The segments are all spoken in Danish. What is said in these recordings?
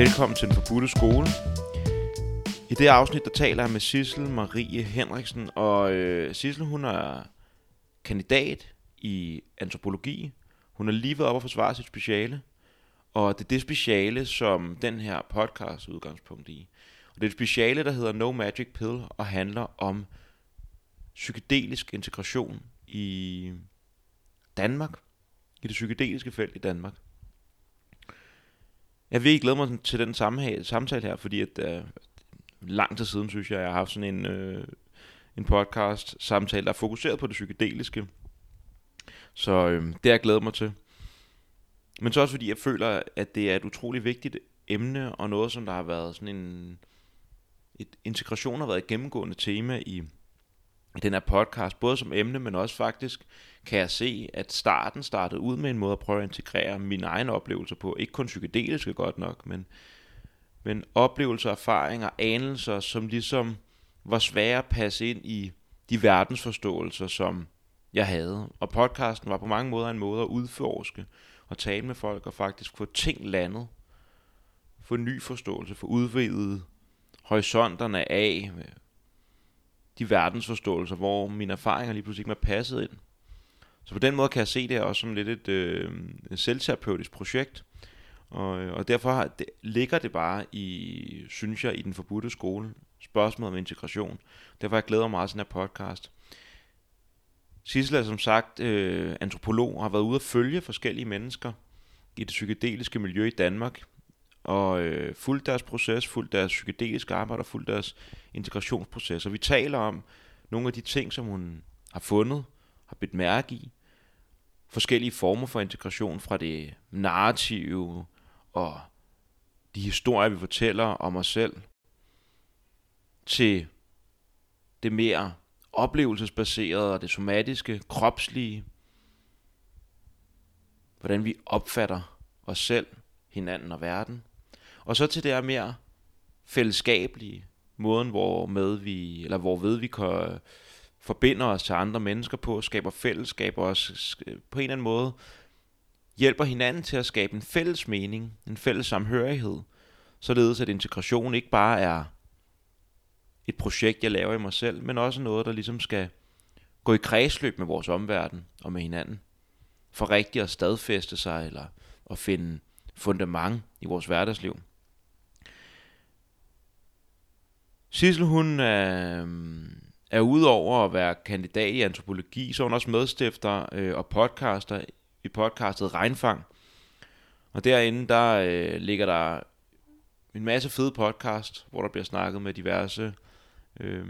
Velkommen til Den Forbudte Skole. I det afsnit, der taler jeg med Sissel Marie Henriksen, og øh, Sissel, hun er kandidat i antropologi. Hun har lige ved op at forsvare sit speciale, og det er det speciale, som den her podcast er udgangspunkt i. Og det er et speciale, der hedder No Magic Pill, og handler om psykedelisk integration i Danmark, i det psykedeliske felt i Danmark. Jeg vil ikke glæde mig til den samtale her, fordi at, uh, lang tid siden, synes jeg, jeg har haft sådan en, uh, en podcast samtale, der er fokuseret på det psykedeliske. Så uh, det har jeg glædet mig til. Men så også fordi jeg føler, at det er et utroligt vigtigt emne, og noget, som der har været sådan en... Et, integration har været et gennemgående tema i, i den her podcast, både som emne, men også faktisk kan jeg se, at starten startede ud med en måde at prøve at integrere mine egne oplevelser på. Ikke kun psykedeliske godt nok, men, men oplevelser, erfaringer, anelser, som ligesom var svære at passe ind i de verdensforståelser, som jeg havde. Og podcasten var på mange måder en måde at udforske og tale med folk og faktisk få ting landet. Få ny forståelse, få udvidet horisonterne af de verdensforståelser, hvor mine erfaringer lige pludselig ikke var passet ind. Så på den måde kan jeg se det også som lidt et øh, selvterapeutisk projekt. Og, øh, og derfor har, det, ligger det bare i, synes jeg, i den forbudte skole, spørgsmålet om integration. Derfor har jeg glæder mig meget til den her podcast. Sissel er som sagt øh, antropolog og har været ude at følge forskellige mennesker i det psykedeliske miljø i Danmark. Og øh, fulgt deres proces, fulgt deres psykedeliske arbejde og fulgt deres integrationsproces. Og vi taler om nogle af de ting, som hun har fundet, har bidt mærke i. Forskellige former for integration fra det narrative og de historier, vi fortæller om os selv, til det mere oplevelsesbaserede og det somatiske, kropslige, hvordan vi opfatter os selv, hinanden og verden. Og så til det her mere fællesskabelige, måden hvor med vi, eller hvor ved vi kan forbinder os til andre mennesker på, skaber fællesskab og os på en eller anden måde hjælper hinanden til at skabe en fælles mening, en fælles samhørighed, således at integration ikke bare er et projekt, jeg laver i mig selv, men også noget, der ligesom skal gå i kredsløb med vores omverden og med hinanden. For rigtigt at stadfæste sig, eller at finde fundament i vores hverdagsliv. Sissel, hun øh, er udover at være kandidat i antropologi, så er hun også medstifter øh, og podcaster i podcastet Regnfang. Og derinde, der øh, ligger der en masse fede podcast, hvor der bliver snakket med diverse øh,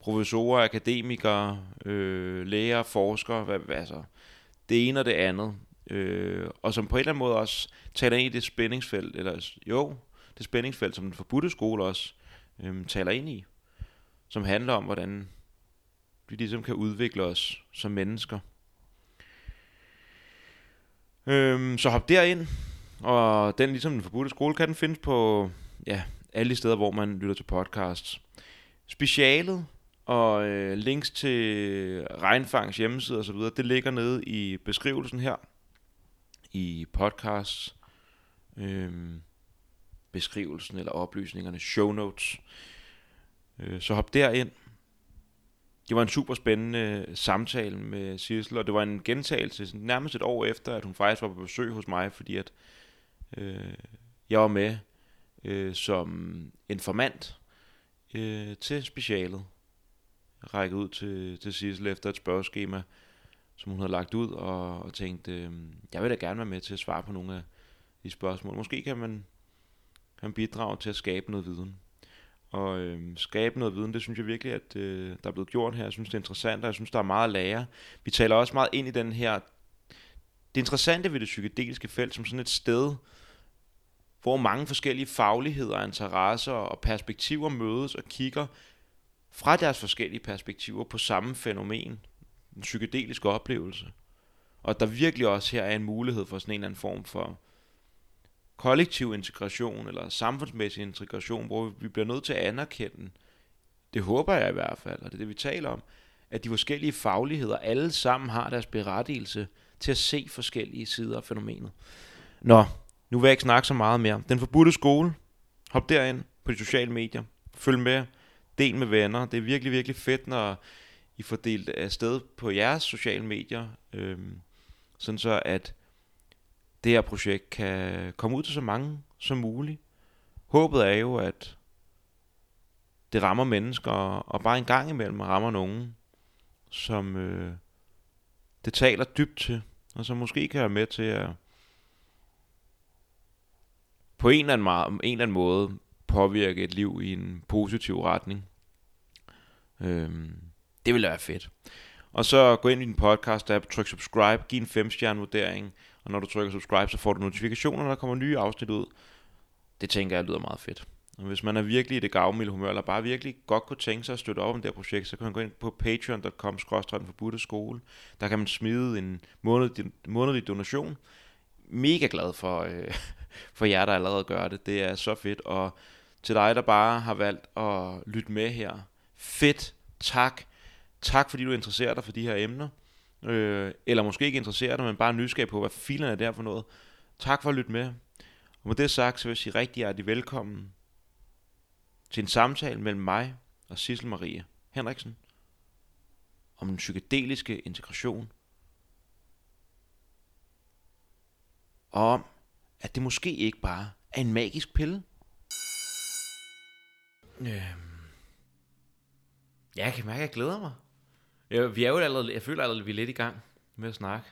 professorer, akademikere, øh, læger, forskere, hvad, hvad, altså, det ene og det andet. Øh, og som på en eller anden måde også taler ind i det spændingsfelt, eller jo, det spændingsfelt, som den forbudte skole også øh, taler ind i som handler om, hvordan vi ligesom kan udvikle os som mennesker. Øhm, så hop derind, og den ligesom den forbudte skole kan den findes på ja, alle de steder, hvor man lytter til podcasts. Specialet og øh, links til Regnfangs hjemmeside osv., det ligger nede i beskrivelsen her i podcasts øhm, beskrivelsen eller oplysningerne, show notes. Øh, så hop derind. Det var en super spændende øh, samtale med Sissel, og det var en gentagelse nærmest et år efter, at hun faktisk var på besøg hos mig, fordi at øh, jeg var med øh, som informant øh, til specialet. Række ud til, til Sissel efter et spørgeskema, som hun havde lagt ud, og, og tænkte, øh, jeg vil da gerne være med til at svare på nogle af de spørgsmål. Måske kan man, kan man bidrage til at skabe noget viden og øh, skabe noget viden. Det synes jeg virkelig, at øh, der er blevet gjort her. Jeg synes, det er interessant, og jeg synes, der er meget at lære. Vi taler også meget ind i den her... Det interessante ved det psykedeliske felt som sådan et sted, hvor mange forskellige fagligheder, interesser og perspektiver mødes og kigger fra deres forskellige perspektiver på samme fænomen, en psykedelisk oplevelse. Og der virkelig også her er en mulighed for sådan en eller anden form for kollektiv integration eller samfundsmæssig integration, hvor vi bliver nødt til at anerkende, det håber jeg i hvert fald, og det er det, vi taler om, at de forskellige fagligheder alle sammen har deres berettigelse til at se forskellige sider af fænomenet. Nå, Nu vil jeg ikke snakke så meget mere. Den forbudte skole. Hop derind på de sociale medier. Følg med. Del med venner. Det er virkelig, virkelig fedt, når I får delt afsted på jeres sociale medier. Øhm, sådan så, at det her projekt kan komme ud til så mange som muligt. Håbet er jo, at det rammer mennesker, og bare en gang imellem rammer nogen, som øh, det taler dybt til, og som måske kan være med til at på en eller, anden måde, en eller anden måde påvirke et liv i en positiv retning. Øhm, det ville være fedt. Og så gå ind i din podcast app, tryk subscribe, giv en 5 stjerne vurdering, og når du trykker subscribe, så får du notifikationer, når der kommer nye afsnit ud. Det tænker jeg lyder meget fedt. Og hvis man er virkelig i det gavmilde humør, eller bare virkelig godt kunne tænke sig at støtte op om det her projekt, så kan man gå ind på patreon.com forbudte skole. Der kan man smide en månedlig, månedlig donation. Mega glad for, øh, for jer, der allerede gør det. Det er så fedt. Og til dig, der bare har valgt at lytte med her. Fedt. Tak. Tak fordi du interesserer dig for de her emner. Øh, eller måske ikke interesseret, dig, men bare nysgerrig på, hvad filerne er der for noget. Tak for at lytte med. Og med det sagt, så vil jeg sige rigtig hjertelig velkommen til en samtale mellem mig og Sissel Marie Henriksen om den psykedeliske integration og om, at det måske ikke bare er en magisk pille. Øhm. Jeg kan mærke, at jeg glæder mig. Jeg, vi er jo allerede, jeg føler allerede, at vi er lidt i gang med at snakke.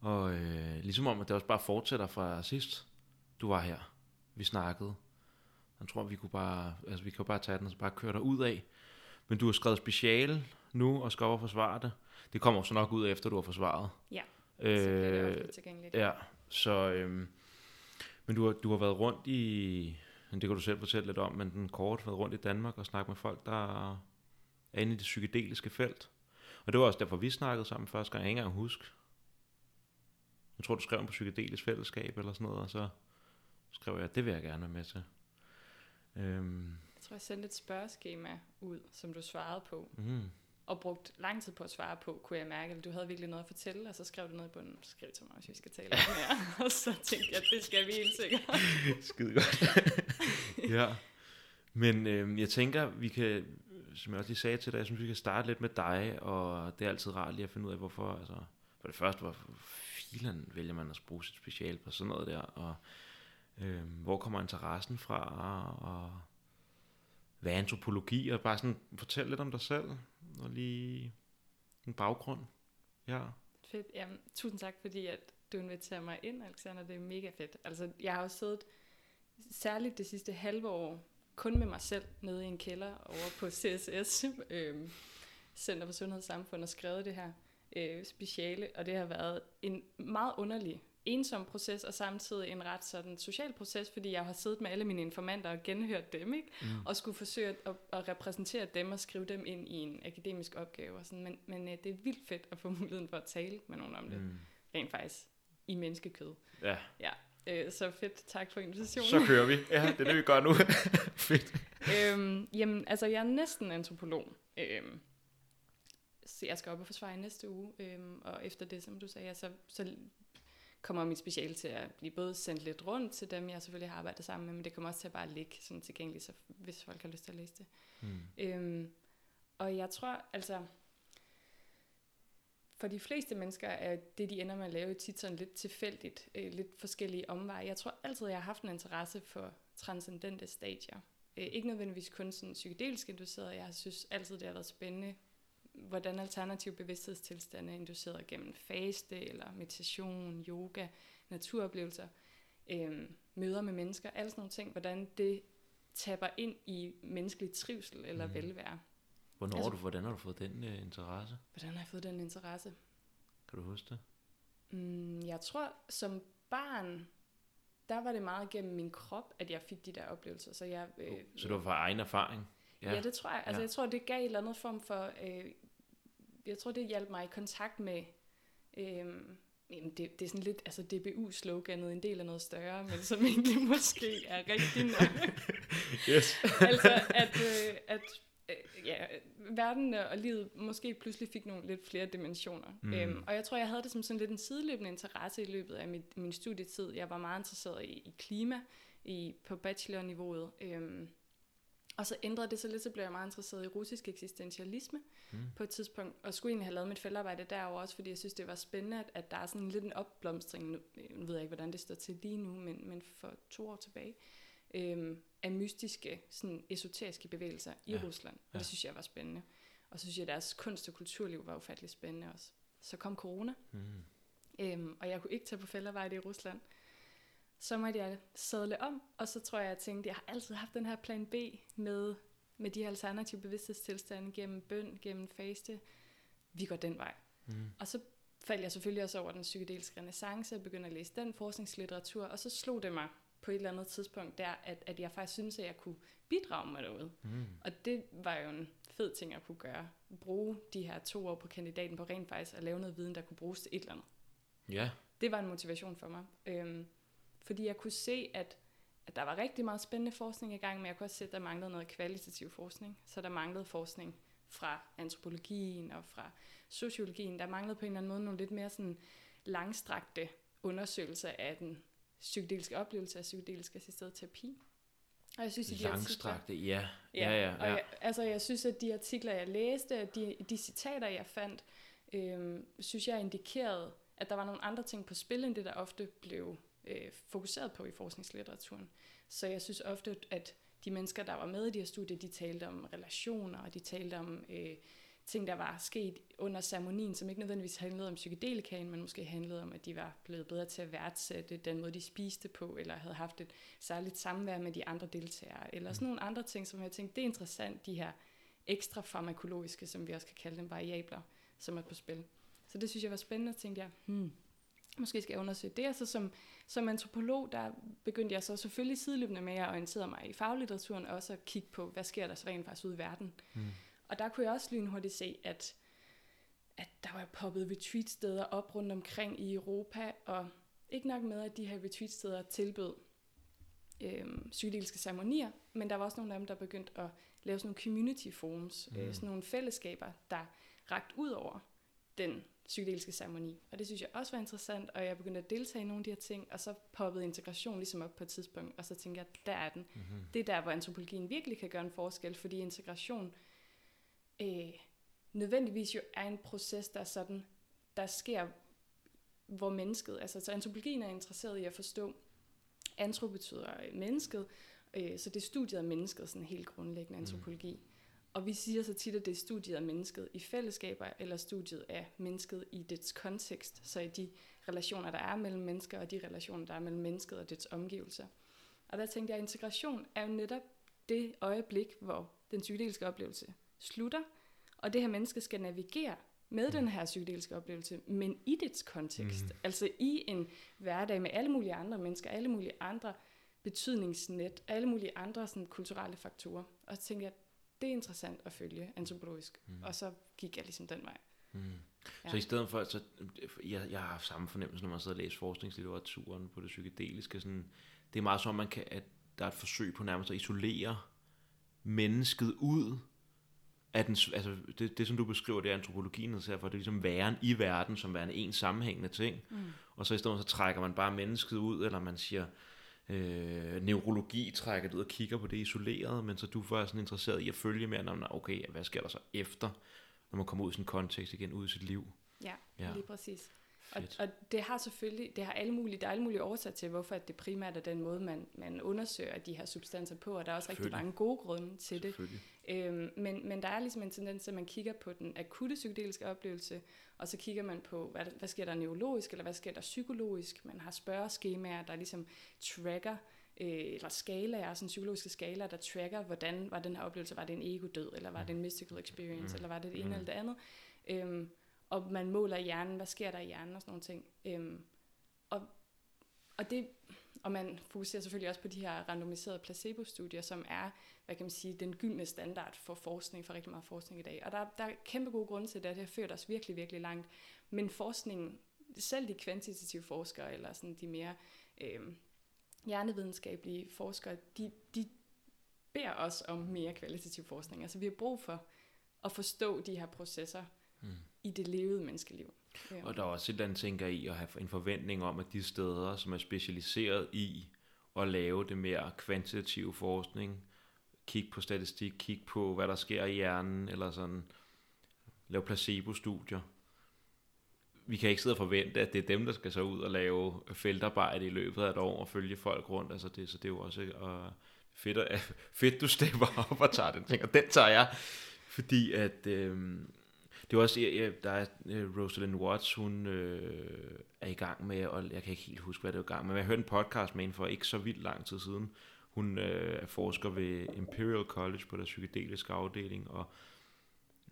Og øh, ligesom om, at det også bare fortsætter fra sidst, du var her. Vi snakkede. Jeg tror, vi kunne bare, altså vi kan bare tage den og så bare køre dig ud af. Men du har skrevet speciale nu og skal over forsvare det. Det kommer så nok ud efter, du har forsvaret. Ja, øh, så bliver det tilgængeligt. Ja, så... Øh, men du har, du har været rundt i, det kan du selv fortælle lidt om, men den kort været rundt i Danmark og snakket med folk, der er inde i det psykedeliske felt. Og det var også derfor, vi snakkede sammen første gang. Jeg ikke engang huske. Jeg tror, du skrev på psykedelisk fællesskab eller sådan noget, og så skrev jeg, at det vil jeg gerne være med til. Øhm. Jeg tror, jeg sendte et spørgeskema ud, som du svarede på. Mm. Og brugt lang tid på at svare på, kunne jeg mærke, at du havde virkelig noget at fortælle, og så skrev du noget på den, skrev til mig, hvis vi skal tale mere. og så tænkte jeg, at det skal vi helt sikkert. Skide godt. ja. Men øhm, jeg tænker, vi kan, som jeg også lige sagde til dig, jeg synes, vi kan starte lidt med dig, og det er altid rart lige at finde ud af, hvorfor, altså, for det første, hvorfor filen vælger man at bruge sit special på sådan noget der, og øh, hvor kommer interessen fra, og hvad er antropologi, og bare sådan fortæl lidt om dig selv, og lige en baggrund. Ja. Fedt. Jamen, tusind tak, fordi at du inviterer mig ind, Alexander. Det er mega fedt. Altså, jeg har jo siddet særligt det sidste halve år kun med mig selv nede i en kælder over på CSS, øh, Center for Sundhed og Samfund, og skrevet det her øh, speciale, og det har været en meget underlig ensom proces, og samtidig en ret sådan social proces, fordi jeg har siddet med alle mine informanter og genhørt dem, ikke? Mm. og skulle forsøge at, at repræsentere dem og skrive dem ind i en akademisk opgave. Og sådan. Men, men øh, det er vildt fedt at få muligheden for at tale med nogen om det, mm. rent faktisk, i menneskekød. Ja. ja. Øh, så fedt, tak for invitationen. Så kører vi. Ja, det er det, vi gør nu. fedt. Øhm, jamen, altså, jeg er næsten antropolog. Øhm, så jeg skal op og forsvare i næste uge. Øhm, og efter det, som du sagde, så, så kommer mit speciale til at blive både sendt lidt rundt til dem, jeg selvfølgelig har arbejdet sammen med, men det kommer også til at bare ligge sådan tilgængeligt, så hvis folk har lyst til at læse det. Mm. Øhm, og jeg tror, altså, for de fleste mennesker er det, de ender med at lave, tit sådan lidt tilfældigt, øh, lidt forskellige omveje. Jeg tror altid, jeg har haft en interesse for transcendente stadier. Øh, ikke nødvendigvis kun sådan psykedelisk induceret, jeg synes altid, det har været spændende, hvordan alternative bevidsthedstilstande er induceret gennem faste, eller meditation, yoga, naturoplevelser, øh, møder med mennesker, alle sådan nogle ting, hvordan det tapper ind i menneskelig trivsel eller mm. velvære. Hvornår altså, du, hvordan har du fået den uh, interesse? Hvordan har jeg fået den interesse? Kan du huske det? Mm, jeg tror, som barn, der var det meget gennem min krop, at jeg fik de der oplevelser. Så, jeg, øh, så det var fra egen erfaring? Ja, ja det tror jeg. Altså, ja. jeg tror, det gav en eller anden form for... Øh, jeg tror, det hjalp mig i kontakt med... Øh, Jamen, det, det er sådan lidt, altså DBU-sloganet, en del af noget større, men som egentlig måske er rigtig nok. yes. altså, at, øh, at øh, ja, verden og livet måske pludselig fik nogle lidt flere dimensioner. Mm. Øhm, og jeg tror, jeg havde det som sådan lidt en sideløbende interesse i løbet af mit, min studietid. Jeg var meget interesseret i, i klima i, på bachelorniveauet. Øhm, og så ændrede det sig lidt, så blev jeg meget interesseret i russisk eksistentialisme Mm. på et tidspunkt, og skulle egentlig have lavet mit feltarbejde derover også, fordi jeg synes, det var spændende, at, at der er sådan lidt en opblomstring, nu, nu ved jeg ikke, hvordan det står til lige nu, men, men for to år tilbage, øhm, af mystiske, sådan esoteriske bevægelser i Ja. Rusland. Og ja. det synes jeg var spændende. Og så synes jeg, at deres kunst og kulturliv var ufattelig spændende også. Så kom corona, Mm. øhm, og jeg kunne ikke tage på feltarbejde i Rusland. Så måtte jeg sadle om, og så tror jeg, jeg tænkte, jeg har altid haft den her plan B med, med de her alternative bevidsthedstilstande gennem bøn, gennem faste. Vi går den vej. Mm. Og så faldt jeg selvfølgelig også over den psykedeliske renaissance og begyndte at læse den forskningslitteratur, og så slog det mig på et eller andet tidspunkt der, at, at jeg faktisk synes, at jeg kunne bidrage med noget. Mm. Og det var jo en fed ting at kunne gøre. Bruge de her to år på kandidaten på rent faktisk at lave noget viden, der kunne bruges til et eller andet. Ja. Det var en motivation for mig. Øhm, fordi jeg kunne se, at, at der var rigtig meget spændende forskning i gang, men jeg kunne også se, at der manglede noget kvalitativ forskning. Så der manglede forskning fra antropologien og fra sociologien. Der manglede på en eller anden måde nogle lidt mere sådan langstrakte undersøgelser af den psykedeliske oplevelse af psykedelisk assisteret terapi. Og jeg synes, at de artikler, Langstrakte, ja. Ja, ja, og ja. jeg, altså jeg synes, at de artikler, jeg læste, og de, de citater, jeg fandt, øhm, synes jeg indikerede, at der var nogle andre ting på spil, end det, der ofte blev øh, fokuseret på i forskningslitteraturen. Så jeg synes ofte, at de mennesker, der var med i de her studier, de talte om relationer, og de talte om øh, ting, der var sket under ceremonien, som ikke nødvendigvis handlede om psykedelikaen, men måske handlede om, at de var blevet bedre til at værdsætte den måde, de spiste på, eller havde haft et særligt samvær med de andre deltagere, eller sådan nogle andre ting, som jeg tænkte, det er interessant, de her ekstra farmakologiske, som vi også kan kalde dem, variabler, som er på spil. Så det synes jeg var spændende, og tænkte jeg, hmm, måske skal jeg undersøge det. Og så som, som antropolog, der begyndte jeg så selvfølgelig sideløbende med at orientere mig i faglitteraturen, også at kigge på, hvad sker der så rent faktisk ude i verden. Mm. Og der kunne jeg også lynhurtigt se, at, at der var poppet retreatsteder op rundt omkring i Europa, og ikke nok med, at de her retreatsteder tilbød øhm, psykedeliske ceremonier, men der var også nogle af dem, der begyndte at lave sådan nogle community forums, mm. Mm. øh, sådan nogle fællesskaber, der ragt ud over den psykedeliske ceremoni. Og det synes jeg også var interessant, og jeg begyndte at deltage i nogle af de her ting, og så poppede integration ligesom op på et tidspunkt, og så tænkte jeg, der er den. Mm-hmm. Det er der, hvor antropologien virkelig kan gøre en forskel, fordi integration øh, nødvendigvis jo er en proces, der er sådan, der sker, hvor mennesket, altså så antropologien er interesseret i at forstå, antro betyder mennesket, øh, så det er studiet af mennesket, sådan helt grundlæggende antropologi. Mm. Og vi siger så tit, at det er studiet af mennesket i fællesskaber, eller studiet af mennesket i dets kontekst, så i de relationer, der er mellem mennesker, og de relationer, der er mellem mennesket og dets omgivelser. Og der tænkte jeg, at integration er jo netop det øjeblik, hvor den psykedeliske oplevelse slutter, og det her menneske skal navigere med den her psykedeliske oplevelse, men i dets kontekst. Mm. Altså i en hverdag med alle mulige andre mennesker, alle mulige andre betydningsnet, alle mulige andre sådan, kulturelle faktorer. Og så tænkte jeg, det er interessant at følge antropologisk. Mm. Mm. Og så gik jeg ligesom den vej. Mm. Ja. Så i stedet for, så, jeg, jeg har haft samme fornemmelse, når man sidder og læser forskningslitteraturen på det psykedeliske. Sådan, det er meget som, man kan, at der er et forsøg på nærmest at isolere mennesket ud af den, altså det, det, som du beskriver, det er antropologien, så for det er ligesom væren i verden, som værende en sammenhængende ting. Mm. Og så i stedet så trækker man bare mennesket ud, eller man siger, øh, neurologi trækker det ud og kigger på det isoleret, men så du var sådan interesseret i at følge med, når man, okay, hvad sker der så efter, når man kommer ud i en kontekst igen, ud i sit liv. Ja. ja. lige præcis. Og, og det har selvfølgelig, det har alle mulige, der er alle mulige årsager til, hvorfor at det primært er den måde, man, man undersøger de her substanser på, og der er også rigtig mange gode grunde til det. Øhm, men, men der er ligesom en tendens at man kigger på den akutte psykedeliske oplevelse, og så kigger man på, hvad, hvad sker der neurologisk, eller hvad sker der psykologisk. Man har spørgeskemaer, der ligesom tracker, øh, eller skalaer, sådan psykologiske skalaer, der tracker, hvordan var den her oplevelse, var det en ego-død, eller var det en mystical experience, Mm. eller var det det ene Mm. eller det andet. Øhm, og man måler hjernen, hvad sker der i hjernen og sådan nogle ting. Øhm, og, og, det, og man fokuserer selvfølgelig også på de her randomiserede placebo-studier, som er, hvad kan man sige, den gyldne standard for forskning, for rigtig meget forskning i dag. Og der, der er kæmpe gode grunde til det, og det har ført os virkelig, virkelig langt. Men forskningen, selv de kvantitative forskere, eller sådan de mere øh, hjernevidenskabelige forskere, de, de beder os om mere kvalitativ forskning. Altså vi har brug for at forstå de her processer mm i det levede menneskeliv. Ja. Og der er også et eller andet, tænker i, at have en forventning om, at de steder, som er specialiseret i at lave det mere kvantitative forskning, kigge på statistik, kigge på, hvad der sker i hjernen, eller sådan, lave placebo-studier. Vi kan ikke sidde og forvente, at det er dem, der skal så ud og lave feltarbejde i løbet af et år og følge folk rundt. Altså det, så det er jo også uh, fedt, at, fedt, du stepper op og tager den ting, og den tager jeg, fordi at... Øh, det er også, ja, der er uh, Rosalind Watts, hun øh, er i gang med, og jeg kan ikke helt huske, hvad det er i gang med, men jeg hørte en podcast med hende for ikke så vildt lang tid siden. Hun øh, er forsker ved Imperial College på der psykedeliske afdeling, og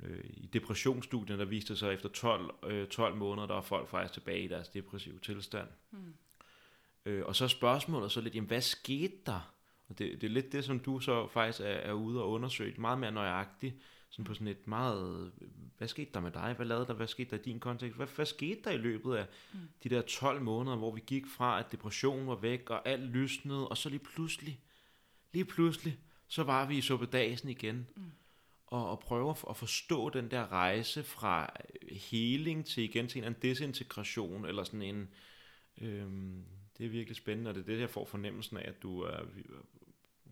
øh, i depressionsstudien, der viste sig, at efter 12, øh, 12 måneder, der var folk faktisk tilbage i deres depressive tilstand. Mm. Øh, og så er spørgsmålet så lidt, jamen hvad skete der? Og det, det er lidt det, som du så faktisk er, er ude og undersøge, meget mere nøjagtigt sådan på sådan et meget, hvad skete der med dig? Hvad lavede der? Hvad skete der i din kontekst? Hvad, hvad skete der i løbet af mm. de der 12 måneder, hvor vi gik fra, at depressionen var væk, og alt lysnede, og så lige pludselig, lige pludselig, så var vi i suppedagen igen. Mm. Og, og prøve at forstå den der rejse fra healing til igen til en anden desintegration, eller sådan en, øhm, det er virkelig spændende, og det er det, jeg får fornemmelsen af, at du er,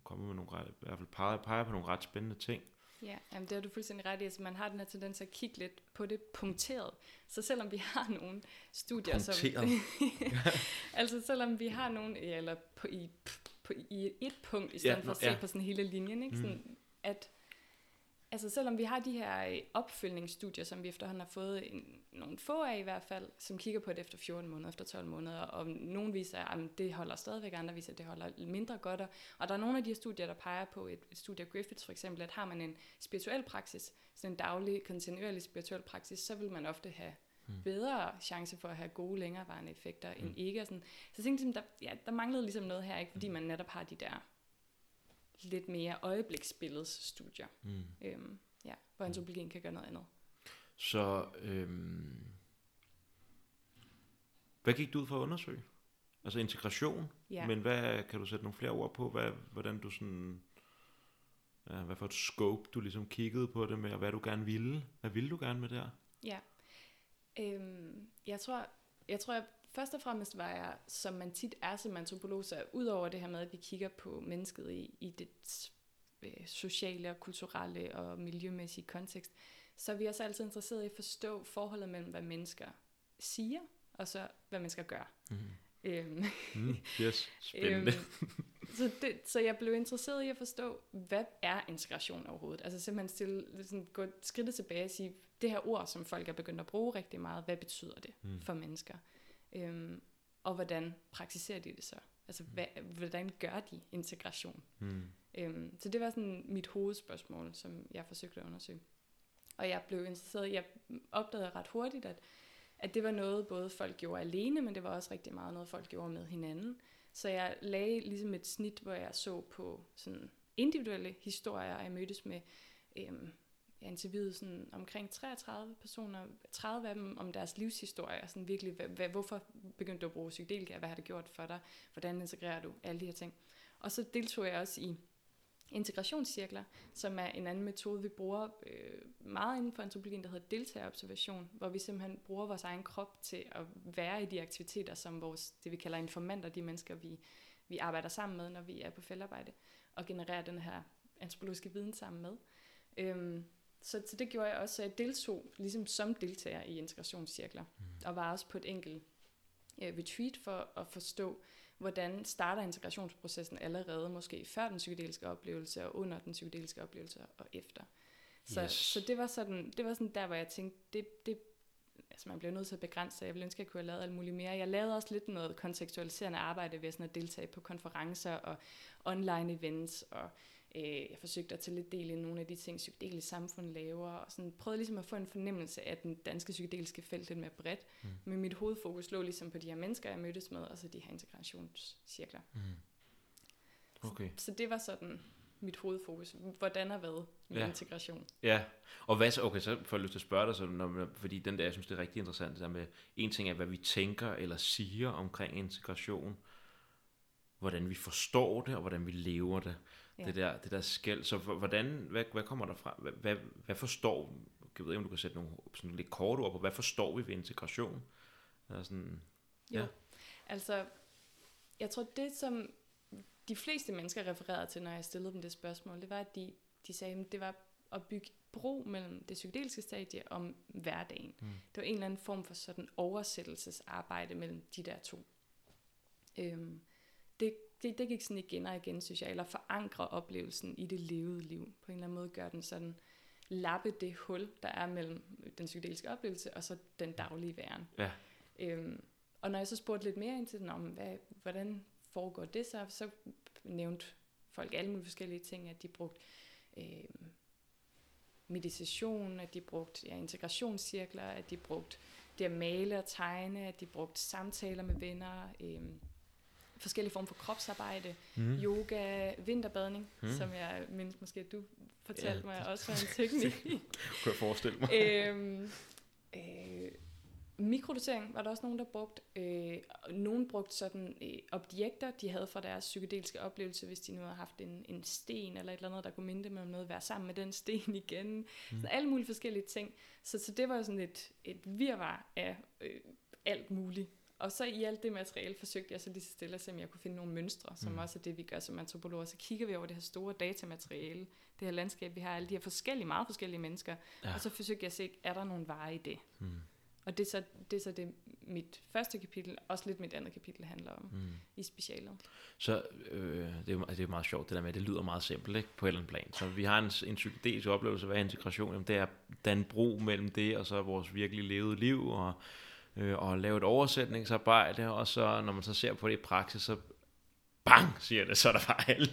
kommet med nogle ret, i hvert fald peger, peger på nogle ret spændende ting. Ja, jamen det har du fuldstændig ret i. Altså, man har den her tendens til at kigge lidt på det punkteret. Så selvom vi har nogle studier, punkteret. som... altså selvom vi har nogle, eller på, i, på, i et punkt, i stedet ja, for at se ja. på sådan hele linjen, ikke? Sådan, mm. at altså selvom vi har de her øh, opfølgningsstudier, som vi efterhånden har fået en, nogle få af i hvert fald, som kigger på det efter 14 måneder, efter 12 måneder, og nogle viser, at det holder stadigvæk, andre viser, at det holder mindre godt, og der er nogle af de her studier, der peger på, et, et studie af Griffiths for eksempel, at har man en spirituel praksis, sådan en daglig, kontinuerlig spirituel praksis, så vil man ofte have hmm. bedre chance for at have gode, længerevarende effekter end mm. ikke. Og sådan. Så jeg tænkte, der, ja, der manglede ligesom noget her, ikke? fordi hmm. man netop har de der lidt mere øjebliksbilledsstudier, mm. øhm, ja, hvor antropologien kan gøre noget andet. Så øhm, hvad gik du ud for at undersøge? Altså integration, ja. men hvad kan du sætte nogle flere ord på, hvad, hvordan du sådan, ja, hvad for et scope du ligesom kiggede på det med, og hvad du gerne ville? Hvad ville du gerne med det her? Ja, øhm, jeg tror, jeg tror, jeg først og fremmest var jeg, som man tit er som antropolog, så udover det her med, at vi kigger på mennesket i, i det øh, sociale og kulturelle og miljømæssige kontekst, så er vi også altid interesseret i at forstå forholdet mellem, hvad mennesker siger, og så hvad mennesker gør. Mm. Øhm, mm, yes, spændende. øhm, så, det, så jeg blev interesseret i at forstå, hvad er integration overhovedet? Altså simpelthen stille, sådan, gå skridtet tilbage og sige, det her ord, som folk er begyndt at bruge rigtig meget, hvad betyder det mm. for mennesker? Øhm, og hvordan praktiserer de det så? Altså, hvad, hvordan gør de integration? Mm. Øhm, så det var sådan mit hovedspørgsmål, som jeg forsøgte at undersøge. Og jeg blev interesseret, jeg opdagede ret hurtigt, at, at det var noget, både folk gjorde alene, men det var også rigtig meget noget, folk gjorde med hinanden. Så jeg lagde ligesom et snit, hvor jeg så på sådan individuelle historier, og jeg mødtes med øhm, jeg interviewede sådan omkring 33 personer, 30 af dem om deres livshistorie, sådan virkelig, hvad, hvad, hvorfor begyndte du at bruge psykedelika, hvad har det gjort for dig, hvordan integrerer du, alle de her ting. Og så deltog jeg også i integrationscirkler, som er en anden metode, vi bruger øh, meget inden for antropologien, der hedder deltagerobservation, hvor vi simpelthen bruger vores egen krop til at være i de aktiviteter, som vores, det vi kalder informanter, de mennesker, vi, vi arbejder sammen med, når vi er på feltarbejde, og genererer den her antropologiske viden sammen med. Øhm, så, så det gjorde jeg også, så jeg deltog ligesom som deltager i integrationscirkler, mm. og var også på et enkelt uh, retreat for at forstå, hvordan starter integrationsprocessen allerede, måske før den psykedeliske oplevelse, og under den psykedeliske oplevelse, og efter. Så, yes. så det var sådan, det var sådan der, hvor jeg tænkte, det, det, altså man bliver nødt til at begrænse sig. Jeg ville ønske, at jeg kunne have lavet alt muligt mere. Jeg lavede også lidt noget kontekstualiserende arbejde ved sådan at deltage på konferencer og online events og Øh, jeg forsøgte at tage lidt del i nogle af de ting, psykedelisk samfund laver, og sådan prøvede ligesom at få en fornemmelse af den danske psykedeliske felt lidt mere bredt. Mm. Men mit hovedfokus lå ligesom på de her mennesker, jeg mødtes med, og så de her integrationscirkler. Mm. Okay. Så, så det var sådan mit hovedfokus. Hvordan og hvad med ja. integration. Ja, og hvad så, okay, så får jeg lyst til at spørge dig, så, når, fordi den der, jeg synes, det er rigtig interessant, det der med, en ting er, hvad vi tænker eller siger omkring integration, hvordan vi forstår det, og hvordan vi lever det. Ja. Det der, det der skæld. Så hvordan, hvad, hvad kommer der fra? Hvad, hvad, hvad forstår, jeg ved ikke, om du kan sætte nogle sådan lidt kort ord på, hvad forstår vi ved integration? Eller sådan, jo, ja. altså, jeg tror, det som de fleste mennesker refererede til, når jeg stillede dem det spørgsmål, det var, at de, de sagde, at det var at bygge bro mellem det psykedeliske stadie og hverdagen. Mm. Det var en eller anden form for sådan oversættelsesarbejde mellem de der to. Øhm, det, det, det gik sådan igen og igen, synes jeg, eller forankre oplevelsen i det levede liv. På en eller anden måde gør den sådan, lappe det hul, der er mellem den psykedeliske oplevelse og så den daglige væren. Ja. Øhm, og når jeg så spurgte lidt mere ind til den, om hvad, hvordan foregår det så, så nævnte folk alle mulige forskellige ting, at de brugte øh, meditation, at de brugte ja, integrationscirkler, at de brugte det at male og tegne, at de brugte samtaler med venner, øh, forskellige former for kropsarbejde, mm. yoga, vinterbadning, mm. som jeg mindes måske, at du fortalte ja, mig også var en teknik. kunne jeg forestille mig. øhm, øh, Mikrodosering var der også nogen, der brugte. Øh, nogen brugte sådan øh, objekter, de havde fra deres psykedeliske oplevelse, hvis de nu havde haft en, en sten eller et eller andet, der kunne minde dem om noget, være sammen med den sten igen. Mm. Så alle mulige forskellige ting. Så, så det var sådan et, et virvar af øh, alt muligt. Og så i alt det materiale forsøgte jeg så lige så stille at se, om jeg kunne finde nogle mønstre, som mm. også er det, vi gør som antropologer. Så kigger vi over det her store datamateriale, det her landskab, vi har alle de her forskellige, meget forskellige mennesker, ja. og så forsøgte jeg at se, er der nogle veje i det? Mm. Og det er, så, det er så det, mit første kapitel, også lidt mit andet kapitel handler om mm. i specialet. Så øh, det, er det er meget sjovt det der med, det lyder meget simpelt ikke, på et eller andet plan. Så vi har en, en psykedelisk oplevelse af integration, jamen, det er den bro mellem det og så vores virkelig levede liv, og, øh, og lave et oversætningsarbejde, og så når man så ser på det i praksis, så bang, siger det, så er der bare alle,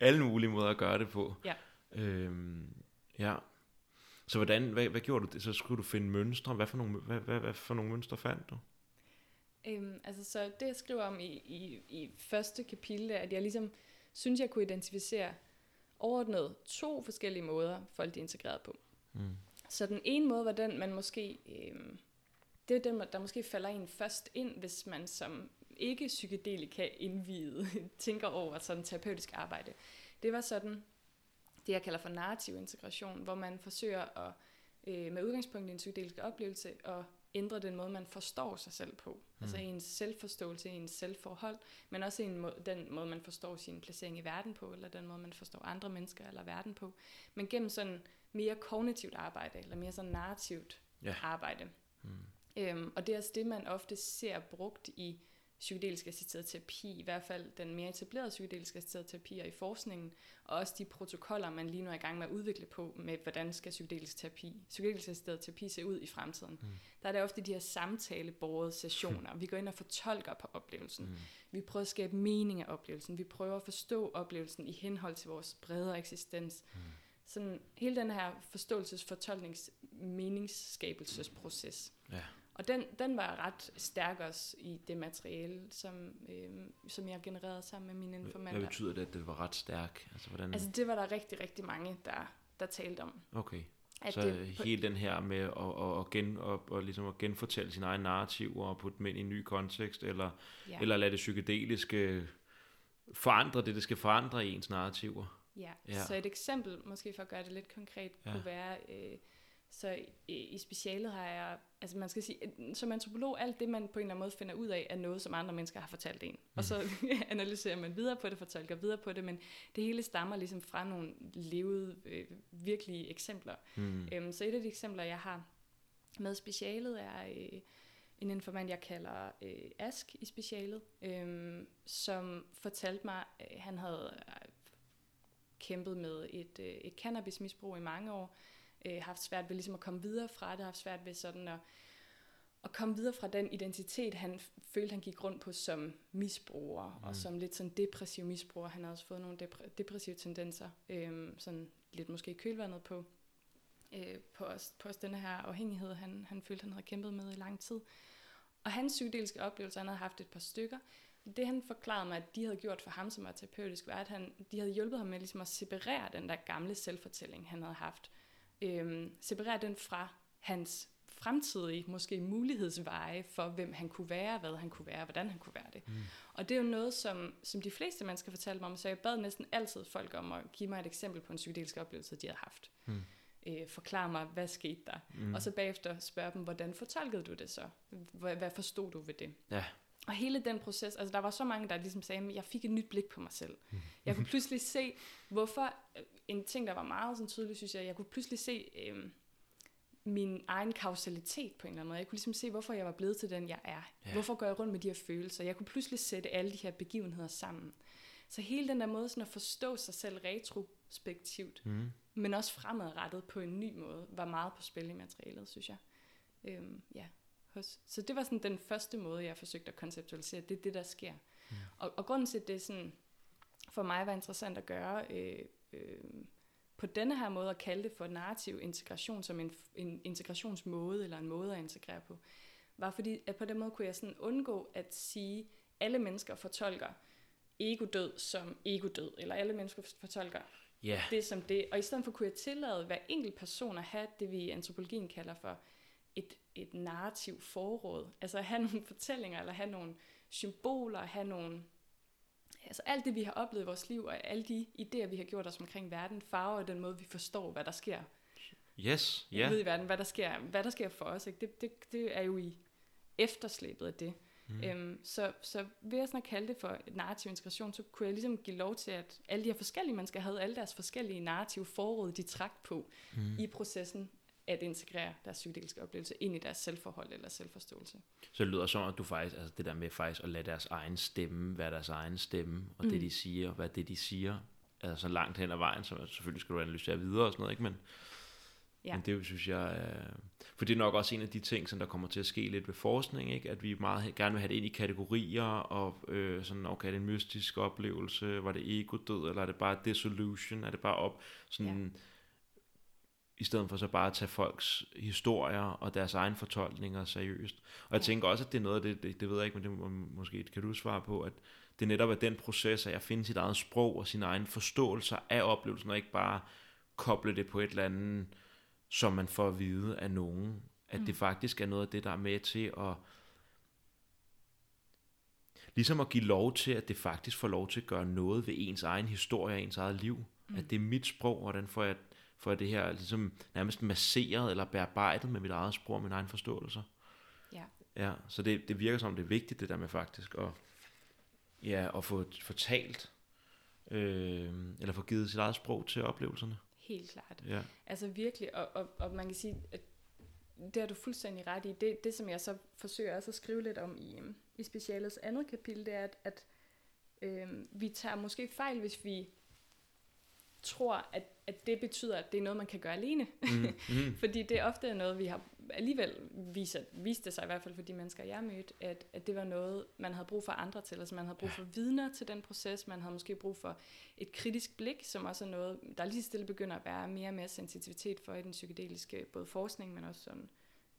alle mulige måder at gøre det på. Ja. Øhm, ja. Så hvordan, hvad, hvad gjorde du? Så skulle du finde mønstre. Hvad for nogle, hvad, hvad, hvad for nogle mønstre fandt du? Øhm, altså, så det jeg skriver om i, i, i første kapitel, er, at jeg ligesom synes, jeg kunne identificere overordnet to forskellige måder, folk er integreret på. Mm. Så den ene måde var den, man måske... Øhm, det er den, der måske falder en først ind, hvis man som ikke psykedelika indvidet tænker over sådan terapeutisk arbejde. Det var sådan, det, jeg kalder for narrativ integration, hvor man forsøger at, øh, med udgangspunkt i en psykedelisk oplevelse, at ændre den måde, man forstår sig selv på. Mm. Altså ens selvforståelse, ens selvforhold, men også en måde, den måde, man forstår sin placering i verden på, eller den måde, man forstår andre mennesker eller verden på. Men gennem sådan mere kognitivt arbejde, eller mere sådan narrativt yeah. arbejde. Mm. Øhm, og det er også det, man ofte ser brugt i psykedelisk assisteret terapi, i hvert fald den mere etablerede psykedelisk assisteret terapi i forskningen, og også de protokoller, man lige nu er i gang med at udvikle på, med hvordan skal psykedelisk terapi, psykedelisk assisteret terapi se ud i fremtiden. Mm. Der er det ofte de her samtaleborede sessioner. Vi går ind og fortolker på oplevelsen. Mm. Vi prøver at skabe mening af oplevelsen. Vi prøver at forstå oplevelsen i henhold til vores bredere eksistens. Mm. Sådan hele den her forståelses-, fortolknings-, meningsskabelsesproces. Ja og den, den var ret stærk også i det materiale, som, øh, som jeg genererede sammen med mine informanter. Hvad betyder det, at det var ret stærk? Altså, hvordan... altså det var der rigtig, rigtig mange, der, der talte om. Okay. At så det, hele den her med at, at, at, gen, at, at, ligesom at genfortælle sin egen narrativ og putte dem ind i en ny kontekst, eller, ja. eller lade det psykedeliske forandre det, det skal forandre i ens narrativer. Ja. ja, så et eksempel, måske for at gøre det lidt konkret, ja. kunne være... Øh, så i, i specialet har jeg, altså man skal sige, som antropolog, alt det man på en eller anden måde finder ud af, er noget, som andre mennesker har fortalt en. Mm. Og så analyserer man videre på det, fortolker videre på det, men det hele stammer ligesom fra nogle levede, øh, virkelige eksempler. Mm. Øhm, så et af de eksempler, jeg har med specialet, er øh, en informant, jeg kalder øh, Ask i specialet, øh, som fortalte mig, at han havde øh, kæmpet med et, øh, et cannabismisbrug i mange år, øh, haft svært ved ligesom at komme videre fra det, haft svært ved sådan at, at komme videre fra den identitet, han følte, han gik rundt på som misbruger, mm. og som lidt sådan depressiv misbruger. Han havde også fået nogle depre- depressive tendenser, øh, sådan lidt måske kølvandet på, øh, på, os, på os denne her afhængighed, han, han følte, han havde kæmpet med i lang tid. Og hans psykedeliske oplevelser, han havde haft et par stykker, det han forklarede mig, at de havde gjort for ham, som var terapeutisk, var, at han, de havde hjulpet ham med ligesom at separere den der gamle selvfortælling, han havde haft øhm, separere den fra hans fremtidige måske mulighedsveje for, hvem han kunne være, hvad han kunne være, hvordan han kunne være det. Mm. Og det er jo noget, som, som de fleste mennesker fortalte mig om, så jeg bad næsten altid folk om at give mig et eksempel på en psykedelisk oplevelse, de havde haft. Mm. Øh, forklare mig, hvad skete der? Mm. Og så bagefter spørge dem, hvordan fortolkede du det så? Hvad, hvad forstod du ved det? Ja. Og hele den proces, altså der var så mange, der ligesom sagde, at jeg fik et nyt blik på mig selv. Mm. Jeg kunne pludselig se, hvorfor, øh, en ting, der var meget sådan tydelig, synes jeg, jeg kunne pludselig se øh, min egen kausalitet på en eller anden måde. Jeg kunne ligesom se, hvorfor jeg var blevet til den, jeg er. Ja. Hvorfor går jeg rundt med de her følelser? Jeg kunne pludselig sætte alle de her begivenheder sammen. Så hele den der måde sådan at forstå sig selv retrospektivt, mm. men også fremadrettet på en ny måde, var meget på spil i materialet, synes jeg. Øhm, ja. Så det var sådan den første måde, jeg forsøgte at konceptualisere, det er det, der sker. Mm. Og, og grunden til, at det sådan, for mig var interessant at gøre, øh, øh, på denne her måde at kalde det for narrativ integration som en, en integrationsmåde eller en måde at integrere på, var fordi, at på den måde kunne jeg sådan undgå at sige, alle mennesker fortolker ego-død som ego-død, eller alle mennesker fortolker yeah. det som det. Og i stedet for kunne jeg tillade hver enkelt person at have det, vi i antropologien kalder for et, et narrativ forråd. Altså at have nogle fortællinger, eller have nogle symboler, have nogle altså alt det, vi har oplevet i vores liv, og alle de idéer, vi har gjort os omkring verden, farver den måde, vi forstår, hvad der sker. Yes, ja. Yeah. Ude i verden, hvad der sker, hvad der sker for os. Ikke? Det, det, det er jo i efterslæbet af det. Mm. Øhm, så, så ved at sådan at kalde det for et narrativ integration, så kunne jeg ligesom give lov til, at alle de her forskellige mennesker havde alle deres forskellige narrative forråd, de trak på mm. i processen at integrere deres psykedeliske oplevelse ind i deres selvforhold eller selvforståelse. Så det lyder som, at du faktisk, altså det der med faktisk at lade deres egen stemme være deres egen stemme, og mm. det de siger, hvad det de siger, altså så langt hen ad vejen, så selvfølgelig skal du analysere videre og sådan noget, ikke? Men, ja. men det synes jeg, øh, for det er nok også en af de ting, som der kommer til at ske lidt ved forskning, ikke? at vi meget gerne vil have det ind i kategorier, og øh, sådan, okay, er det en mystisk oplevelse, var det ego-død, eller er det bare dissolution, er det bare op, sådan... Ja i stedet for så bare at tage folks historier og deres egne fortolkninger seriøst. Og jeg tænker også, at det er noget af det, det, det ved jeg ikke, men det måske kan du svare på, at det netop er den proces, at jeg finder sit eget sprog og sin egen forståelse af oplevelsen, og ikke bare koble det på et eller andet, som man får at vide af nogen. At mm. det faktisk er noget af det, der er med til at ligesom at give lov til, at det faktisk får lov til at gøre noget ved ens egen historie og ens eget liv. Mm. At det er mit sprog, hvordan får jeg for det her ligesom nærmest masseret eller bearbejdet med mit eget sprog og min egen forståelse. Ja. Ja, så det, det virker som det er vigtigt det der med faktisk at, ja, at få fortalt, øh, eller få givet sit eget sprog til oplevelserne. Helt klart. Ja. Altså virkelig, og, og, og man kan sige, at det har du fuldstændig ret i. Det, det som jeg så forsøger også at skrive lidt om i, i specialets andet kapitel, det er, at, at øh, vi tager måske fejl, hvis vi tror, at, at det betyder, at det er noget, man kan gøre alene. Mm. Mm. Fordi det er ofte noget, vi har alligevel viser, viste det sig i hvert fald for de mennesker, jeg mødte, at, at det var noget, man havde brug for andre til. Altså man havde brug for vidner til den proces, man havde måske brug for et kritisk blik, som også er noget, der lige stille begynder at være mere og mere sensitivitet for i den psykedeliske, både forskning, men også sådan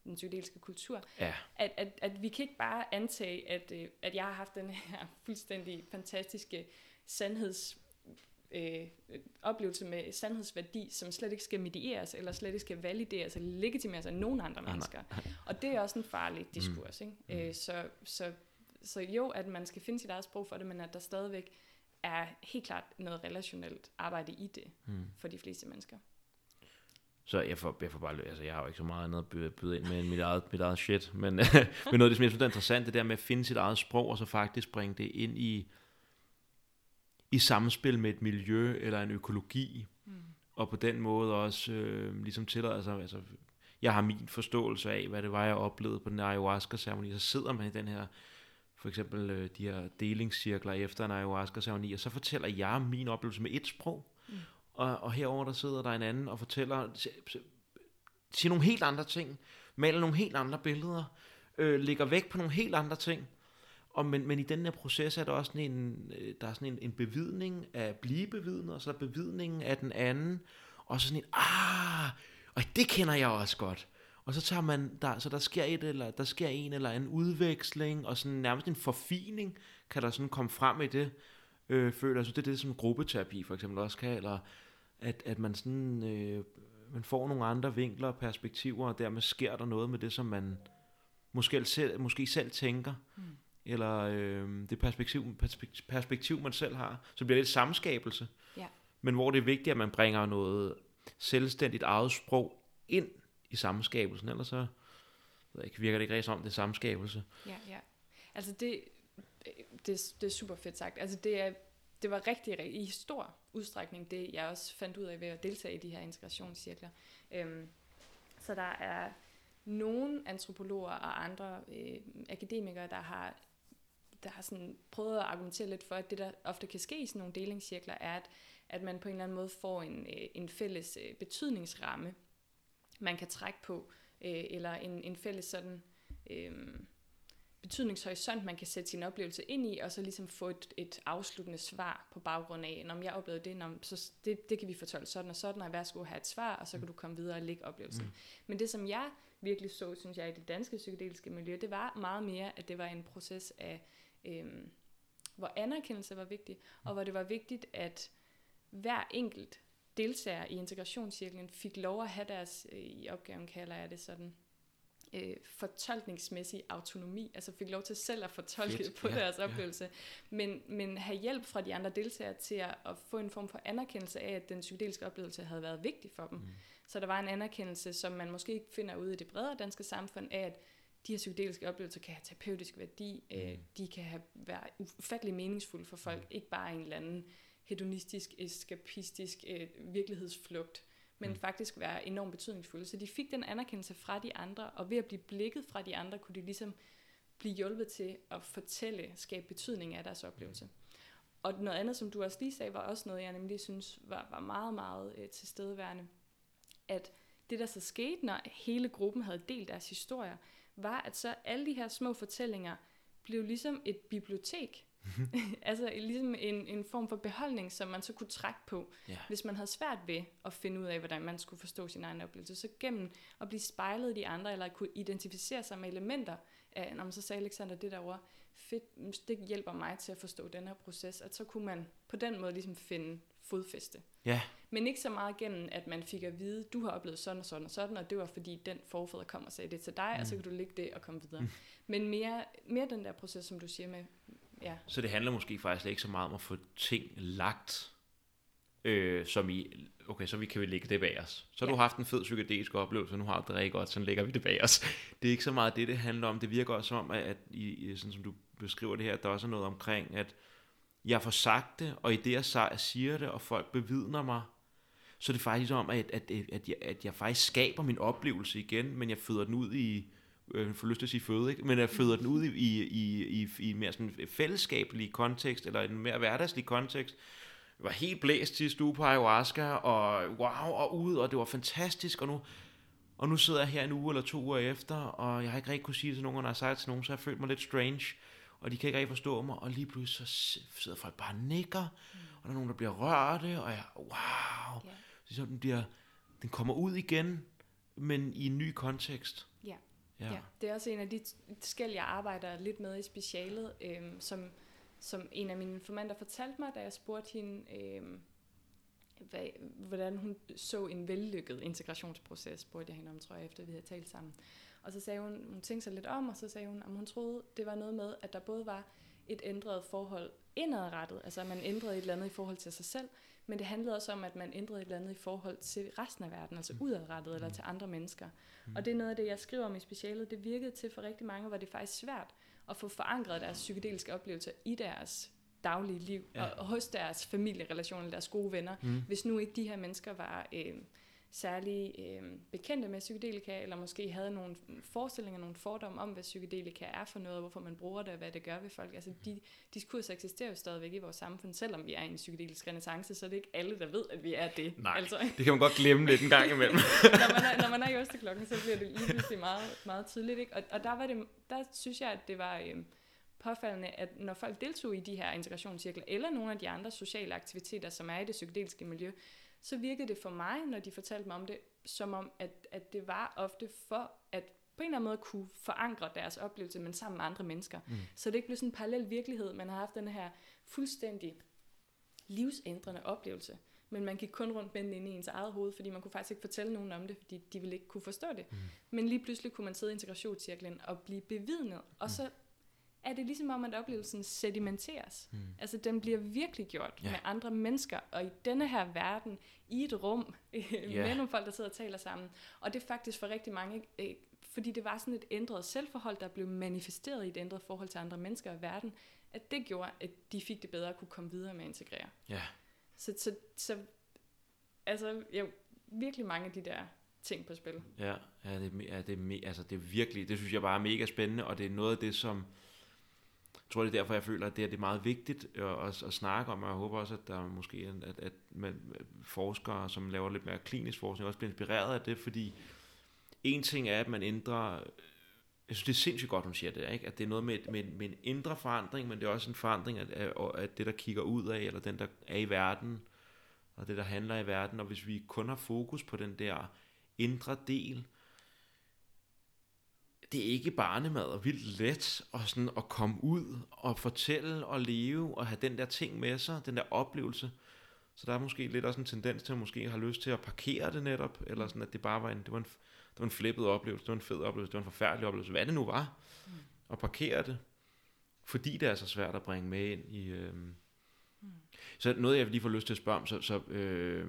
den psykedeliske kultur. Ja. At, at, at vi kan ikke bare antage, at, øh, at jeg har haft den her fuldstændig fantastiske sandheds øh, oplevelse med sandhedsværdi, som slet ikke skal medieres, eller slet ikke skal valideres, eller legitimeres af nogen andre mennesker. Og det er også en farlig mm. diskurs. Ikke? Mm. Øh, så, så, så jo, at man skal finde sit eget sprog for det, men at der stadigvæk er helt klart noget relationelt arbejde i det, mm. for de fleste mennesker. Så jeg får, jeg får bare, altså jeg har jo ikke så meget andet at byde, byde ind med end mit eget, mit eget shit, men, men noget af det, som jeg synes er interessant, det der med at finde sit eget sprog, og så faktisk bringe det ind i, i samspil med et miljø eller en økologi, mm. og på den måde også øh, ligesom tillader sig, altså, jeg har min forståelse af, hvad det var, jeg oplevede på den ayahuasca-ceremoni, så sidder man i den her, for eksempel øh, de her delingscirkler efter en ayahuasca-ceremoni, og så fortæller jeg min oplevelse med et sprog, mm. og, og herover der sidder der en anden og fortæller, siger nogle helt andre ting, maler nogle helt andre billeder, øh, lægger væk på nogle helt andre ting, og men, men i den her proces er der også sådan en, øh, der er sådan en, en bevidning af at blive bevidnet, og så er der bevidningen af den anden, og så sådan en, ah, og det kender jeg også godt. Og så tager man, der, så der sker, et, eller, der sker en eller anden udveksling, og sådan nærmest en forfining, kan der sådan komme frem i det, øh, føler jeg. Så det er det, som gruppeterapi for eksempel også kan, eller at, at man sådan øh, man får nogle andre vinkler og perspektiver, og dermed sker der noget med det, som man måske selv, måske selv tænker, mm eller øh, det perspektiv, perspektiv, perspektiv, man selv har. Så bliver det et samskabelse, Ja. men hvor det er vigtigt, at man bringer noget selvstændigt eget sprog ind i samskabelsen, ellers så ved ikke, virker det ikke rigtig som det er samskabelse. Ja, ja. Altså det, det, det er super fedt sagt. Altså det, er, det var rigtig, rigtig, i stor udstrækning det, jeg også fandt ud af ved at deltage i de her integrationscirkler. Øhm, så der er nogle antropologer og andre øh, akademikere, der har, der har sådan prøvet at argumentere lidt for, at det, der ofte kan ske i sådan nogle delingscirkler, er, at, at man på en eller anden måde får en, øh, en fælles øh, betydningsramme, man kan trække på, øh, eller en, en fælles sådan... Øh, betydningshorisont, man kan sætte sin oplevelse ind i, og så ligesom få et, et afsluttende svar på baggrund af, når jeg oplevede det, når, så det, det kan vi fortolke sådan og sådan, og værsgo have et svar, og så kan du komme videre og lægge oplevelsen. Mm. Men det, som jeg virkelig så, synes jeg, i det danske psykedeliske miljø, det var meget mere, at det var en proces af, øhm, hvor anerkendelse var vigtig, og hvor det var vigtigt, at hver enkelt deltager i integrationscirklen fik lov at have deres, øh, i opgaven kalder jeg det sådan, øh, fortolkningsmæssig autonomi, altså fik lov til selv at fortolke Fedt, på ja, deres ja. oplevelse, men, men have hjælp fra de andre deltagere til at, at få en form for anerkendelse af, at den psykedeliske oplevelse havde været vigtig for dem. Mm. Så der var en anerkendelse, som man måske ikke finder ude i det bredere danske samfund, af at de her psykedeliske oplevelser kan have terapeutisk værdi, mm. øh, de kan have, være ufattelig meningsfulde for folk, mm. ikke bare en eller anden hedonistisk, eskapistisk øh, virkelighedsflugt, men mm. faktisk være enormt betydningsfulde. Så de fik den anerkendelse fra de andre, og ved at blive blikket fra de andre, kunne de ligesom blive hjulpet til at fortælle, skabe betydning af deres oplevelse. Og noget andet, som du også lige sagde, var også noget, jeg nemlig synes var, var meget, meget øh, tilstedeværende. At det, der så skete, når hele gruppen havde delt deres historier, var, at så alle de her små fortællinger blev ligesom et bibliotek. altså ligesom en, en form for beholdning, som man så kunne trække på, Ja. hvis man havde svært ved at finde ud af, hvordan man skulle forstå sin egen oplevelse. Så gennem at blive spejlet i de andre, eller at kunne identificere sig med elementer af, når man så sagde Alexander det derovre, fedt, det hjælper mig til at forstå den her proces, at så kunne man på den måde ligesom finde fodfæste. Ja, Men ikke så meget gennem, at man fik at vide, du har oplevet sådan og sådan og sådan, og det var fordi den forfader kom og sagde det til dig, mm. og så kan du lægge det og komme videre. Mm. Men mere, mere den der proces, som du siger med, ja, så det handler måske faktisk ikke så meget om at få ting lagt, øh, som i, okay, så vi kan vi lægge det bag os. Så har Ja. du haft en fed psykedelisk oplevelse, nu har du det rigtig godt, så lægger vi det bag os. Det er ikke så meget det, det handler om. Det virker også som, at, at i, sådan som du beskriver det her, der er også noget omkring, at jeg får sagt det, og i det, jeg siger det, og folk bevidner mig, så er det faktisk om, at, at, at, jeg, at jeg faktisk skaber min oplevelse igen, men jeg føder den ud i, øh, får lyst til at sige føde, ikke? men jeg føder den ud i, i, i, i, i mere sådan fællesskabelig kontekst, eller en mere hverdagslig kontekst. Jeg var helt blæst sidste uge på ayahuasca, og wow, og ud, og det var fantastisk, og nu, og nu sidder jeg her en uge eller to uger efter, og jeg har ikke rigtig kunne sige det til nogen, og når jeg har sagt det til nogen, så har jeg følt mig lidt strange, og de kan ikke rigtig forstå mig, og lige pludselig så sidder folk bare og nikker, og der er nogen, der bliver rørte, og jeg, wow, Ja. Sådan, den, bliver, den kommer ud igen, men i en ny kontekst. ja. Ja. Ja, det er også en af de skæld, jeg arbejder lidt med i specialet, øhm, som, som en af mine informanter fortalte mig, da jeg spurgte hende, øhm, hvad, hvordan hun så en vellykket integrationsproces, spurgte jeg hende om, tror jeg, efter vi havde talt sammen. Og så sagde hun, hun tænkte sig lidt om, og så sagde hun, at hun troede, det var noget med, at der både var et ændret forhold indadrettet, altså at man ændrede et eller andet i forhold til sig selv, men det handlede også om, at man ændrede et eller andet i forhold til resten af verden, altså udadrettet eller til andre mennesker. Og det er noget af det, jeg skriver om i specialet. Det virkede til for rigtig mange, hvor det er faktisk svært at få forankret deres psykedeliske oplevelser i deres daglige liv, Ja. og hos deres familierelationer, deres gode venner, Mm. mm. hvis nu ikke de her mennesker var øh, særlig øh, bekendte med psykedelika, eller måske havde nogle forestillinger, nogle fordomme om, hvad psykedelika er for noget, og hvorfor man bruger det, og hvad det gør ved folk. Altså, de diskurser eksisterer jo stadigvæk i vores samfund, selvom vi er i en psykedelisk renaissance, så er det ikke alle, der ved, at vi er det. Nej. Altså, Det kan man godt glemme lidt en gang imellem. når, man er, når man er i Østerklokken, så bliver det lige pludselig meget, meget tydeligt. Ikke? Og, og der, var det, der synes jeg, at det var øhm, påfaldende, at når folk deltog i de her integrationscirkler, eller nogle af de andre sociale aktiviteter, som er i det psykedeliske miljø, så virkede det for mig, når de fortalte mig om det, som om, at, at det var ofte for at på en eller anden måde kunne forankre deres oplevelse, men sammen med andre mennesker. Mm. Så det ikke blev sådan en parallel virkelighed. Man har haft den her fuldstændig livsændrende oplevelse, men man gik kun rundt med den inde i ens eget hoved, fordi man kunne faktisk ikke fortælle nogen om det, fordi de ville ikke kunne forstå det. Mm. Men lige pludselig kunne man sidde i integrationscirklen og blive bevidnet, og mm. så er det ligesom om, at oplevelsen sedimenteres. Mm. Altså, den bliver virkelig gjort ja. med andre mennesker, og i denne her verden, i et rum, yeah. med nogle folk, der sidder og taler sammen. Og det er faktisk for rigtig mange, øh, fordi det var sådan et ændret selvforhold, der blev manifesteret i et ændret forhold til andre mennesker i verden, at det gjorde, at de fik det bedre at kunne komme videre med at integrere. Ja. Så, så, så altså, ja, virkelig mange af de der ting på spil. Ja, ja, det, ja det, er, altså, det er virkelig, det synes jeg bare er mega spændende, og det er noget af det, som, jeg tror, det er derfor, jeg føler, at det er, det er meget vigtigt at, at, snakke om, og jeg håber også, at der måske at, at, at man, forskere, som laver lidt mere klinisk forskning, også bliver inspireret af det, fordi en ting er, at man ændrer jeg synes, det er sindssygt godt, hun siger det, ikke? at det er noget med, med, med en indre forandring, men det er også en forandring af, af, det, der kigger ud af, eller den, der er i verden, og det, der handler i verden. Og hvis vi kun har fokus på den der indre del, det er ikke barnemad og vildt let og sådan at komme ud og fortælle og leve og have den der ting med sig, den der oplevelse. Så der er måske lidt også en tendens til at måske have lyst til at parkere det netop, eller sådan at det bare var en, det var en, det var en flippet oplevelse, det var en fed oplevelse, det var en forfærdelig oplevelse, hvad det nu var, mm. og parkere det, fordi det er så svært at bringe med ind i... Øh... Mm. Så noget, jeg lige får lyst til at spørge om, så, så øh,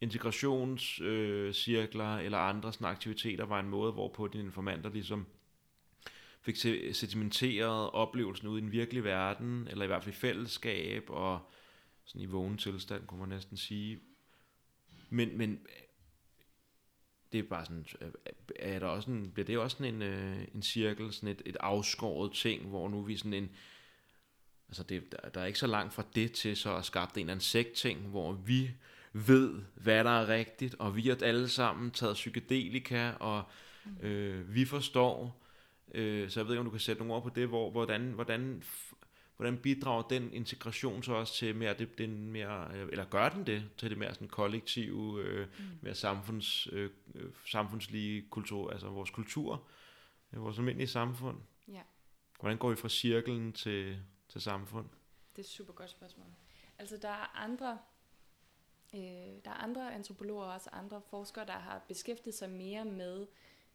integrationscirkler øh, eller andre sådan aktiviteter var en måde, hvorpå dine informanter ligesom fik sedimenteret oplevelsen ud i den virkelige verden, eller i hvert fald i fællesskab, og sådan i vågen tilstand, kunne man næsten sige. Men, men det er bare sådan, øh, er der også en, bliver det også sådan en, øh, en cirkel, sådan et, et afskåret ting, hvor nu vi sådan en, altså det, der, der er ikke så langt fra det til så at skabe en eller anden sekt-ting, hvor vi ved, hvad der er rigtigt, og vi har alle sammen taget psykedelika, og øh, vi forstår, øh, så jeg ved ikke, om du kan sætte nogle ord på det, hvor, hvordan, hvordan hvordan bidrager den integration så også til mere, det, den mere eller gør den det, til det mere sådan kollektive, øh, mm. mere samfunds, øh, samfundslige kultur, altså vores kultur, øh, vores almindelige samfund? Ja. Hvordan går vi fra cirklen til, til samfund? Det er et super godt spørgsmål. Altså der er andre øh, der er andre antropologer og også andre forskere, der har beskæftiget sig mere med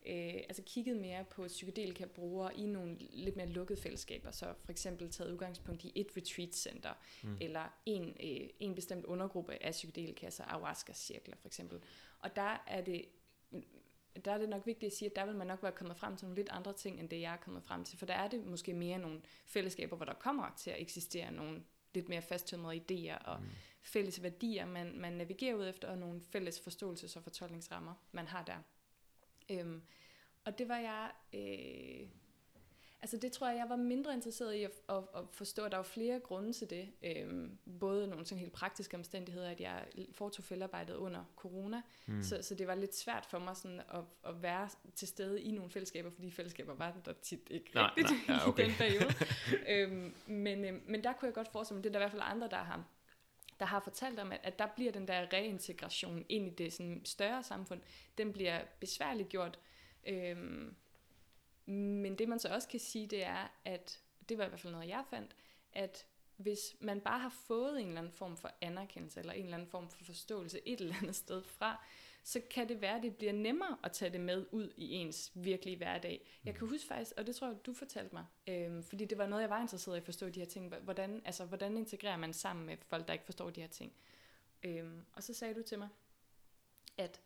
øh, altså kigget mere på psykedelika brugere i nogle lidt mere lukkede fællesskaber, så for eksempel taget udgangspunkt i et retreat center, mm. eller en, øh, en bestemt undergruppe af psykedelika, altså ayahuasca-cirkler for eksempel. Og der er det der er det nok vigtigt at sige, at der vil man nok være kommet frem til nogle lidt andre ting, end det jeg er kommet frem til. For der er det måske mere nogle fællesskaber, hvor der kommer til at eksistere nogle lidt mere fasttømrede idéer og mm. Fælles værdier, man, man navigerer ud efter, og nogle fælles forståelses- og fortolkningsrammer, man har der. Øhm, og det var jeg... Øh, altså det tror jeg, jeg var mindre interesseret i at, at, at forstå, at der var flere grunde til det. Øhm, både nogle sådan helt praktiske omstændigheder, at jeg foretog feltarbejdet under corona, mm. så, så det var lidt svært for mig sådan at, at være til stede i nogle fællesskaber, fordi fællesskaber var der tit ikke nej, rigtigt nej, ja, okay. i den periode. øhm, men, øh, men der kunne jeg godt forestille mig, det er der i hvert fald andre, der har der har fortalt om, at, at der bliver den der reintegration ind i det sådan større samfund, den bliver besværligt gjort. Øhm, men det man så også kan sige, det er, at det var i hvert fald noget, jeg fandt, at hvis man bare har fået en eller anden form for anerkendelse, eller en eller anden form for forståelse et eller andet sted fra, så kan det være, at det bliver nemmere at tage det med ud i ens virkelige hverdag. Jeg kan huske faktisk, og det tror jeg, du fortalte mig, øhm, fordi det var noget, jeg var interesseret i at forstå de her ting. Hvordan, altså, hvordan integrerer man sammen med folk, der ikke forstår de her ting? Øhm, og så sagde du til mig, at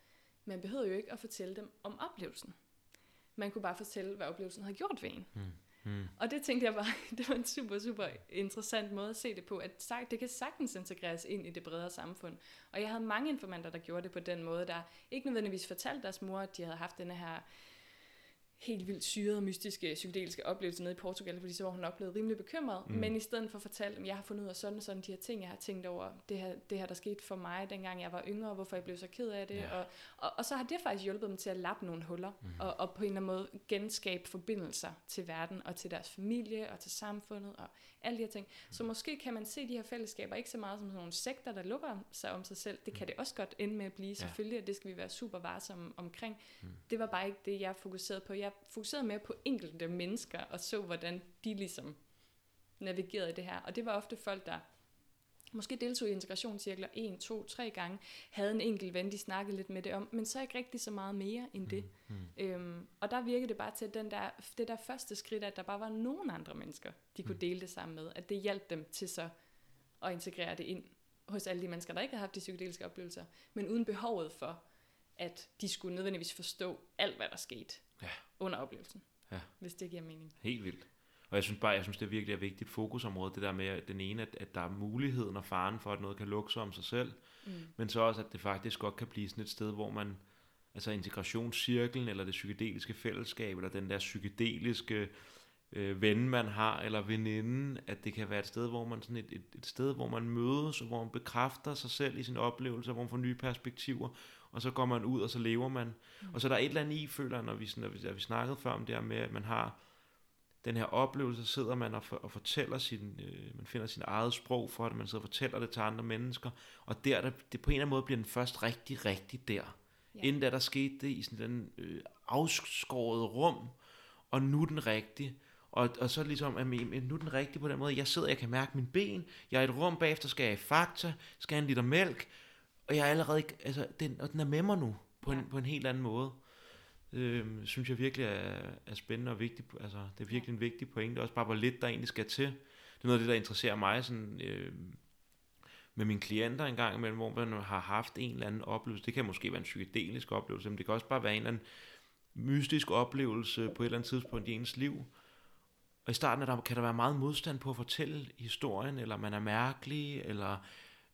man behøver jo ikke at fortælle dem om oplevelsen. Man kunne bare fortælle, hvad oplevelsen havde gjort ved en. Mm. Mm. Og det tænkte jeg bare, det var en super, super interessant måde at se det på, at det kan sagtens integreres ind i det bredere samfund. Og jeg havde mange informanter, der gjorde det på den måde, der ikke nødvendigvis fortalte deres mor, at de havde haft denne her helt vildt syrede, mystiske, psykedeliske oplevelser nede i Portugal, fordi så var hun nok blevet rimelig bekymret. Mm. Men i stedet for at fortælle dem, jeg har fundet ud af sådan og sådan de her ting, jeg har tænkt over, det her, det her der skete for mig, dengang jeg var yngre, hvorfor jeg blev så ked af det. Yeah. Og, og, og så har det faktisk hjulpet dem til at lappe nogle huller, mm. og, og på en eller anden måde genskabe forbindelser til verden, og til deres familie, og til samfundet, og alle de her ting. Mm. Så måske kan man se de her fællesskaber ikke så meget som sådan nogle sekter, der lukker sig om sig selv. Det kan mm. det også godt ende med at blive, selvfølgelig, og det skal vi være super varsomme omkring. Mm. Det var bare ikke det, jeg fokuserede på. Jeg fokuserede mere på enkelte mennesker, og så hvordan de ligesom navigerede det her. Og det var ofte folk, der måske deltog i integrationscirkler en, to, tre gange, havde en enkelt ven, de snakkede lidt med det om, men så ikke rigtig så meget mere end det. Mm. Mm. Øhm, og der virkede det bare til, at den der, det der første skridt, at der bare var nogen andre mennesker, de kunne mm. dele det sammen med, at det hjalp dem til så at integrere det ind hos alle de mennesker, der ikke har haft de psykedeliske oplevelser, men uden behovet for, at de skulle nødvendigvis forstå alt, hvad der skete ja. under oplevelsen. Ja. Hvis det giver mening. Helt vildt. Og jeg synes bare, jeg synes, det er virkelig et vigtigt fokusområde, det der med at den ene, at, at der er muligheden og faren for, at noget kan lukke sig om sig selv, mm. men så også, at det faktisk godt kan blive sådan et sted, hvor man, altså integrationscirklen, eller det psykedeliske fællesskab, eller den der psykedeliske øh, ven, man har, eller veninde, at det kan være et sted, hvor man sådan et, et, et sted, hvor man mødes, og hvor man bekræfter sig selv i sin oplevelse, hvor man får nye perspektiver, og så går man ud, og så lever man. Mm. Og så er der et eller andet i, føler når vi, sådan, når vi, når vi snakkede før om det her med, at man har den her oplevelse, sidder man og, for, og fortæller sin, øh, man finder sin eget sprog for det, man sidder og fortæller det til andre mennesker, og der, der det på en eller anden måde bliver den først rigtig, rigtig der. Ja. Inden da der skete det i sådan den øh, afskårede rum, og nu den rigtige. Og, og så ligesom, at nu er den rigtige på den måde, jeg sidder, jeg kan mærke min ben, jeg er i et rum bagefter, skal jeg i fakta, skal jeg en liter mælk, og jeg er allerede, altså, den, og den er med mig nu, på, ja. en, på en helt anden måde øh, synes jeg virkelig er, er spændende og vigtigt. Altså, det er virkelig en vigtig pointe. Også bare, hvor lidt der egentlig skal til. Det er noget af det, der interesserer mig sådan, øh, med mine klienter en gang imellem, hvor man har haft en eller anden oplevelse. Det kan måske være en psykedelisk oplevelse, men det kan også bare være en eller anden mystisk oplevelse på et eller andet tidspunkt i ens liv. Og i starten der, kan der være meget modstand på at fortælle historien, eller man er mærkelig, eller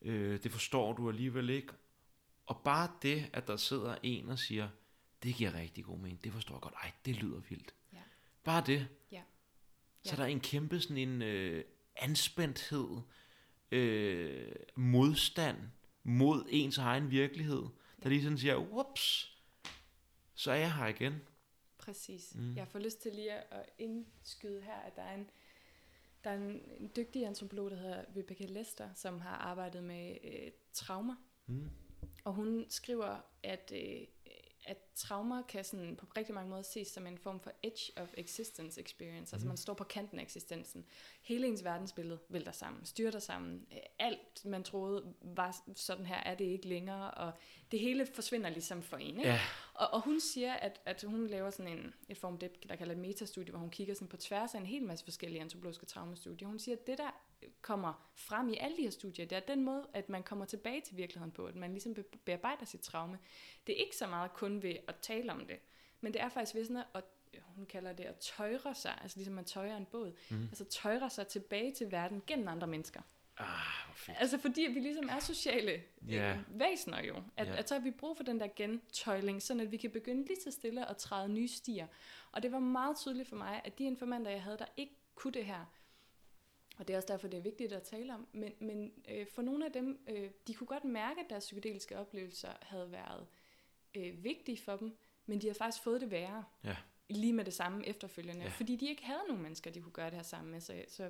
øh, det forstår du alligevel ikke. Og bare det, at der sidder en og siger, det giver rigtig god mening, det forstår jeg godt, ej, det lyder vildt. Ja. Bare det. Ja. Ja. Så der er en kæmpe sådan en øh, anspændthed, øh, modstand mod ens egen virkelighed, ja. der lige sådan siger, whoops, så er jeg her igen. Præcis. Mm. Jeg får lyst til lige at indskyde her, at der er en, der er en, en dygtig antropolog, der hedder Rebecca Lester, som har arbejdet med øh, traumer. Mm. Og hun skriver, at øh, at traumer kan sådan på rigtig mange måder ses som en form for edge of existence experience. Mm. Altså mhm. man står på kanten af eksistensen. Hele ens verdensbillede vælter sammen, styrter sammen. Alt man troede var sådan her, er det ikke længere. Og det hele forsvinder ligesom for en. Ikke? Ja. Og, og hun siger, at, at hun laver sådan en, et form, det, der kalder et metastudie, hvor hun kigger sådan på tværs af en hel masse forskellige antropologiske traumastudier. Hun siger, at det der kommer frem i alle de her studier, det er den måde, at man kommer tilbage til virkeligheden på, at man ligesom bearbejder sit traume. Det er ikke så meget kun ved at tale om det, men det er faktisk ved sådan at, hun kalder det at tøjre sig, altså ligesom man tøjer en båd, mm. altså tøjre sig tilbage til verden gennem andre mennesker. Ah, altså fordi vi ligesom er sociale yeah. øh, væsener jo, at, yeah. at så har vi brug for den der gentøjling, sådan at vi kan begynde lige så stille at træde nye stier. Og det var meget tydeligt for mig, at de informanter, jeg havde, der ikke kunne det her, og det er også derfor, det er vigtigt at tale om. Men, men øh, for nogle af dem, øh, de kunne godt mærke, at deres psykedeliske oplevelser havde været øh, vigtige for dem, men de har faktisk fået det værre. Ja. Lige med det samme efterfølgende. Ja. Fordi de ikke havde nogen mennesker, de kunne gøre det her sammen med. Så, så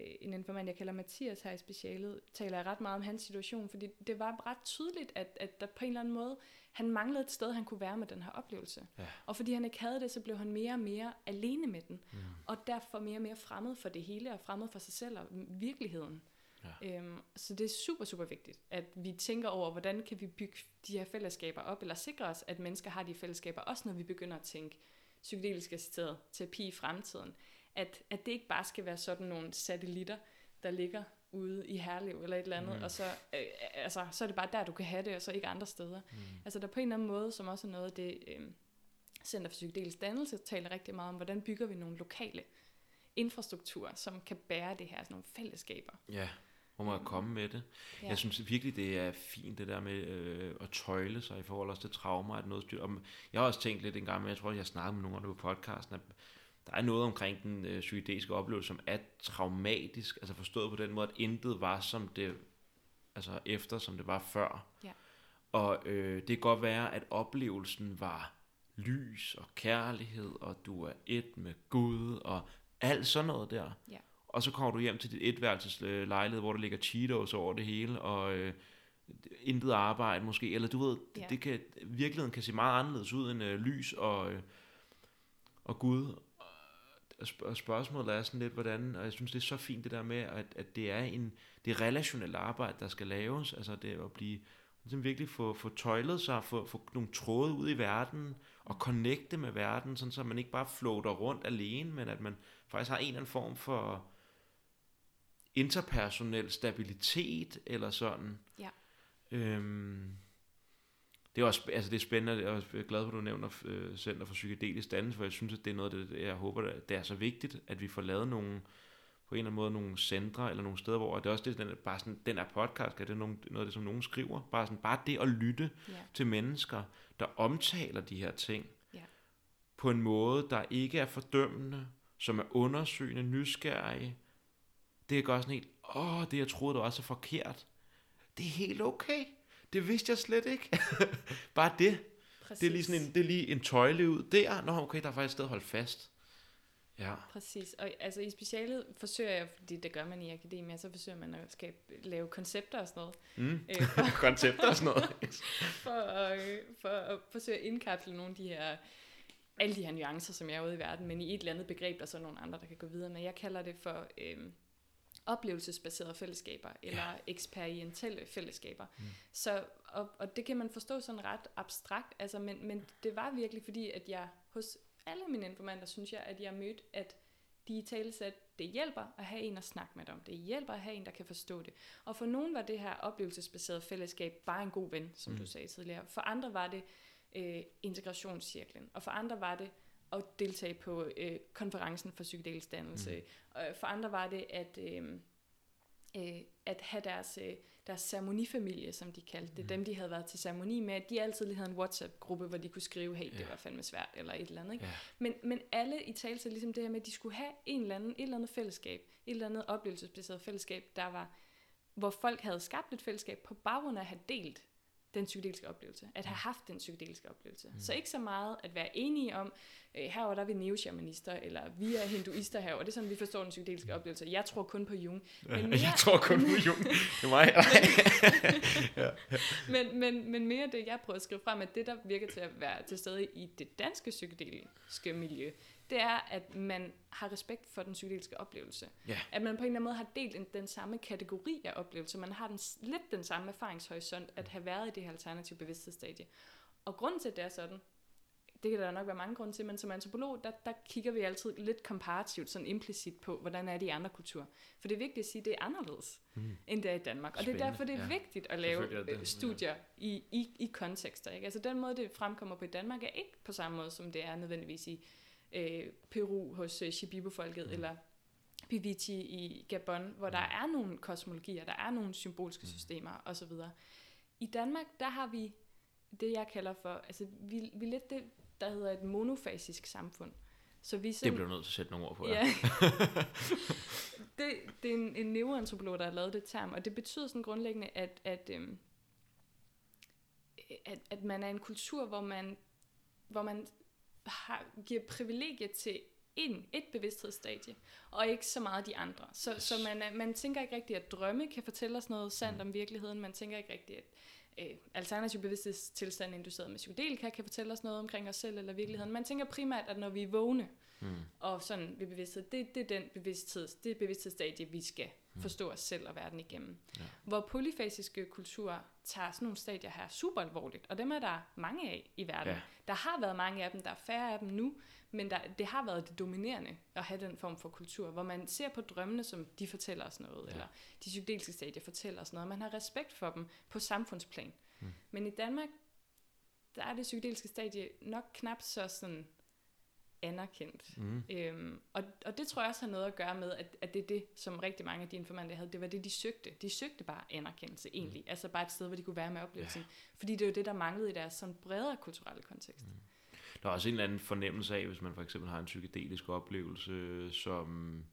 øh, en informant, jeg kalder Mathias her i specialet, taler jeg ret meget om hans situation, fordi det var ret tydeligt, at, at der på en eller anden måde, han manglede et sted, han kunne være med den her oplevelse. Ja. Og fordi han ikke havde det, så blev han mere og mere alene med den. Mm. Og derfor mere og mere fremmed for det hele, og fremmed for sig selv og virkeligheden. Ja. Øhm, så det er super, super vigtigt, at vi tænker over, hvordan kan vi bygge de her fællesskaber op, eller sikre os, at mennesker har de fællesskaber, også når vi begynder at tænke psykedelisk assisteret terapi i fremtiden. At, at det ikke bare skal være sådan nogle satellitter, der ligger ude i Herlev eller et eller andet, mm. og så, øh, altså, så er det bare der, du kan have det, og så ikke andre steder. Mm. Altså der på en eller anden måde, som også er noget af det, øh, Center for Psykedelisk Dannelse taler rigtig meget om, hvordan bygger vi nogle lokale infrastrukturer, som kan bære det her, sådan nogle fællesskaber. Ja, hvor man kan komme med det. Ja. Jeg synes virkelig, det er fint, det der med øh, at tøjle sig i forhold til traumer. At noget styr. Jeg har også tænkt lidt en gang, men jeg tror, jeg har snakket med nogen af på podcasten, at der er noget omkring den øh, psykedeliske oplevelse, som er traumatisk, altså forstået på den måde, at intet var som det, altså efter som det var før. Ja. Og øh, det kan godt være, at oplevelsen var lys og kærlighed, og du er et med Gud, og alt sådan noget der. Ja. Og så kommer du hjem til dit etværelses lejlighed, hvor der ligger Cheetos over det hele, og øh, intet arbejde måske, eller du ved, ja. det, det kan, virkeligheden kan se meget anderledes ud end øh, lys og, øh, og Gud og spørgsmålet er sådan lidt, hvordan, og jeg synes, det er så fint det der med, at, at det er en, det er relationelt arbejde, der skal laves, altså det at blive, ligesom virkelig få, få tøjlet sig, få, få nogle tråde ud i verden, og connecte med verden, sådan så man ikke bare floater rundt alene, men at man faktisk har en eller anden form for interpersonel stabilitet, eller sådan. Ja. Øhm, det er også altså det er spændende, og jeg er glad for, at du nævner øh, Center for Psykedelisk Dannelse, for jeg synes, at det er noget, det, jeg håber, det er så vigtigt, at vi får lavet nogle, på en eller anden måde nogle centre, eller nogle steder, hvor det er også det, den, bare sådan, den er podcast, det er nogle, noget af det, som nogen skriver, bare, sådan, bare det at lytte Ja. til mennesker, der omtaler de her ting, Ja. på en måde, der ikke er fordømmende, som er undersøgende, nysgerrige, det gør sådan helt, åh, det jeg troede, der var så forkert, det er helt okay. Det vidste jeg slet ikke. Bare det. Præcis. Det er lige sådan en, det er lige en tøjle ud der. Nå, okay, der er faktisk et sted at holde fast. Ja. Præcis, og altså i specialet forsøger jeg, fordi det gør man i akademia, så forsøger man at skabe, lave koncepter og sådan noget, Mm. øh, for, Koncepter og sådan noget. for, at, for at forsøge at indkapsle nogle af de her, alle de her nuancer, som jeg er ude i verden, men i et eller andet begreb, der er så nogle andre, der kan gå videre med. Jeg kalder det for øh, oplevelsesbaserede fællesskaber, eller ja. eksperimentelle fællesskaber. Mm. Så, og, og det kan man forstå sådan ret abstrakt, altså, men, men det var virkelig fordi, at jeg hos alle mine informanter, synes jeg, at jeg mødte, at de i tale det hjælper at have en at snakke med om. Det hjælper at have en, der kan forstå det. Og for nogen var det her oplevelsesbaserede fællesskab bare en god ven, som mm. du sagde tidligere. For andre var det øh, integrationscirklen. Og for andre var det at deltage på øh, konferencen for psykedelisk dannelse. Mm. Og for andre var det at, øh, øh, at have deres, øh, deres ceremonifamilie, som de kaldte det. Mm. Dem, de havde været til ceremoni med, de altid lige havde en WhatsApp-gruppe, hvor de kunne skrive, hey, det Ja. var fandme svært, eller et eller andet. Ikke? Ja. Men, men alle i tale til ligesom det her med, at de skulle have en eller anden, et eller andet fællesskab, et eller andet oplevelsesbaseret fællesskab, der var, hvor folk havde skabt et fællesskab på baggrund af at have delt den psykedeliske oplevelse, at have haft den psykedeliske oplevelse. Mm. Så ikke så meget at være enige om, øh, herover der er vi neoshamanister, eller vi er hinduister herover, det er sådan, vi forstår den psykedeliske oplevelse. Jeg tror kun på Jung. Men Jeg tror kun på Jung. Det er mig. men, men, men mere det, jeg prøver at skrive frem, at det, der virker til at være til stede i det danske psykedeliske miljø, det er, at man har respekt for den psykedeliske oplevelse. Ja. At man på en eller anden måde har delt en, den samme kategori af oplevelse. Man har den, lidt den samme erfaringshorisont, at have været i det her alternative bevidsthedsstadie. Og grunden til, at det er sådan, det kan der nok være mange grunde til, men som antropolog, der, der kigger vi altid lidt komparativt, sådan implicit på, hvordan er det i andre kulturer. For det er vigtigt at sige, at det er anderledes, mm. end det er i Danmark. Og det er derfor, det er ja. vigtigt at lave det øh, studier i, i, i kontekster. Ikke? Altså den måde, det fremkommer på i Danmark, er ikke på samme måde, som det er nødvendigvis i øh, Peru hos øh, Shipibo-folket, mm. eller Pivichi i Gabon, hvor der er nogle kosmologier, der er nogle symbolske systemer osv. I Danmark, der har vi det, jeg kalder for, altså vi, vi er lidt det, der hedder et monofasisk samfund. Så vi er Det sådan, bliver nødt til at sætte nogle ord på. Ja. det, det er en, en neuroantropolog, der har lavet det term, og det betyder sådan grundlæggende, at, at, øhm, at, at man er en kultur, hvor man, hvor man har, giver privilegie til en, et bevidsthedsstadie, og ikke så meget de andre. Så, yes. så man, er, man tænker ikke rigtigt, at drømme kan fortælle os noget sandt mm. om virkeligheden. Man tænker ikke rigtigt, at øh, alternativ bevidsthedstilstand induceret med psykedelika kan fortælle os noget omkring os selv eller virkeligheden. Man tænker primært, at når vi er vågne, Mm. og sådan ved bevidsthed, det, det er den bevidstheds, det bevidsthedsstadie, vi skal forstå os selv og verden igennem. Ja. Hvor polyfasiske kulturer tager sådan nogle stadier her super alvorligt, og dem er der mange af i verden. Ja. Der har været mange af dem, der er færre af dem nu, men der, det har været det dominerende at have den form for kultur, hvor man ser på drømmene, som de fortæller os noget, Ja. eller de psykedeliske stadier fortæller os noget, og man har respekt for dem på samfundsplan. Mm. Men i Danmark, der er det psykedeliske stadie nok knap så sådan anerkendt. Mm. Øhm, og, og det tror jeg også har noget at gøre med, at, at det er det, som rigtig mange af de informanter havde, det var det, de søgte. De søgte bare anerkendelse egentlig. Mm. Altså bare et sted, hvor de kunne være med oplevelsen. Ja. Fordi det er jo det, der manglede i deres sådan bredere kulturelle kontekst. Mm. Der er også en eller anden fornemmelse af, hvis man for eksempel har en psykedelisk oplevelse som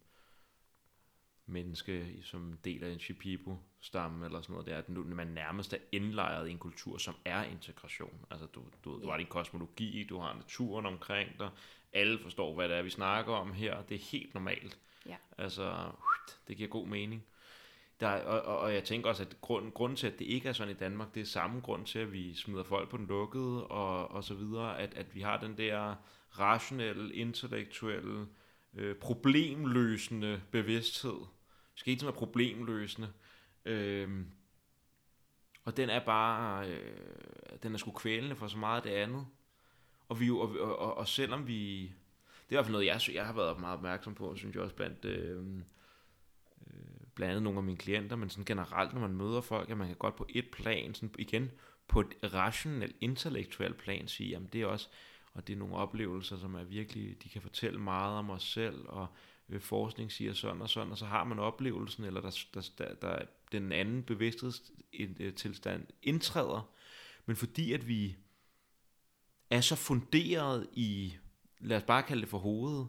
menneske, som del af en Shipibo-stamme eller sådan noget, det er, at nu- man nærmest er indlejret i en kultur, som er integration. Altså, du, du, du har din kosmologi, du har naturen omkring dig, alle forstår, hvad det er, vi snakker om her, det er helt normalt. Ja. Altså, det giver god mening. Der, er- og, og, og jeg tænker også, at grunden, grunden til, at det ikke er sådan i Danmark, det er samme grund til, at vi smider folk på den lukkede, og, og så videre, at, at vi har den der rationelle, intellektuelle, øh, problemløsende bevidsthed. Skal hele tiden være problemløsende. Øh, og den er bare, øh, den er sgu kvælende for så meget af det andet. Og, vi, og, og, og, og selvom vi, det er i hvert fald noget, jeg, jeg har været meget opmærksom på, synes jeg også blandt, øh, øh, blandt andet nogle af mine klienter, men sådan generelt, når man møder folk, at man kan godt på et plan, sådan igen på et rationelt, intellektuelt plan, sige, jamen det er også, og det er nogle oplevelser, som er virkelig, de kan fortælle meget om os selv, og øh, forskning siger sådan og sådan, og så har man oplevelsen, eller der, der, der, der den anden bevidsthedstilstand indtræder, men fordi at vi er så funderet i, lad os bare kalde det for hovedet,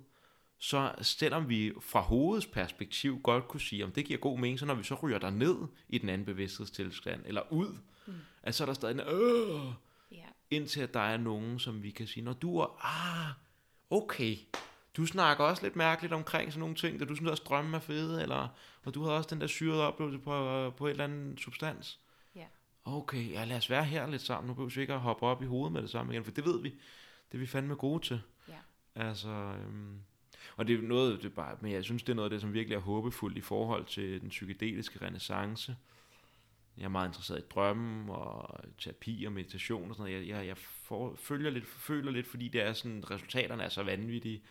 så selvom vi fra hovedets perspektiv godt kunne sige, om det giver god mening, så når vi så ryger der ned i den anden bevidsthedstilstand, eller ud, mm. at så er der stadig en, øh, yeah. indtil at der er nogen, som vi kan sige, når du er, ah, okay, du snakker også lidt mærkeligt omkring sådan nogle ting, da du synes også drømme er fede, eller, og du har også den der syrede oplevelse på, på et eller andet substans. Ja. Okay, ja, lad os være her lidt sammen. Nu behøver vi ikke at hoppe op i hovedet med det samme igen, for det ved vi. Det er vi fandme gode til. Ja. Altså, øhm, og det er noget, det er bare, men jeg synes, det er noget af det, som virkelig er håbefuldt i forhold til den psykedeliske renaissance. Jeg er meget interesseret i drømme og terapi og meditation og sådan noget. Jeg, jeg, jeg får, følger lidt, føler lidt, fordi det er sådan, resultaterne er så vanvittige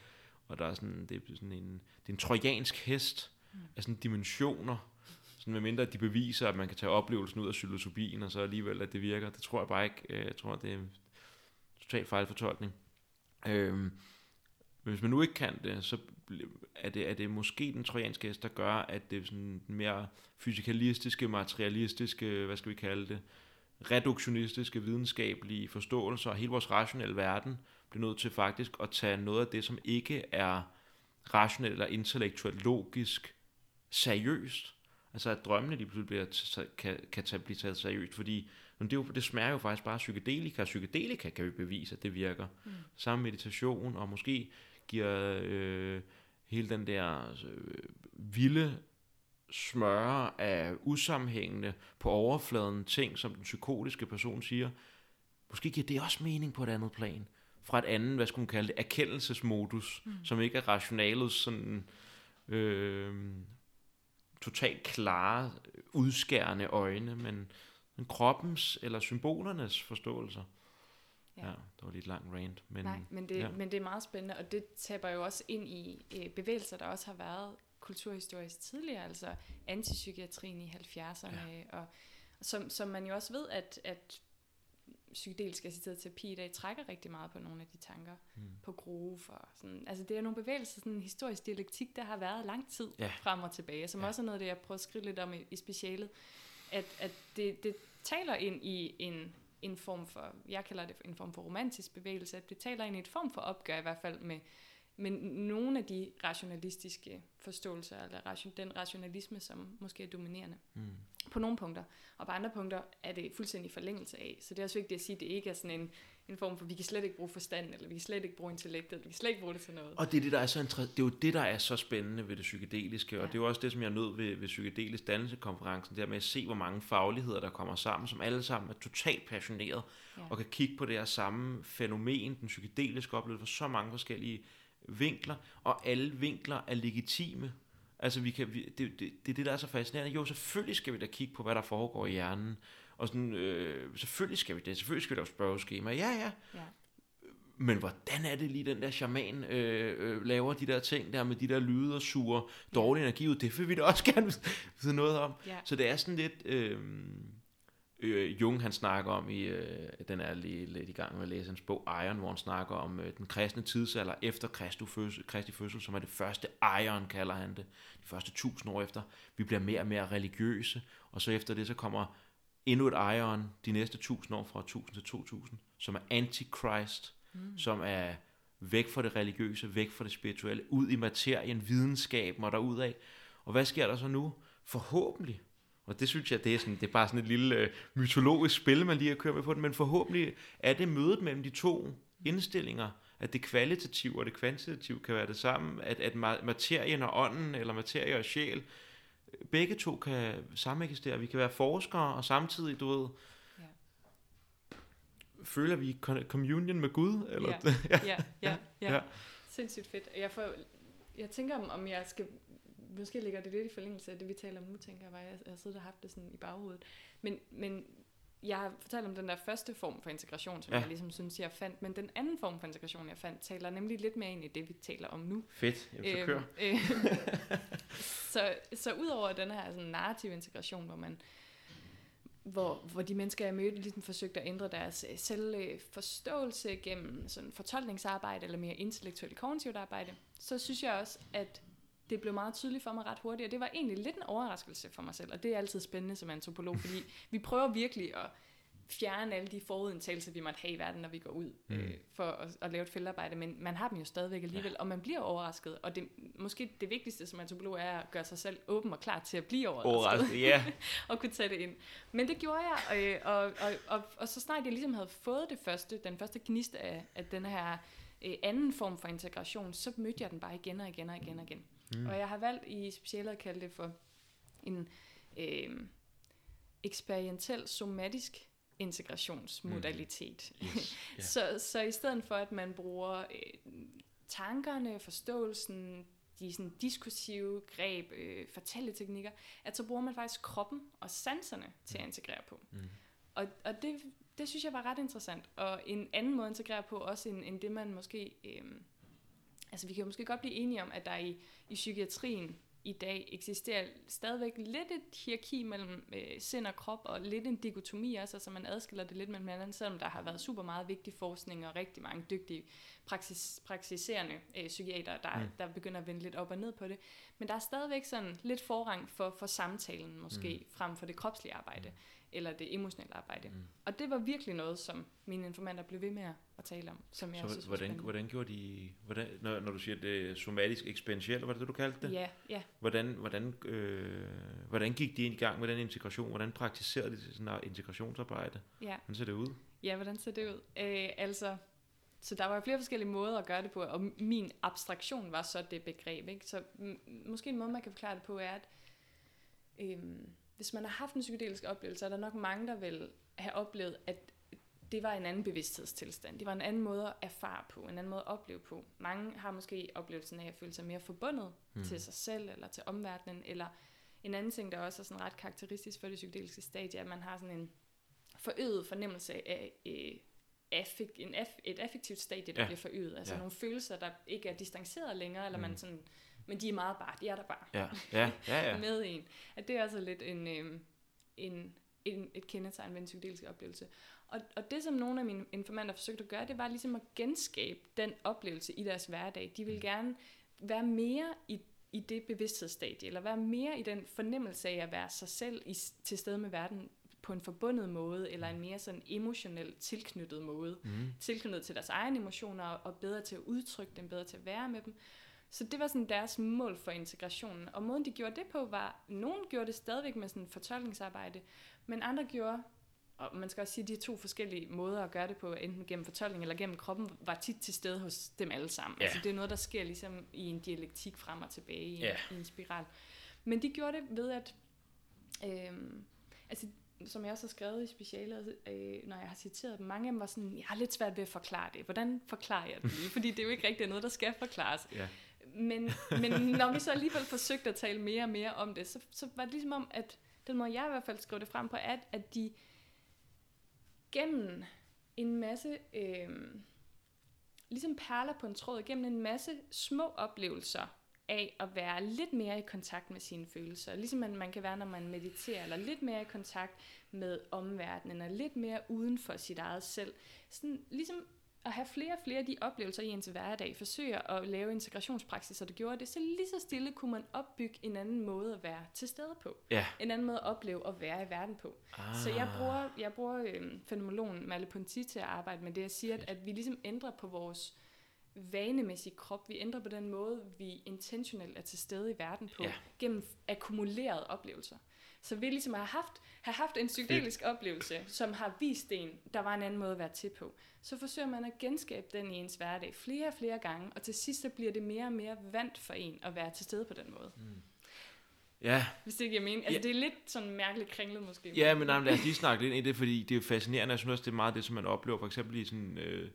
og der er sådan, det er sådan en, det er en trojansk hest mm. af sådan dimensioner, sådan med mindre de beviser, at man kan tage oplevelsen ud af psilocybin, og så alligevel, at det virker. Det tror jeg bare ikke. Øh, jeg tror, det er en total fejlfortolkning. Øhm, men hvis man nu ikke kan det, så er det, er det måske den trojanske hest, der gør, at det er sådan den mere fysikalistiske, materialistiske, hvad skal vi kalde det, reduktionistiske, videnskabelige forståelser og hele vores rationelle verden, bliver nødt til faktisk at tage noget af det, som ikke er rationelt eller intellektuelt logisk, seriøst. Altså at drømmene lige pludselig bliver, kan, kan tage, blive taget seriøst, fordi det, er jo, det smager jo faktisk bare psykedelika. Psykedelika kan vi bevise, at det virker. Mm. Samme meditation, og måske giver øh, hele den der øh, vilde smøre af usammenhængende på overfladen ting, som den psykotiske person siger, måske giver det også mening på et andet plan fra et andet, hvad skulle man kalde det, erkendelsesmodus, mm. som ikke er rationalet sådan øh, totalt klare, udskærende øjne, men, men kroppens eller symbolernes forståelser. Ja. ja, det var lidt lang rant. Men, Nej, men det, ja. men det er meget spændende, og det taber jo også ind i øh, bevægelser, der også har været kulturhistorisk tidligere, altså antipsykiatrien i 70'erne, ja. og som, som man jo også ved, at, at psykedelisk assisteret terapi i dag trækker rigtig meget på nogle af de tanker mm. på groove og sådan. Altså det er nogle bevægelser, sådan en historisk dialektik, der har været lang tid ja. frem og tilbage, som ja. også er noget, det jeg prøver at skrive lidt om i, i specialet, at, at det, det taler ind i en, en form for, jeg kalder det en form for romantisk bevægelse, at det taler ind i et form for opgør i hvert fald med, men nogle af de rationalistiske forståelser, eller ration, den rationalisme, som måske er dominerende mm. på nogle punkter, og på andre punkter er det fuldstændig forlængelse af. Så det er også vigtigt at sige, at det ikke er sådan en, en form for, vi kan slet ikke bruge forstand, eller vi kan slet ikke bruge intellektet, vi kan slet ikke bruge det til noget. Og det er, det, der er, så det er jo det, der er så spændende ved det psykedeliske, ja. og det er jo også det, som jeg nød ved, ved psykedelisk dannelsekonferencen, det er med at se, hvor mange fagligheder, der kommer sammen, som alle sammen er totalt passionerede, ja. og kan kigge på det her samme fænomen, den psykedeliske oplevelse, for så mange forskellige vinkler, og alle vinkler er legitime. Altså, vi kan, vi, det, det, det er det, der er så fascinerende. Jo, selvfølgelig skal vi da kigge på, hvad der foregår i hjernen. Og sådan, øh, selvfølgelig skal vi det. Selvfølgelig skal vi lave spørgeskema. Ja, ja. ja. Men hvordan er det lige, den der shaman øh, øh, laver de der ting der med de der lyde og suger dårlig energi ud? Det vil vi da også gerne vide noget om. Ja. Så det er sådan lidt... Øh, øh, Jung han snakker om i, øh, den er lige lidt i gang med at læse hans bog Iron, hvor han snakker om øh, den kristne tidsalder efter Kristi fødsel, Kristi fødsel, som er det første Iron, kalder han det, de første tusind år efter. Vi bliver mere og mere religiøse, og så efter det så kommer endnu et Iron de næste tusind år fra 1000 til 2000, som er Antichrist, mm. som er væk fra det religiøse, væk fra det spirituelle, ud i materien, videnskaben og derudad. Og hvad sker der så nu? Forhåbentlig og det synes jeg, det er, sådan, det er bare sådan et lille øh, mytologisk spil, man lige har kørt med på den. Men forhåbentlig er det mødet mellem de to indstillinger, at det kvalitative og det kvantitative kan være det samme, at, at materien og ånden, eller materie og sjæl, begge to kan sameksistere. Vi kan være forskere, og samtidig, du ved, ja. føler vi communion med Gud? Eller? Ja, ja, ja, ja. ja. Sindssygt fedt. Jeg får jeg tænker, om, om jeg skal... Måske ligger det lidt i forlængelse af det, vi taler om nu, tænker jeg, bare, jeg, jeg har siddet og haft det sådan i baghovedet. Men, men jeg har fortalt om den der første form for integration, som Ja. jeg ligesom synes, jeg fandt. Men den anden form for integration, jeg fandt, taler nemlig lidt mere ind i det, vi taler om nu. Fedt. Jamen, så kør. øh, så, så udover den her sådan, narrative integration, hvor man hvor, hvor de mennesker, jeg mødte, ligesom forsøgte at ændre deres øh, selvforståelse gennem sådan fortolkningsarbejde eller mere intellektuelt kognitivt arbejde, så synes jeg også, at det blev meget tydeligt for mig ret hurtigt, og det var egentlig lidt en overraskelse for mig selv, og det er altid spændende som antropolog, fordi vi prøver virkelig at fjerne alle de forudindtagelser, vi måtte have i verden, når vi går ud Mm. øh, for at, at lave et feltarbejde, men man har dem jo stadigvæk alligevel, ja. og man bliver overrasket, og det, måske det vigtigste som antropolog er at gøre sig selv åben og klar til at blive overrasket, Overrasket, ja. og kunne tage det ind. Men det gjorde jeg, øh, og, og, og, og så snart jeg ligesom havde fået det første, den første gnist af, af den her øh, anden form for integration, så mødte jeg den bare igen og igen og igen og igen. Mm. Og jeg har valgt i specialet at kalde det for en øh, eksperimentel somatisk integrationsmodalitet. Mm. Yes. Ja. Så, så i stedet for, at man bruger øh, tankerne, forståelsen, de sådan diskursive greb, øh, fortælleteknikker, at så bruger man faktisk kroppen og sanserne til at integrere på. Mm. Og, og det, det synes jeg var ret interessant. Og en anden måde at integrere på, også end, end det man måske... Øh, altså vi kan jo måske godt blive enige om, at der i, i psykiatrien i dag eksisterer stadigvæk lidt et hierarki mellem øh, sind og krop, og lidt en dikotomi også, altså man adskiller det lidt mellem hinanden, selvom der har været super meget vigtig forskning og rigtig mange dygtige praksis, praksiserende øh, psykiater, der, Mm. mm. der begynder at vende lidt op og ned på det. Men der er stadigvæk sådan lidt forrang for, for samtalen måske, mm. frem for det kropslige arbejde, eller det emotionelle arbejde. Mm. Og det var virkelig noget, som mine informanter blev ved med at tale om, som jeg Så synes var hvordan, spændende. hvordan gjorde de, hvordan, når, når du siger det somatisk eksperientielt, var det det, du kaldte det? Ja, ja. Hvordan, hvordan, øh, hvordan gik de ind i gang med den integration? Hvordan praktiserede de sådan noget integrationsarbejde? Ja, Hvordan ser det ud? ja hvordan ser det ud? Øh, altså, så der var jo flere forskellige måder at gøre det på, og min abstraktion var så det begreb. Ikke? Så m- måske en måde, man kan forklare det på, er, at øhm, hvis man har haft en psykedelisk oplevelse, er der nok mange, der vil have oplevet, at det var en anden bevidsthedstilstand. Det var en anden måde at erfare på, en anden måde at opleve på. Mange har måske oplevelsen af at føle sig mere forbundet Hmm. mm. til sig selv, eller til omverdenen, eller en anden ting, der også er sådan ret karakteristisk for det psykedeliske stadie, er, at man har sådan en forøget fornemmelse af øh, affekt, en aff, et affektivt stadie, der Ja. bliver forøget. Altså Ja. nogle følelser, der ikke er distanceret længere, eller mm. Mm. man sådan, men de er meget bare, de er der bare Ja, ja, ja. ja. med en. At det er altså lidt en, øh, en, en, et kendetegn ved en psykedelisk oplevelse. Og, og det, som nogle af mine informanter forsøgte at gøre, det var ligesom at genskabe den oplevelse i deres hverdag. De ville gerne være mere i, i det bevidsthedsstadie, eller være mere i den fornemmelse af at være sig selv i, til stede med verden på en forbundet måde, eller en mere sådan emotionelt tilknyttet måde. Mm. Tilknyttet til deres egne emotioner, og bedre til at udtrykke dem, bedre til at være med dem. Så det var sådan deres mål for integrationen. Og måden, de gjorde det på, var, nogen gjorde det stadigvæk med sådan fortolkningsarbejde, men andre gjorde, og man skal også sige, at de to forskellige måder at gøre det på, enten gennem fortolkning eller gennem kroppen, var tit til stede hos dem alle sammen. Ja. Altså det er noget, der sker ligesom i en dialektik frem og tilbage i, Ja. en, i en spiral. Men de gjorde det ved at, øhm, altså som jeg også har skrevet i specialet, øh, når jeg har citeret dem, mange af dem var sådan, jeg har lidt svært ved at forklare det. Hvordan forklarer jeg det lige? Fordi det er jo ikke rigtig noget, der skal forklares. Ja. Men, men når vi så alligevel forsøgte at tale mere og mere om det, så, så var det ligesom om, at den måde, jeg i hvert fald skrev det frem på, er, at, at de gennem en masse, øh, ligesom perler på en tråd, gennem en masse små oplevelser af at være lidt mere i kontakt med sine følelser. Ligesom man, man kan være, når man mediterer, eller lidt mere i kontakt med omverdenen, og lidt mere uden for sit eget selv. Sådan, ligesom at have flere og flere af de oplevelser i ens hverdag, forsøger at lave integrationspraksis, og det gjorde det, så lige så stille kunne man opbygge en anden måde at være til stede på. Ja. En anden måde at opleve at være i verden på. Ah. Så jeg bruger, jeg bruger øhm, fænomenologen Merleau-Ponty til at arbejde med det. Jeg siger, at, at vi ligesom ændrer på vores vanemæssige krop. Vi ændrer på den måde, vi intentionelt er til stede i verden på, ja. gennem akkumulerede oplevelser. Så vi ligesom har haft, har haft en psykedelisk oplevelse, som har vist en, der var en anden måde at være til på. Så forsøger man at genskabe den i ens hverdag flere og flere gange, og til sidst så bliver det mere og mere vant for en at være til stede på den måde. Ja, Hvis det giver mening. Altså Ja. det er lidt sådan mærkeligt kringlet måske. Ja, men nej, men lad os lige snakke lidt ind i det, fordi det er fascinerende. Jeg synes også, det er meget det, som man oplever, for eksempel i sådan, øh,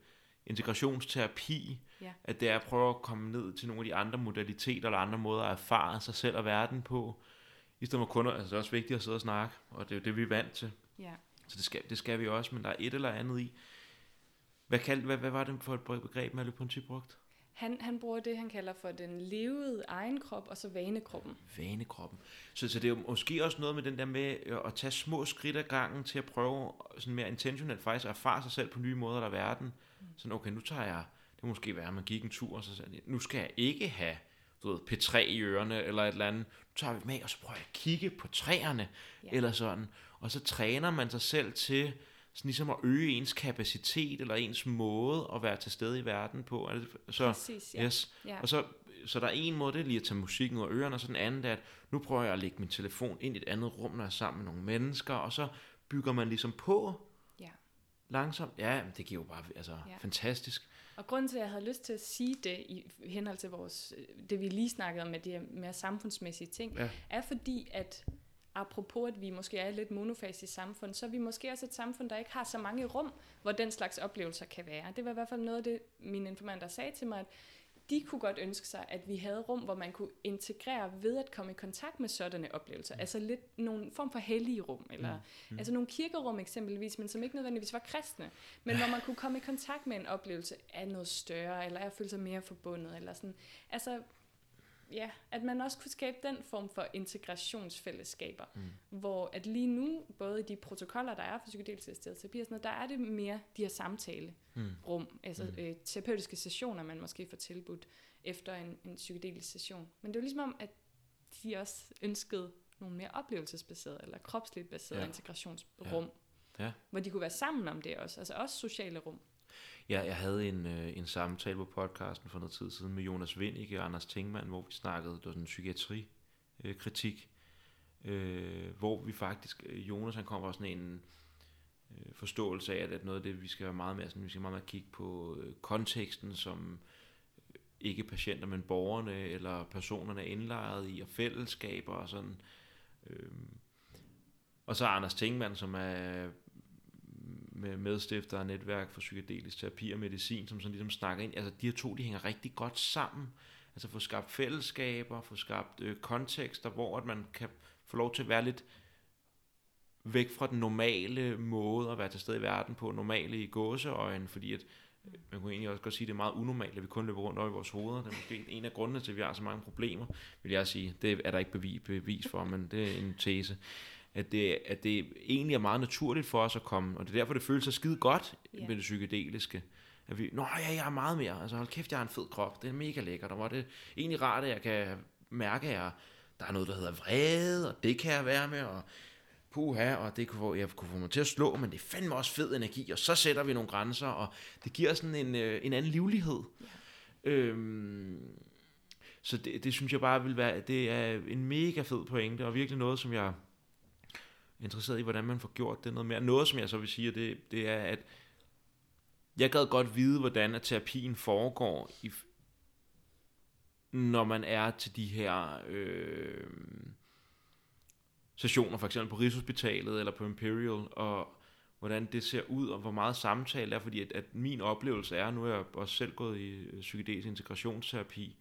integrationsterapi, Ja. at det er at prøve at komme ned til nogle af de andre modaliteter eller andre måder at erfare sig selv og verden på, i stedet for kun, at- altså det er også vigtigt at sidde og snakke, og det er jo det, vi er vant til. Ja. Så det skal, det skal vi også, men der er et eller andet i. Hvad, kald, hvad, hvad var det for et begreb, Malle Ponti brugt? Han, han bruger det, han kalder for den levede egen krop, og så vanekroppen. Vanekroppen. Så, så det er jo måske også noget med den der med øh, at tage små skridt ad gangen til at prøve sådan mere intentionelt faktisk at erfare sig selv på nye måder der er verden. Sådan, okay, nu tager jeg, det må måske være, at man gik en tur, og så sagde nu skal jeg ikke have du ved, P3 i ørerne, eller et eller andet. Nu tager vi med, og så prøver jeg at kigge på træerne, Ja. eller sådan. Og så træner man sig selv til sådan ligesom at øge ens kapacitet, eller ens måde at være til stede i verden på. Så, Præcis, ja. Yes. Ja. Og så, så der er en måde, det er lige at tage musikken ud af ørerne, og så den anden, det er, at nu prøver jeg at lægge min telefon ind i et andet rum, når jeg er sammen med nogle mennesker, og så bygger man ligesom på Ja. langsomt. Ja, det giver jo bare altså, ja. fantastisk. Og grunden til, at jeg havde lyst til at sige det i henhold til vores, øh, det vi lige snakkede om med de her mere samfundsmæssige ting, Ja. er fordi, at apropos, at vi måske er et lidt monofasisk samfund, så er vi måske også et samfund, der ikke har så mange rum, hvor den slags oplevelser kan være. Det var i hvert fald noget af det, mine informanter sagde til mig, at de kunne godt ønske sig, at vi havde rum, hvor man kunne integrere ved at komme i kontakt med sådanne oplevelser. Mm. Altså lidt nogle form for hellige rum, eller mm. altså nogle kirkerum eksempelvis, men som ikke nødvendigvis var kristne, men hvor man kunne komme i kontakt med en oplevelse af noget større, eller at føle sig mere forbundet, eller sådan. Altså, ja, at man også kunne skabe den form for integrationsfællesskaber, mm. hvor at lige nu, både i de protokoller, der er for psykedelisk assisteret terapi og sådan noget, der er det mere de her samtale Mm. rum, altså mm. øh, terapeutiske sessioner, man måske får tilbudt efter en, en psykedelisk session. Men det var ligesom om, at de også ønskede nogle mere oplevelsesbaserede eller kropsligt baserede ja. Ja. integrationsrum, Ja. hvor de kunne være sammen om det også, altså også sociale rum. Ja, jeg havde en, øh, en samtale på podcasten for noget tid siden med Jonas Vindike og Anders Tingmann, hvor vi snakkede, det var sådan en psykiatri-kritik, øh, hvor vi faktisk, øh, Jonas han kom fra sådan en øh, forståelse af, at, at noget af det, vi skal være meget mere, sådan, vi skal meget mere kigge på øh, konteksten, som øh, ikke patienter, men borgerne eller personerne er indlejret i, og fællesskaber og sådan. Øh, og så Anders Tingmann, som er med medstifter af Netværk for Psykedelisk Terapi og Medicin, som sådan ligesom snakker ind. Altså de her to, de hænger rigtig godt sammen. Altså få skabt fællesskaber, få skabt øh, kontekster, hvor at man kan få lov til at være lidt væk fra den normale måde at være til stede i verden på, normale i gåseøjen, fordi at øh, man kunne egentlig også godt sige, at det er meget unormalt, at vi kun løber rundt over i vores hoveder. Det er måske en af grundene til, at vi har så mange problemer, vil jeg sige. Det er der ikke bevis, bevis for, men det er en tese at det, at det egentlig er meget naturligt for os at komme, og det er derfor, det føles så skide godt Ja. yeah. med det psykedeliske. At vi, nå ja, jeg er meget mere, altså hold kæft, jeg har en fed krop, det er mega lækkert, og hvor er det egentlig rart, at jeg kan mærke, at jeg, der er noget, der hedder vrede, og det kan jeg være med, og puha, og det kunne, få- jeg kunne få mig til at slå, men det er fandme også fed energi, og så sætter vi nogle grænser, og det giver sådan en, øh, en anden livlighed. Øhm, så det, det synes jeg bare vil være, det er en mega fed pointe, og virkelig noget, som jeg interesseret i, hvordan man får gjort det noget mere. Noget, som jeg så vil sige, det, det er, at jeg gad godt vide, hvordan at terapien foregår, i, når man er til de her øh, sessioner, for eksempel på Rigshospitalet eller på Imperial, og hvordan det ser ud, og hvor meget samtale er, fordi at, at min oplevelse er, nu er jeg også selv gået i øh, psykedelisk integrationsterapi,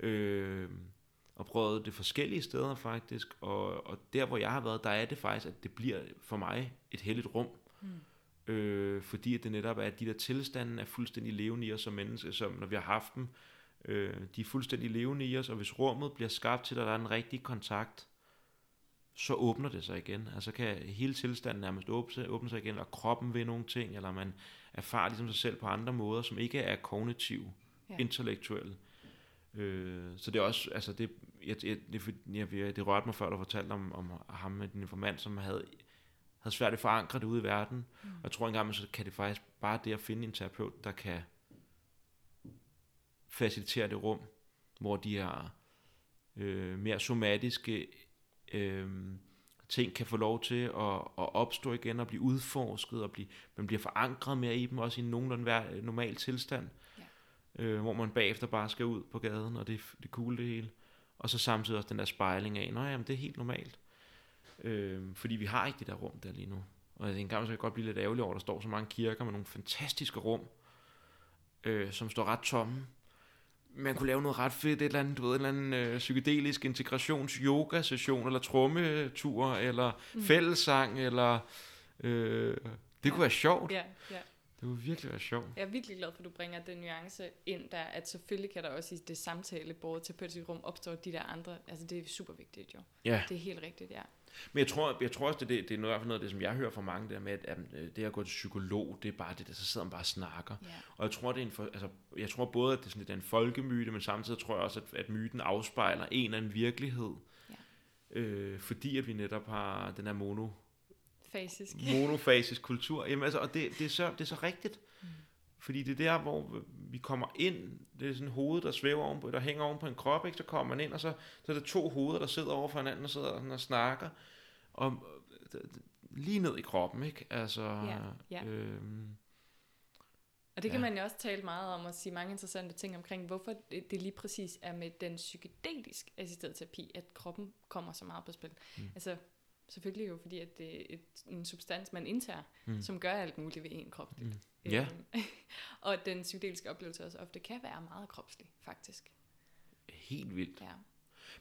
øh, og prøvet det forskellige steder faktisk, og, og der hvor jeg har været, der er det faktisk, at det bliver for mig et heldigt rum, mm. øh, fordi det netop er, at de der tilstande er fuldstændig levende i os som mennesker, som når vi har haft dem, øh, de er fuldstændig levende i os, og hvis rummet bliver skabt til, at der er en rigtig kontakt, så åbner det sig igen. Altså kan hele tilstanden nærmest åbne sig, åbne sig igen, eller kroppen ved nogle ting, eller man erfarer ligesom sig selv på andre måder, som ikke er kognitiv, Ja. intellektuelle. Øh, så det er også, altså det, jeg, jeg, det, jeg, jeg, det rørte mig før, du fortalte om, om ham med din informant, som havde, havde svært at forankre det ude i verden. Mm. Og jeg tror engang, så kan det faktisk bare det at finde en terapeut, der kan facilitere det rum, hvor de her øh, mere somatiske øh, ting kan få lov til at, at opstå igen og blive udforsket, og blive, man bliver forankret mere i dem, også i en nogenlunde normal tilstand, Ja. Øh, hvor man bagefter bare skal ud på gaden, og det, er- det cool det hele. Og så samtidig også den der spejling af, nå jamen, det er helt normalt. Øh, fordi vi har ikke det der rum der lige nu. Og en gang så kan jeg godt blive lidt ærgerlig over, at der står så mange kirker med nogle fantastiske rum, øh, som står ret tomme. Man kunne lave noget ret fedt, et eller andet, du ved, en eller anden øh, psykedelisk integrations yoga session eller trommetur, eller mm. fællessang, eller øh, det kunne være sjovt. Ja, ja. Det kunne virkelig være sjovt. Jeg er virkelig glad for, at du bringer den nuance ind der, at selvfølgelig kan der også i det samtale både til rum opstå de der andre, altså det er super vigtigt jo. Ja. Det er helt rigtigt, ja. Men jeg tror, jeg tror også, det, det, det er noget, noget af det, som jeg hører fra mange, der med, at, at øh, det at gå til psykolog, det er bare det der, så sidder man bare og snakker. Ja. Og jeg tror, det er en, for, altså, jeg tror både, at det er, sådan, er en folkemyte, men samtidig tror jeg også, at, at myten afspejler en eller anden virkelighed. Ja. Øh, fordi at vi netop har den her mono, Fasisk. monofasisk kultur. Jamen, altså, og det, det, er så, det er så rigtigt. Mm. Fordi det er der, hvor vi kommer ind, det er sådan en hoved, der svæver ovenpå, der hænger oven på en krop, ikke? så kommer man ind, og så, så er der to hoveder, der sidder over for hinanden og sidder og, og snakker. Og lige ned i kroppen, ikke? Altså, Ja, ja. Øhm, Og det kan Ja. man jo også tale meget om og sige mange interessante ting omkring, hvorfor det, det lige præcis er med den psykedelisk assisterede terapi, at kroppen kommer så meget på spil. Mm. Altså selvfølgelig jo, fordi at det er et, en substans, man indtager, Mm. som gør alt muligt ved en krop. Mm. Ja. og at den psykedeliske oplevelse også ofte kan være meget kropslig, faktisk. helt vildt. Ja.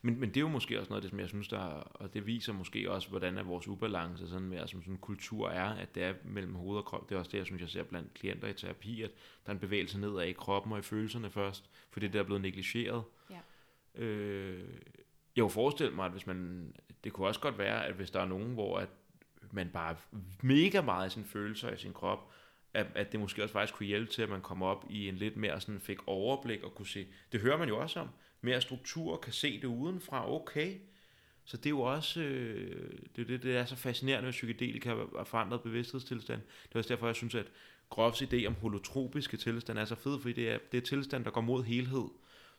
Men, men det er jo måske også noget af det, som jeg synes, der er, og det viser måske også, hvordan er vores ubalance sådan mere som sådan en kultur er, at det er mellem hoved og krop. Det er også det, jeg synes, jeg ser blandt klienter i terapi, at der er en bevægelse nedad i kroppen og i følelserne først, for det er der er blevet negligeret. Ja. Øh, jeg kunne forestille mig, at hvis man, det kunne også godt være, at hvis der er nogen, hvor at man bare mega meget i sine følelser i sin krop, at, at det måske også faktisk kunne hjælpe til, at man kommer op i en lidt mere sådan, fik overblik og kunne se, det hører man jo også om, mere struktur, kan se det udenfra, okay. Så det er jo også, øh, det, er det, det er så fascinerende med psykedelika og forandret bevidsthedstilstand. Det er også derfor, jeg synes, at Groffs idé om holotropiske tilstand er så fed, fordi det er, det er tilstand, der går mod helhed.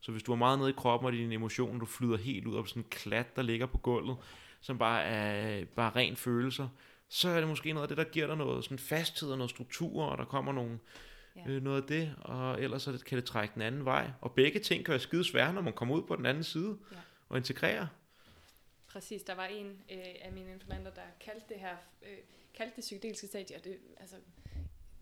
Så hvis du er meget nede i kroppen og dine emotioner, du flyder helt ud af sådan en klat, der ligger på gulvet, som bare er bare ren følelser, så er det måske noget af det, der giver dig noget sådan fasthed og noget struktur, og der kommer nogle, Ja. øh, noget af det, og ellers så kan det trække den anden vej. Og begge ting kan være skide svære, når man kommer ud på den anden side Ja. og integrerer. Præcis, der var en øh, af mine informanter, der kaldte det her, øh, kaldte det psykedeliske stadie, og det, altså,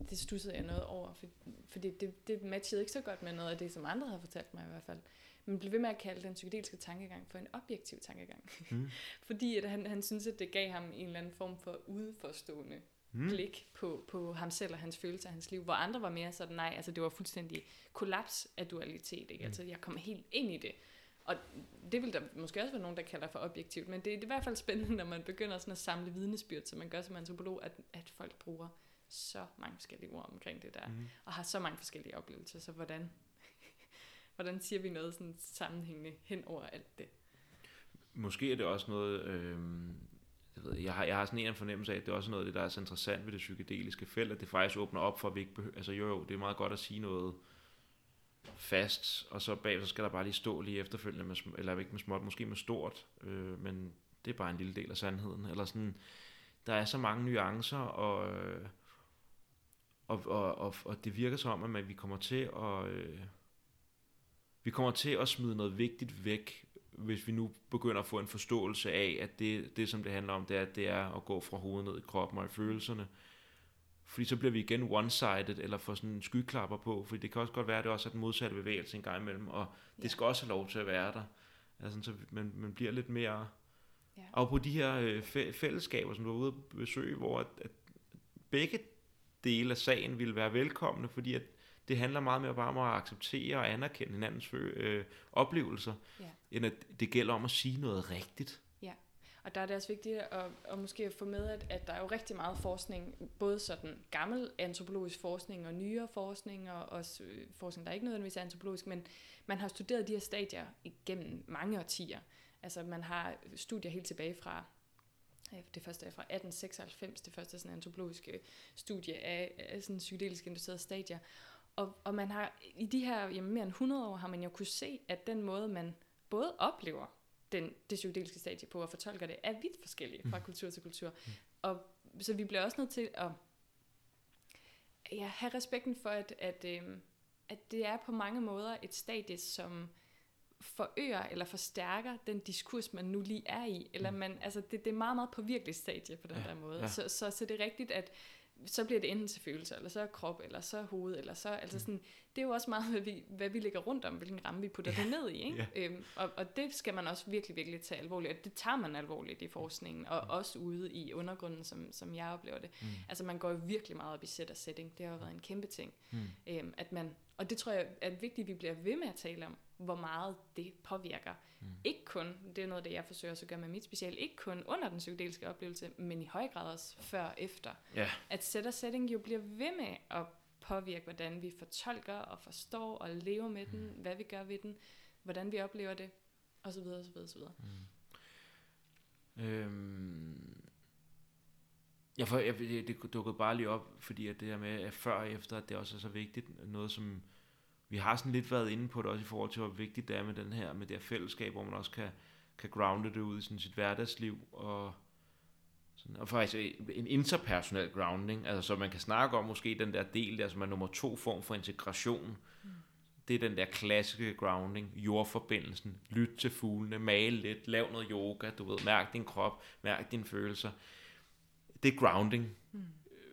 det stussede jeg noget over, for, fordi det, det matchede ikke så godt med noget af det, som andre havde fortalt mig i hvert fald. Men blev ved med at kalde den psykedeliske tankegang for en objektiv tankegang. Mm. fordi at han, han synes, at det gav ham en eller anden form for udforstående Mm. blik på, på ham selv og hans følelser og hans liv, hvor andre var mere sådan, nej, altså det var fuldstændig kollaps af dualitet, ikke? Mm. Altså jeg kom helt ind i det. Og det vil der måske også være nogen, der kalder for objektivt, men det er i hvert fald spændende, når man begynder sådan at samle vidnesbyrd, som man gør som antropolog, at, at folk bruger så mange forskellige ord omkring det der, Mm. og har så mange forskellige oplevelser, så hvordan, hvordan siger vi noget sådan sammenhængende hen over alt det? Måske er det også noget, øh, jeg, ved, jeg, har, jeg har sådan en fornemmelse af, at det er også noget af det, der er så interessant ved det psykedeliske felt, at det faktisk åbner op for, at vi ikke behøver, altså jo jo, det er meget godt at sige noget fast, og så bag, så skal der bare lige stå lige efterfølgende, med, eller ikke med småt, måske med stort, øh, men det er bare en lille del af sandheden, eller sådan, der er så mange nuancer, og, øh, og, og, og, og det virker som om, at vi kommer til at, øh, vi kommer til at smide noget vigtigt væk, hvis vi nu begynder at få en forståelse af, at det, det som det handler om, det er, det er at gå fra hovedet ned i kroppen og i følelserne. Fordi så bliver vi igen one-sided, eller får sådan en skyklapper på, fordi det kan også godt være, at det også er den modsatte bevægelse en gang imellem, og det Ja. skal også have lov til at være der. Altså, så man, man bliver lidt mere... Ja. Og på de her øh, fæ- fællesskaber, som du er ude at besøge, hvor at, at begge dele af sagen ville være velkomne, fordi at det handler meget mere bare om at acceptere og anerkende hinandens øh, oplevelser, Ja. end at det gælder om at sige noget rigtigt. Og der er det også vigtigt at, at måske få med, at, at der er jo rigtig meget forskning, både sådan gammel antropologisk forskning og nyere forskning, og også øh, forskning, der er ikke nødvendigvis er antropologisk, men man har studeret de her stadier igennem mange årtier. Altså man har studier helt tilbage fra, det første er fra 1896, det første sådan antropologiske studie af, af sådan psykedelisk inducerede stadier. Og, og man har i de her jamen, mere end 100 år, har man jo kunne se, at den måde, man både oplever den, det psykedeliske stadie på og fortolker det, er vidt forskellige fra kultur til kultur. Og så vi bliver også nødt til at ja, have respekten for, at, at, øhm, at det er på mange måder et stadie, som forøger eller forstærker den diskurs, man nu lige er i. Eller man, altså det, det er meget, meget påvirkeligt stadie på den Ja, der måde. ja. Så, så, så det er rigtigt, at så bliver det enten til følelser, eller så krop, eller så hoved, eller så, altså sådan, det er jo også meget, hvad vi, hvad vi lægger rundt om, hvilken ramme vi putter Ja. det ned i, ikke? Ja. Øhm, og, og det skal man også virkelig, virkelig tage alvorligt, og det tager man alvorligt i forskningen, og også ude i undergrunden, som, som jeg oplever det. Mm. Altså man går jo virkelig meget op i set og setting, det har jo været en kæmpe ting. Mm. Øhm, at man, og det tror jeg er vigtigt, at vi bliver ved med at tale om, hvor meget det påvirker. Mm. Ikke kun, det er noget, det jeg forsøger at gøre med mit special, ikke kun under den psykedeliske oplevelse, men i høj grad også før og efter. Ja. At set og setting jo bliver ved med at påvirke, hvordan vi fortolker og forstår og lever med den, hvad vi gør ved den, hvordan vi oplever det, og så videre, og så videre, og så videre. Øhm, jeg, for, jeg, det, dukkede bare lige op, fordi at det her med at før og efter, at det også er så vigtigt, noget som vi har sådan lidt været inde på det også i forhold til, hvor vigtigt det er med den her, med det her fællesskab, hvor man også kan, kan grounde det ud i sådan sit hverdagsliv, og, sådan, og faktisk en interpersonel grounding, altså så man kan snakke om måske den der del der, som er nummer to form for integration, mm. det er den der klassiske grounding, jordforbindelsen, lyt til fuglene, male lidt, lav noget yoga, du ved, mærk din krop, mærk dine følelser. Det er grounding, mm.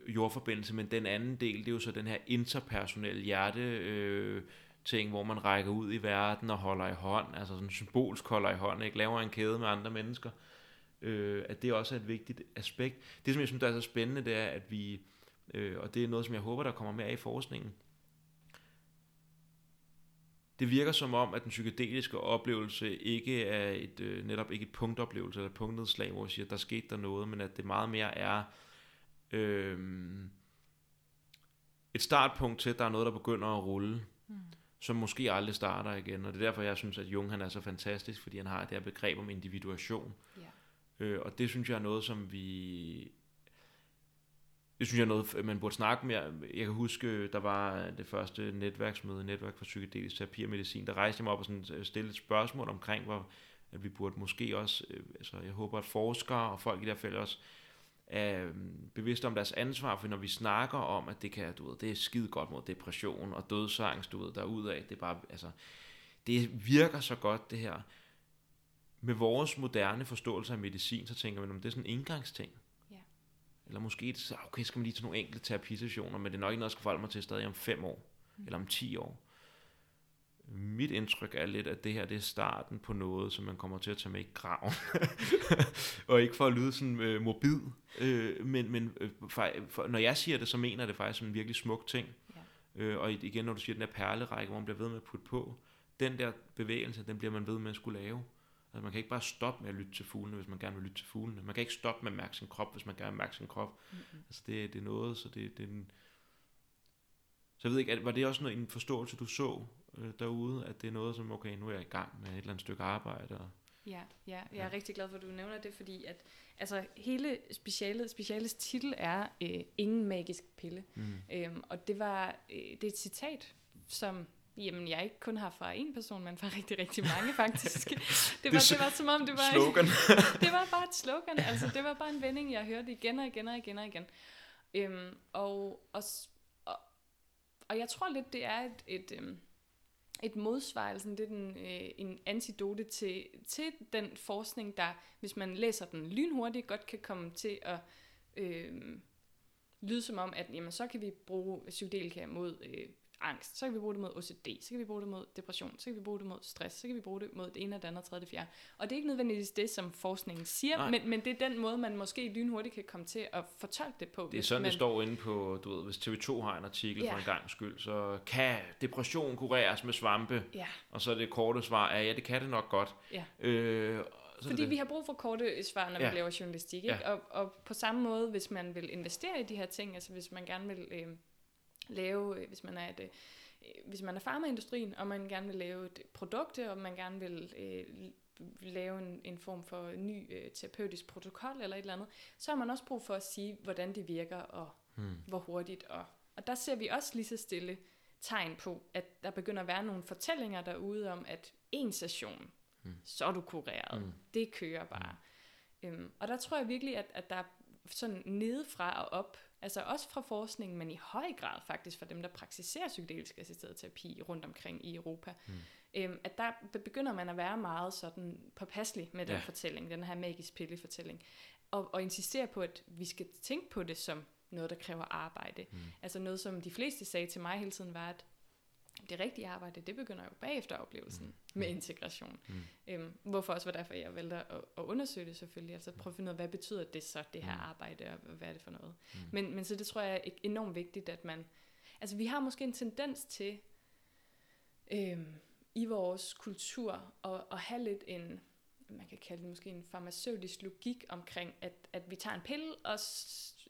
jordforbindelse, men den anden del, det er jo så den her interpersonelle hjerte øh, ting, hvor man rækker ud i verden og holder i hånd, altså sådan symbolsk holder i hånd, ikke laver en kæde med andre mennesker, øh, at det også er et vigtigt aspekt. Det, som jeg synes, der er så spændende, det er, at vi, øh, og det er noget, som jeg håber, der kommer mere af i forskningen, det virker som om, at den psykedeliske oplevelse ikke er et, øh, netop ikke et punktoplevelse eller et punktnedslag, hvor vi siger, der skete der noget, men at det meget mere er øh, et startpunkt til, at der er noget, der begynder at rulle, mm. som måske aldrig starter igen. Og det er derfor, jeg synes, at Jung han er så fantastisk, fordi han har det her begreb om individuation. Ja. Øh, og det synes jeg er noget, som vi... Det synes jeg er noget, man burde snakke mere. Jeg kan huske, der var det første netværksmøde, Netværk for Psykedelisk Terapi og Medicin. Der rejste jeg mig op og sådan øh, stillede et spørgsmål omkring, hvor at vi burde måske også, øh, altså jeg håber, at forskere og folk i det her felt også er øh, bevidste om deres ansvar, for når vi snakker om, at det kan, du ved, det er skide godt mod depression og dødsangst, du ved, derudaf, det er bare, altså, det virker så godt, det her. Med vores moderne forståelse af medicin, så tænker man, om det er sådan en indgangsting. Eller måske, så, okay, skal man lige til nogle enkelte terapisessioner, men det er nok ikke noget, jeg skal forholde mig til stadig om fem år, mm. eller om ti år. Mit indtryk er lidt, at det her det er starten på noget, som man kommer til at tage med i graven. og ikke for at lyde sådan øh, morbid, øh, men, men øh, for, for, når jeg siger det, så mener jeg det faktisk som en virkelig smuk ting. Ja. Øh, og igen, når du siger den der perlerække, hvor man bliver ved med at putte på, den der bevægelse, den bliver man ved med at skulle lave. Altså man kan ikke bare stoppe med at lytte til fuglene, hvis man gerne vil lytte til fuglene. Man kan ikke stoppe med at mærke sin krop, hvis man gerne vil mærke sin krop. Mm-hmm. Altså det, det er noget, så det, det er en... Så jeg ved ikke, var det også noget, en forståelse, du så øh, derude, at det er noget, som, okay, nu er jeg i gang med et eller andet stykke arbejde, og Ja, ja, jeg er Ja. rigtig glad for, at du nævner det, fordi at altså, hele specialet, specialets titel er øh, Ingen magisk pille. mm. Øhm, og det var øh, det er et citat, som jamen, jeg ikke kun har fra en person, men fra rigtig, rigtig mange faktisk. Det var, det var som om, det var, slogan. det var bare et slogan. Altså, det var bare en vending, jeg hørte igen og igen og igen og igen. Øhm, og, og, og, og jeg tror lidt, det er et, et, øhm, et modsvar, altså det er den, øh, en antidote til, til den forskning, der, hvis man læser den lynhurtigt, godt kan komme til at øh, lyde som om, at jamen, så kan vi bruge psykedelika mod øh, angst, så kan vi bruge det mod OCD, så kan vi bruge det mod depression, så kan vi bruge det mod stress, så kan vi bruge det mod det ene og det andet, tredje, det fjerde. Og det er ikke nødvendigvis det, som forskningen siger, Nej. men, men det er den måde, man måske lynhurtigt kan komme til at fortolke det på. Det er sådan, man, det står inde på, du ved, hvis TV2 har en artikel Ja. for en gang skyld, så kan depression kureres med svampe? Ja, Og så er det korte svar, er, ja, det kan det nok godt. ja. Øh, Fordi det, vi har brug for korte svar, når Ja. vi laver journalistik. Ikke? Og, og på samme måde, hvis man vil investere i de her ting, altså hvis man gerne vil øh, lave, øh, hvis man er et, øh, hvis man er farmaindustrien, og man gerne vil lave et produkt, og man gerne vil øh, lave en, en form for ny øh, terapeutisk protokol eller et eller andet, så har man også brug for at sige, hvordan det virker, og hmm. hvor hurtigt. Og, og der ser vi også lige så stille tegn på, at der begynder at være nogle fortællinger derude om, at en session, Mm. så er du kureret. Mm. Det kører bare. Øhm, og der tror jeg virkelig, at, at der er sådan nedefra og op, altså også fra forskningen, men i høj grad faktisk fra dem, der praktiserer psykedelisk assisteret terapi rundt omkring i Europa, Mm. øhm, at der begynder man at være meget sådan påpasselig med den Ja. fortælling, den her magisk pille-fortælling, og, og insistere på, at vi skal tænke på det som noget, der kræver arbejde. Mm. Altså noget, som de fleste sagde til mig hele tiden, var, at det rigtige arbejde, det begynder jo bagefter oplevelsen Mm. med integration. Mm. Øhm, hvorfor også var derfor, jeg valgte at, at undersøge det selvfølgelig. Altså prøve at finde ud af, hvad betyder det så, det her Mm. arbejde, og hvad er det for noget. Mm. Men, men så det tror jeg er enormt vigtigt, at man... Altså vi har måske en tendens til øhm, i vores kultur at, at have lidt en, man kan kalde det måske en farmaceutisk logik omkring, at, at vi tager en pille, og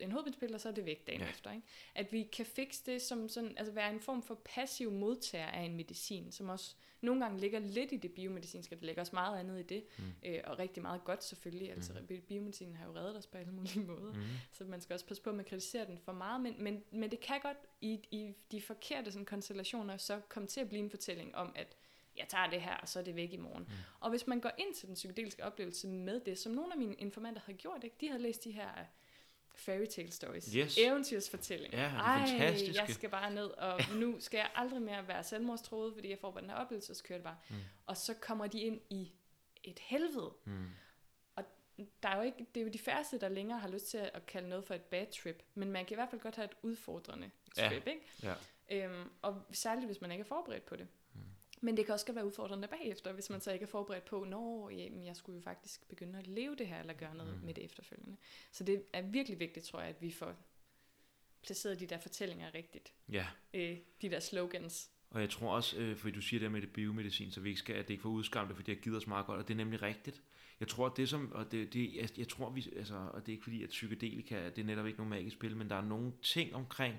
en hovedpinepille, og så er det væk dagen Ja. efter. Ikke? At vi kan fikse det som sådan, altså være en form for passiv modtager af en medicin, som også nogle gange ligger lidt i det biomedicinske, der ligger også meget andet i det, Mm. øh, og rigtig meget godt selvfølgelig. Altså Mm. biomedicinen har jo reddet os på alle mulige måder. Mm. Så man skal også passe på, at man kritiserer den for meget, men, men, men det kan godt i, i de forkerte sådan, konstellationer så komme til at blive en fortælling om, at jeg tager det her, og så er det væk i morgen. Mm. Og hvis man går ind til den psykedeliske oplevelse med det, som nogle af mine informanter havde gjort, ikke? de havde læst de her øh, fairy tale stories, Yes. eventyrsfortællinger. Ja, Ej, fantastiske. jeg skal bare ned, og nu skal jeg aldrig mere være selvmordstroet, fordi jeg får bare den her oplevelse, og så kører det bare. Mm. Og så kommer de ind i et helvede, Mm. der er jo ikke, det er jo de færreste, der længere har lyst til at kalde noget for et bad trip, men man kan i hvert fald godt have et udfordrende Ja. trip, ikke? Ja. Øhm, og særligt, hvis man ikke er forberedt på det. Men det kan også godt være udfordrende bagefter, hvis man så ikke er forberedt på, når jamen, jeg skulle jo faktisk begynde at leve det her, eller gøre noget Mm. med det efterfølgende. Så det er virkelig vigtigt, tror jeg, at vi får placeret de der fortællinger rigtigt. ja. Øh, de der slogans. Og jeg tror også, øh, fordi du siger det med det biomedicin, så vi ikke skal, at det ikke får udskamme det, fordi det har givet os meget godt, og det er nemlig rigtigt. Jeg tror, at det som, og det, det jeg, jeg tror, vi, altså, og det er ikke fordi, at psykedelika, det er netop ikke nogen magisk spil, men der er nogle ting omkring,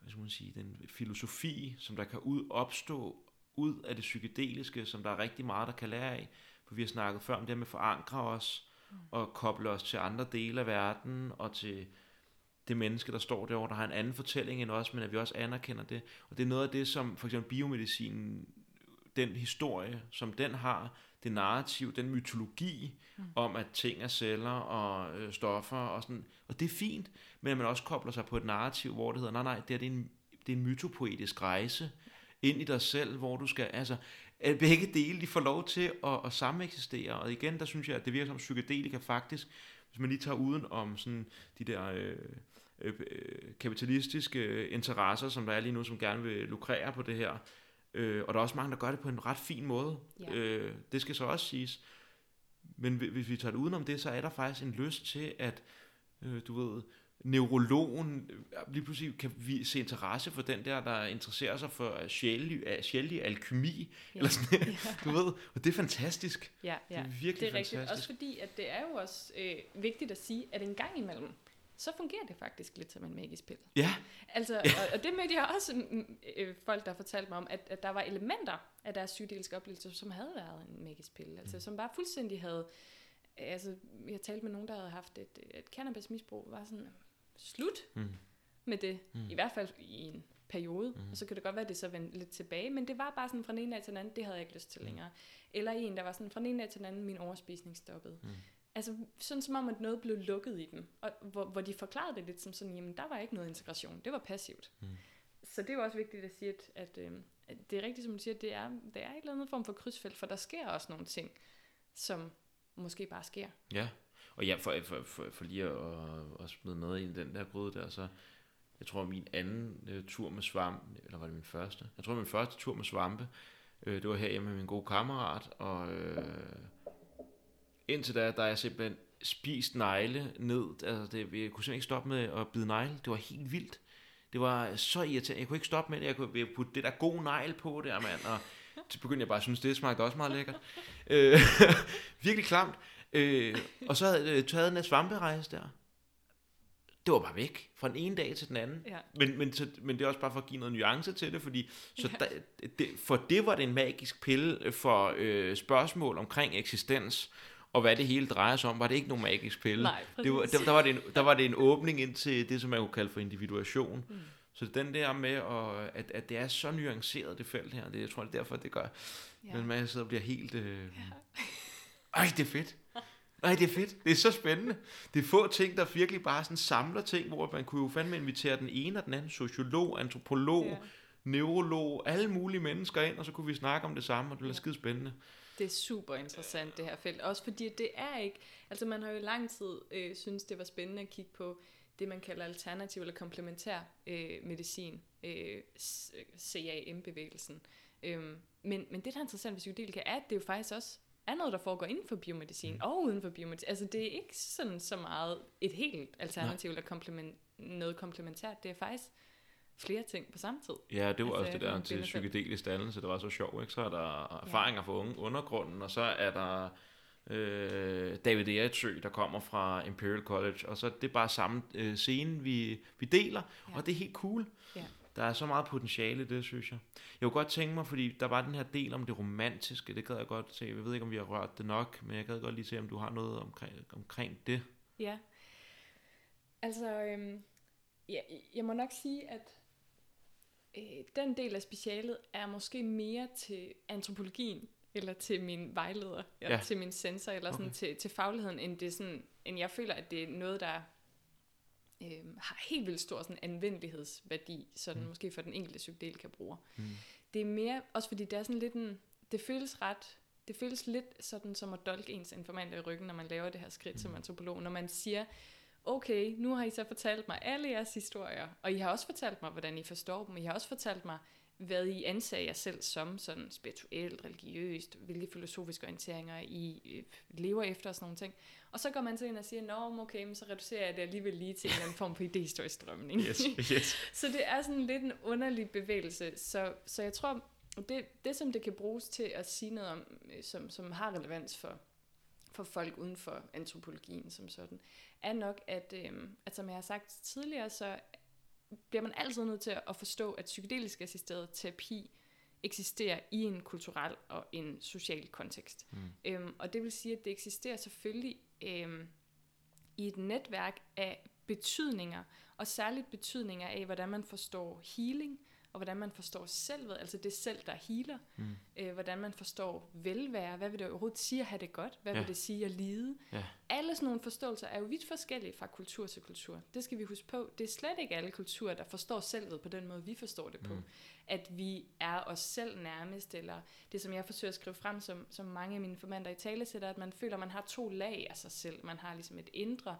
hvad skal man sige, den filosofi, som der kan ud, opstå ud af det psykedeliske, som der er rigtig meget, der kan lære af. For vi har snakket før om det her med at forankre os, og koble os til andre dele af verden, og til det menneske, der står derovre, der har en anden fortælling end os, men at vi også anerkender det. Og det er noget af det, som for eksempel biomedicinen, den historie, som den har, det narrativ, den mytologi mm. om, at ting er celler og øh, stoffer og sådan. Og det er fint, men at man også kobler sig på et narrativ, hvor det hedder, nej, nej, det er, det er en, det er en mytopoetisk rejse ind i dig selv, hvor du skal, altså, at begge dele, de får lov til at, at sameksistere. Og igen, der synes jeg, at det virker som psykedelika faktisk, hvis man lige tager uden om sådan de der øh, øh, øh, kapitalistiske interesser, som der er lige nu, som gerne vil lukrere på det her. Øh, og der er også mange, der gør det på en ret fin måde. Ja. Øh, det skal så også siges. Men hvi- hvis vi tager det udenom det, så er der faktisk en lyst til, at øh, du ved, neurologen øh, lige pludselig kan vi se interesse for den der, der interesserer sig for sjældelig, sjældelig alkymi, Ja. eller sådan Ja. du ved, og det er fantastisk. Ja, ja. Det er virkelig det er rigtigt. fantastisk. Også fordi, at det er jo også øh, vigtigt at sige, at en gang imellem, så fungerer det faktisk lidt som en magisk pille. Ja, Altså, og, og det mødte jeg også mm, øh, folk, der fortalte mig om, at, at der var elementer af deres psykedeliske oplevelser, som havde været en magisk pille. Altså, som bare fuldstændig havde... Altså, jeg talte med nogen, der havde haft et, et cannabismisbrug, var sådan, slut Mm. med det. Mm. I hvert fald i en periode. Mm. Og så kan det godt være, at det så vendte lidt tilbage. Men det var bare sådan fra den ene dag til den anden, det havde jeg ikke lyst til længere. Eller en, der var sådan fra den ene dag til den anden, min overspisning stoppede. Mm. Altså sådan som om, at noget blev lukket i dem. Og hvor, hvor de forklarede det lidt som sådan, jamen der var ikke noget integration. Det var passivt. Mm. Så det er jo også vigtigt at sige, at, at, øh, at det er rigtigt, som du siger, at det er, det er et eller andet form for krydsfelt, for der sker også nogle ting, som måske bare sker. Ja, og ja, for, for, for, for lige at, at smide noget ind i den der gryde der, så jeg tror min anden øh, tur med svampe, eller var det min første? Jeg tror min første tur med svampe, øh, det var her hjemme med min gode kammerat, og øh, indtil da, der er jeg simpelthen spist negle ned, altså det, jeg kunne simpelthen ikke stoppe med at bide negle, det var helt vildt. Det var så irriterende, jeg kunne ikke stoppe med det, jeg kunne jeg putte det der gode negl på der, mand, og så begyndte jeg bare at synes, det smagte også meget lækkert. Øh, virkelig klamt. Øh, og så havde jeg taget den her svamperejse der. Det var bare væk fra den ene dag til den anden. Ja. Men, men, så, men det er også bare for at give noget nuance til det, fordi så Ja. der, det, for det var det en magisk pille for øh, spørgsmål omkring eksistens, og hvad det hele drejer sig om, var det ikke nogen magisk pille. Nej, det var, der, der, var det en, der var det en åbning ind til det, som man kunne kalde for individuation. Mm. Så den der med, at, at, at det er så nuanceret, det felt her, det, jeg tror, det er derfor, det gør. Ja. Men man sidder og bliver helt... Øh... Ja. Ej, det er fedt. Ej, det er fedt. Det er så spændende. Det er få ting, der virkelig bare sådan samler ting, hvor man kunne jo fandme invitere den ene og den anden sociolog, antropolog, Ja. ja. neurolog, alle mulige mennesker ind, og så kunne vi snakke om det samme, og det bliver Ja. skide spændende. Det er super interessant, det her felt. Også fordi det er ikke... Altså man har jo i lang tid øh, synes det var spændende at kigge på det, man kalder alternativ eller komplementær øh, medicin, øh, CAM-bevægelsen. Øhm, men, men det, der er interessant ved psykedelika, er, at det jo faktisk også er noget, der foregår inden for biomedicin mm. og uden for biomedicin. Altså det er ikke sådan så meget et helt alternativ Nej. eller komplement, noget komplementært. Det er faktisk flere ting på samme tid. Ja, det var altså, også det der til psykedelisk dannelse, det var så sjovt. Ikke? Så er der erfaringer ja. for unge undergrunden, og så er der øh, David Eritsø, der kommer fra Imperial College, og så det er bare samme øh, scene, vi, vi deler, ja. og det er helt cool. Ja. Der er så meget potentiale i det, synes jeg. Jeg kunne godt tænke mig, fordi der var den her del om det romantiske, det gad jeg godt se. Jeg ved ikke, om vi har rørt det nok, men jeg gad godt lige se, om du har noget omkring, omkring det. Ja, altså, øhm, ja, jeg må nok sige, at øh, den del af specialet er måske mere til antropologien, eller til min vejleder, ja. eller til min sensor, eller sådan okay. til, til fagligheden, end, det sådan, end jeg føler, at det er noget, der øh, har helt vildt stor sådan anvendelighedsværdi, sådan mm. måske for den enkelte psykedelika-bruger. Mm. Det er mere, også fordi det er sådan lidt en, det føles ret, det føles lidt sådan som at dolke ens informanter i ryggen, når man laver det her skridt mm. som antropolog, når man siger, okay, nu har I så fortalt mig alle jeres historier, og I har også fortalt mig, hvordan I forstår dem, I har også fortalt mig, hvad I anser jer selv som, sådan spirituelt, religiøst, hvilke filosofiske orienteringer I øh, lever efter og sådan nogle ting. Og så går man så ind og siger, nå, okay, men så reducerer jeg det alligevel lige til en eller anden form for idéhistorisk strømning. Yes, yes. så det er sådan lidt en underlig bevægelse. Så, så jeg tror, det, det som det kan bruges til at sige noget om, øh, som, som har relevans for, for folk uden for antropologien som sådan, er nok, at, øh, at som jeg har sagt tidligere, så bliver man altid nødt til at forstå, at psykedelisk assisteret terapi eksisterer i en kulturel og en social kontekst. Mm. Øhm, og det vil sige, at det eksisterer selvfølgelig øhm, i et netværk af betydninger, og særligt betydninger af, hvordan man forstår healing, og hvordan man forstår selvet, altså det selv, der healer, mm. øh, hvordan man forstår velvære, hvad vil det overhovedet sige at have det godt, hvad ja. vil det sige at lide. Ja. Alle sådan nogle forståelser er jo vidt forskellige fra kultur til kultur. Det skal vi huske på. Det er slet ikke alle kulturer, der forstår selvet på den måde, vi forstår det på. Mm. At vi er os selv nærmest, eller det, som jeg forsøger at skrive frem, som, som mange af mine formander i tale sætter, at man føler, at man har to lag af sig selv. Man har ligesom et indre,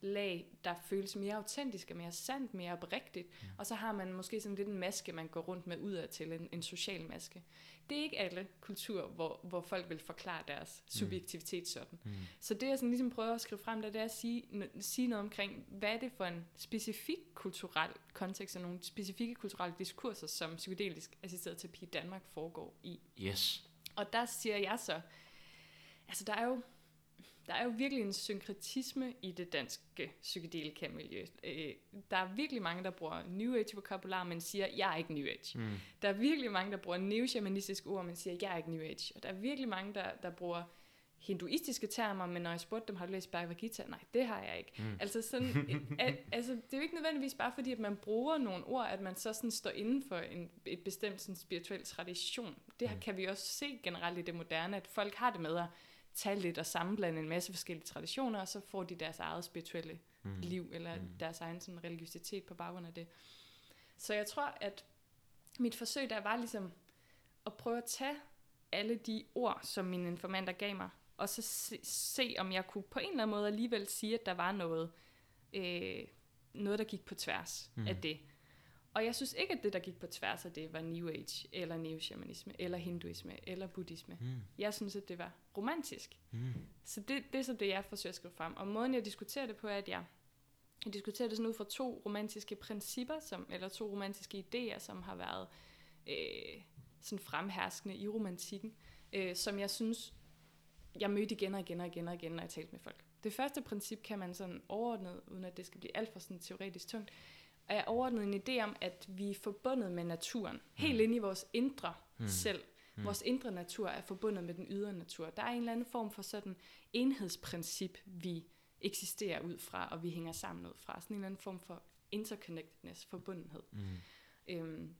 lag, der føles mere autentisk og mere sandt, mere oprigtigt. Mm. Og så har man måske sådan lidt en maske, man går rundt med udad til, en, en social maske. Det er ikke alle kulturer, hvor, hvor folk vil forklare deres mm. subjektivitet sådan. Mm. Så det jeg sådan ligesom prøver at skrive frem, der, det er at sige, sige noget omkring, hvad er det for en specifik kulturel kontekst og nogle specifikke kulturelle diskurser, som psykedelisk assisteret terapi i Danmark foregår i. Yes. Og der siger jeg så, altså der er jo der er jo virkelig en synkretisme i det danske psykedelika-miljø. Øh, der er virkelig mange, der bruger New Age-vokabular, men siger, jeg er ikke New Age. Mm. Der er virkelig mange, der bruger neo-shamanistiske ord, men siger, jeg er ikke New Age. Og der er virkelig mange, der, der bruger hinduistiske termer, men når jeg spurgte dem, har du læst Bhagavad Gita? Nej, det har jeg ikke. Mm. Altså, sådan, at, altså, det er jo ikke nødvendigvis bare fordi, at man bruger nogle ord, at man så sådan står inden for en, et bestemt sådan, spirituel tradition. Det mm. kan vi også se generelt i det moderne, at folk har det med at tage lidt og sammenblande en masse forskellige traditioner, og så får de deres eget spirituelle mm. liv, eller mm. deres egen sådan, religiøsitet på baggrund af det. Så jeg tror, at mit forsøg der var ligesom at prøve at tage alle de ord, som mine informanter gav mig, og så se, se om jeg kunne på en eller anden måde alligevel sige, at der var noget, øh, noget der gik på tværs mm. af det. Og jeg synes ikke, at det, der gik på tværs af det, var New Age, eller neo-shamanisme, eller hinduisme, eller buddhisme. Mm. Jeg synes, at det var romantisk. Mm. Så det, det er så det, jeg forsøger at skrive frem. Og måden, jeg diskuterer det på, er, at jeg, jeg diskuterer det sådan ud fra to romantiske principper, som, eller to romantiske idéer, som har været øh, sådan fremherskende i romantikken, øh, som jeg synes, jeg mødte igen og igen og igen og igen, når jeg talte med folk. Det første princip kan man sådan overordnet, uden at det skal blive alt for sådan teoretisk tungt, er overordnet en idé om, at vi er forbundet med naturen. Helt mm. inde i vores indre mm. selv. Mm. Vores indre natur er forbundet med den ydre natur. Der er en eller anden form for sådan enhedsprincip, vi eksisterer ud fra, og vi hænger sammen ud fra. Sådan en eller anden form for interconnectedness, forbundenhed. Mm. Øhm,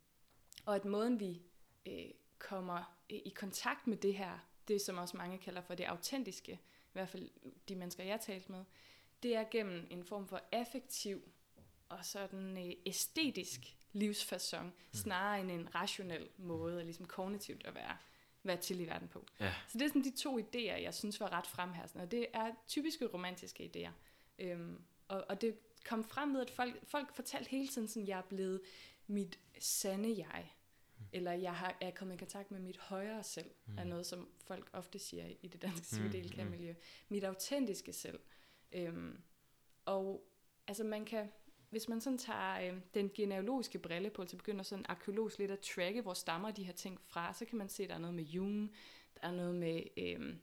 og at måden, vi øh, kommer i kontakt med det her, det som også mange kalder for det autentiske, i hvert fald de mennesker, jeg har talt med, det er gennem en form for affektiv og sådan øh, æstetisk livsfasson, mm. snarere end en rationel måde, ligesom kognitivt at være, være til i verden på. Ja. Så det er sådan de to idéer, jeg synes var ret fremhærsende, og det er typiske romantiske idéer. Øhm, og, og det kom frem med, at folk, folk fortalte hele tiden sådan, jeg er blevet mit sande jeg. Eller jeg har, er kommet i kontakt med mit højere selv, mm. er noget, som folk ofte siger i det danske psykedelika-miljø. Mit autentiske selv. Øhm, og altså man kan, hvis man sådan tager øh, den genealogiske brille på, så begynder sådan arkeologisk lidt at tracke, hvor stammer de her ting fra, så kan man se, at der er noget med Jung, der er noget med... Øh,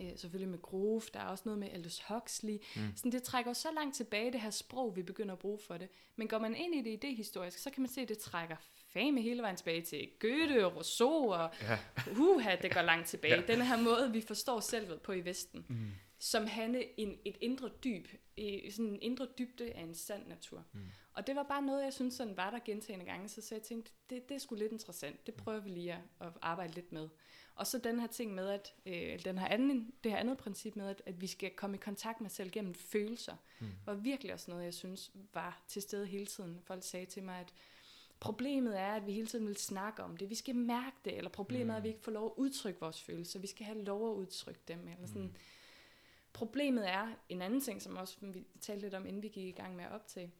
øh, selvfølgelig med Grove, der er også noget med Aldous Huxley. Mm. Sådan, det trækker så langt tilbage, det her sprog, vi begynder at bruge for det. Men går man ind i det idehistorisk, så kan man se, at det trækker fame hele vejen tilbage til Goethe og Rousseau, og ja. uha, det går langt tilbage. ja. Den her måde, vi forstår selvet på i Vesten, mm. Som handle en, et indre dyb, sådan en indre dybde af en sand natur. Mm. Og det var bare noget, jeg synes sådan var der gentagende gange, så, så jeg tænkte, det, det er sgu lidt interessant, det prøver vi lige at, at arbejde lidt med. Og så den her ting med, at øh, den her anden, det her andet princip med, at, at vi skal komme i kontakt med selv gennem følelser, mm. var virkelig også noget, jeg synes var til stede hele tiden. Folk sagde til mig, at problemet er, at vi hele tiden vil snakke om det. Vi skal mærke det, eller problemet mm. er, at vi ikke får lov at udtrykke vores følelser. Vi skal have lov at udtrykke dem. Eller sådan. Mm. Problemet er, en anden ting, som også vi talte lidt om, inden vi gik i gang med at optage,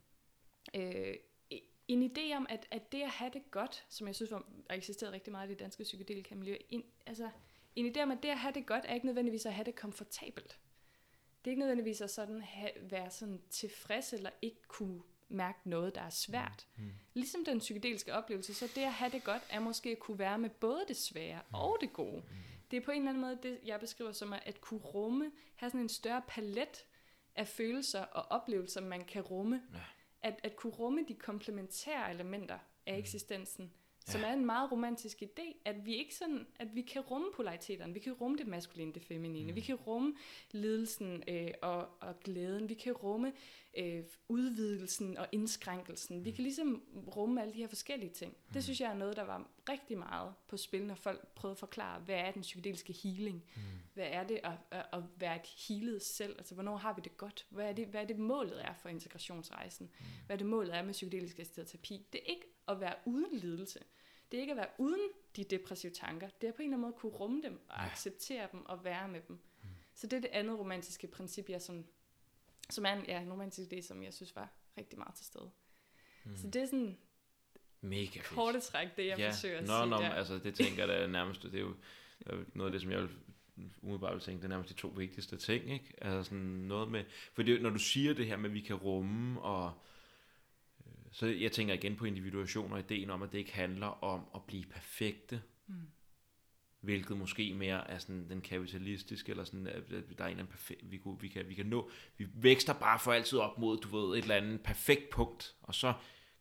øh, en idé om, at, at det at have det godt, som jeg synes var, eksisteret rigtig meget i det danske psykedelika miljø, en, altså, en idé om, at det at have det godt, er ikke nødvendigvis at have det komfortabelt. Det er ikke nødvendigvis at sådan have, være sådan tilfreds, eller ikke kunne mærke noget, der er svært. Mm. mm. Ligesom den psykedeliske oplevelse, så det at have det godt, er måske at kunne være med både det svære mm. og det gode. Mm. Det er på en eller anden måde, det jeg beskriver som at kunne rumme, have sådan en større palet af følelser og oplevelser, man kan rumme. Ja at, at kunne rumme de komplementære elementer af mm. eksistensen, ja. som er en meget romantisk idé, at vi ikke sådan, at vi kan rumme polariteterne, vi kan rumme det maskuline, det feminine, mm. vi kan rumme lidelsen øh, og, og glæden, vi kan rumme øh, udvidelsen og indskrænkelsen, mm. vi kan ligesom rumme alle de her forskellige ting. Mm. Det synes jeg er noget, der var rigtig meget på spil, når folk prøvede at forklare, hvad er den psykedeliske healing? Mm. Hvad er det at, at, at være et healet selv? Altså, hvornår har vi det godt? Hvad er det, hvad er det målet er for integrationsrejsen? Mm. Hvad er det målet er med psykedelisk assisteret terapi? Det er ikke at være uden lidelse. Det er ikke at være uden de depressive tanker. Det er på en eller anden måde at kunne rumme dem og acceptere dem og være med dem. Mm. Så det er det andet romantiske princip, jeg som, som er en, ja, en romantisk idé, som jeg synes var rigtig meget til stede. Mm. Så det er sådan Mega korte træk, det jeg ja. forsøger at nå, sige nå, der. altså det tænker jeg da nærmest, det er jo noget af det, som jeg vil umiddelbart vil tænke, det er nærmest de to vigtigste ting, ikke? Altså sådan noget med, for det, når du siger det her med, at vi kan rumme, og så jeg tænker igen på individuation og ideen om, at det ikke handler om at blive perfekte, mm. hvilket måske mere er sådan den kapitalistiske, eller sådan, at der er en eller anden perfekt, vi, kunne, vi, kan, vi kan nå, vi vækster bare for altid op mod, du ved, et eller andet perfekt punkt, og så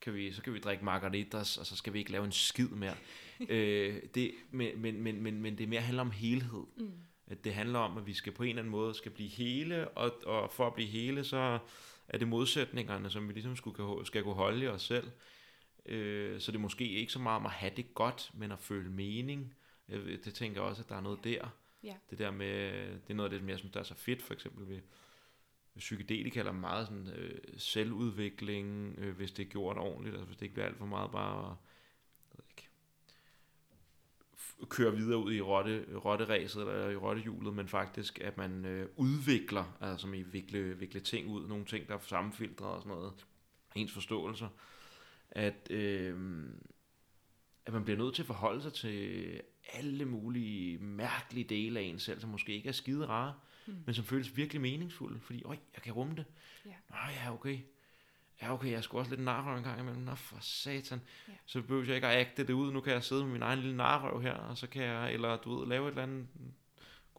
kan vi, så kan vi drikke margaritas, og så skal vi ikke lave en skid mere. øh, det, men, men, men, men, men det mere handler om helhed. Mm. At det handler om, at vi skal på en eller anden måde skal blive hele, og, og for at blive hele, så er det modsætningerne, som vi ligesom skulle, skal kunne holde i os selv. Øh, så det er måske ikke så meget om at have det godt, men at føle mening. Det tænker jeg også, at der er noget der. Ja. Det der med, det er noget af det, som jeg synes, der er så fedt, for eksempel ved, psykedelika eller meget sådan, øh, selvudvikling, øh, hvis det er gjort ordentligt, altså hvis det ikke bliver alt for meget bare at ved ikke, køre videre ud i rotte, rotteræset eller i rottehjulet, men faktisk at man øh, udvikler, altså som i vikle, vikle ting ud, nogle ting, der er sammenfiltret og sådan noget, ens forståelser, at, øh, at man bliver nødt til at forholde sig til alle mulige mærkelige dele af en selv, som måske ikke er skide rare, mm. men som føles virkelig meningsfulde, fordi, øj, jeg kan rumme det. Ja. Nå ja, okay. Ja, okay, jeg skulle også lidt narrøv en gang imellem. Nå, for satan. Ja. Så behøver jeg ikke at agte det ud. Nu kan jeg sidde med min egen lille narrøv her, og så kan jeg, eller du ved, lave et eller andet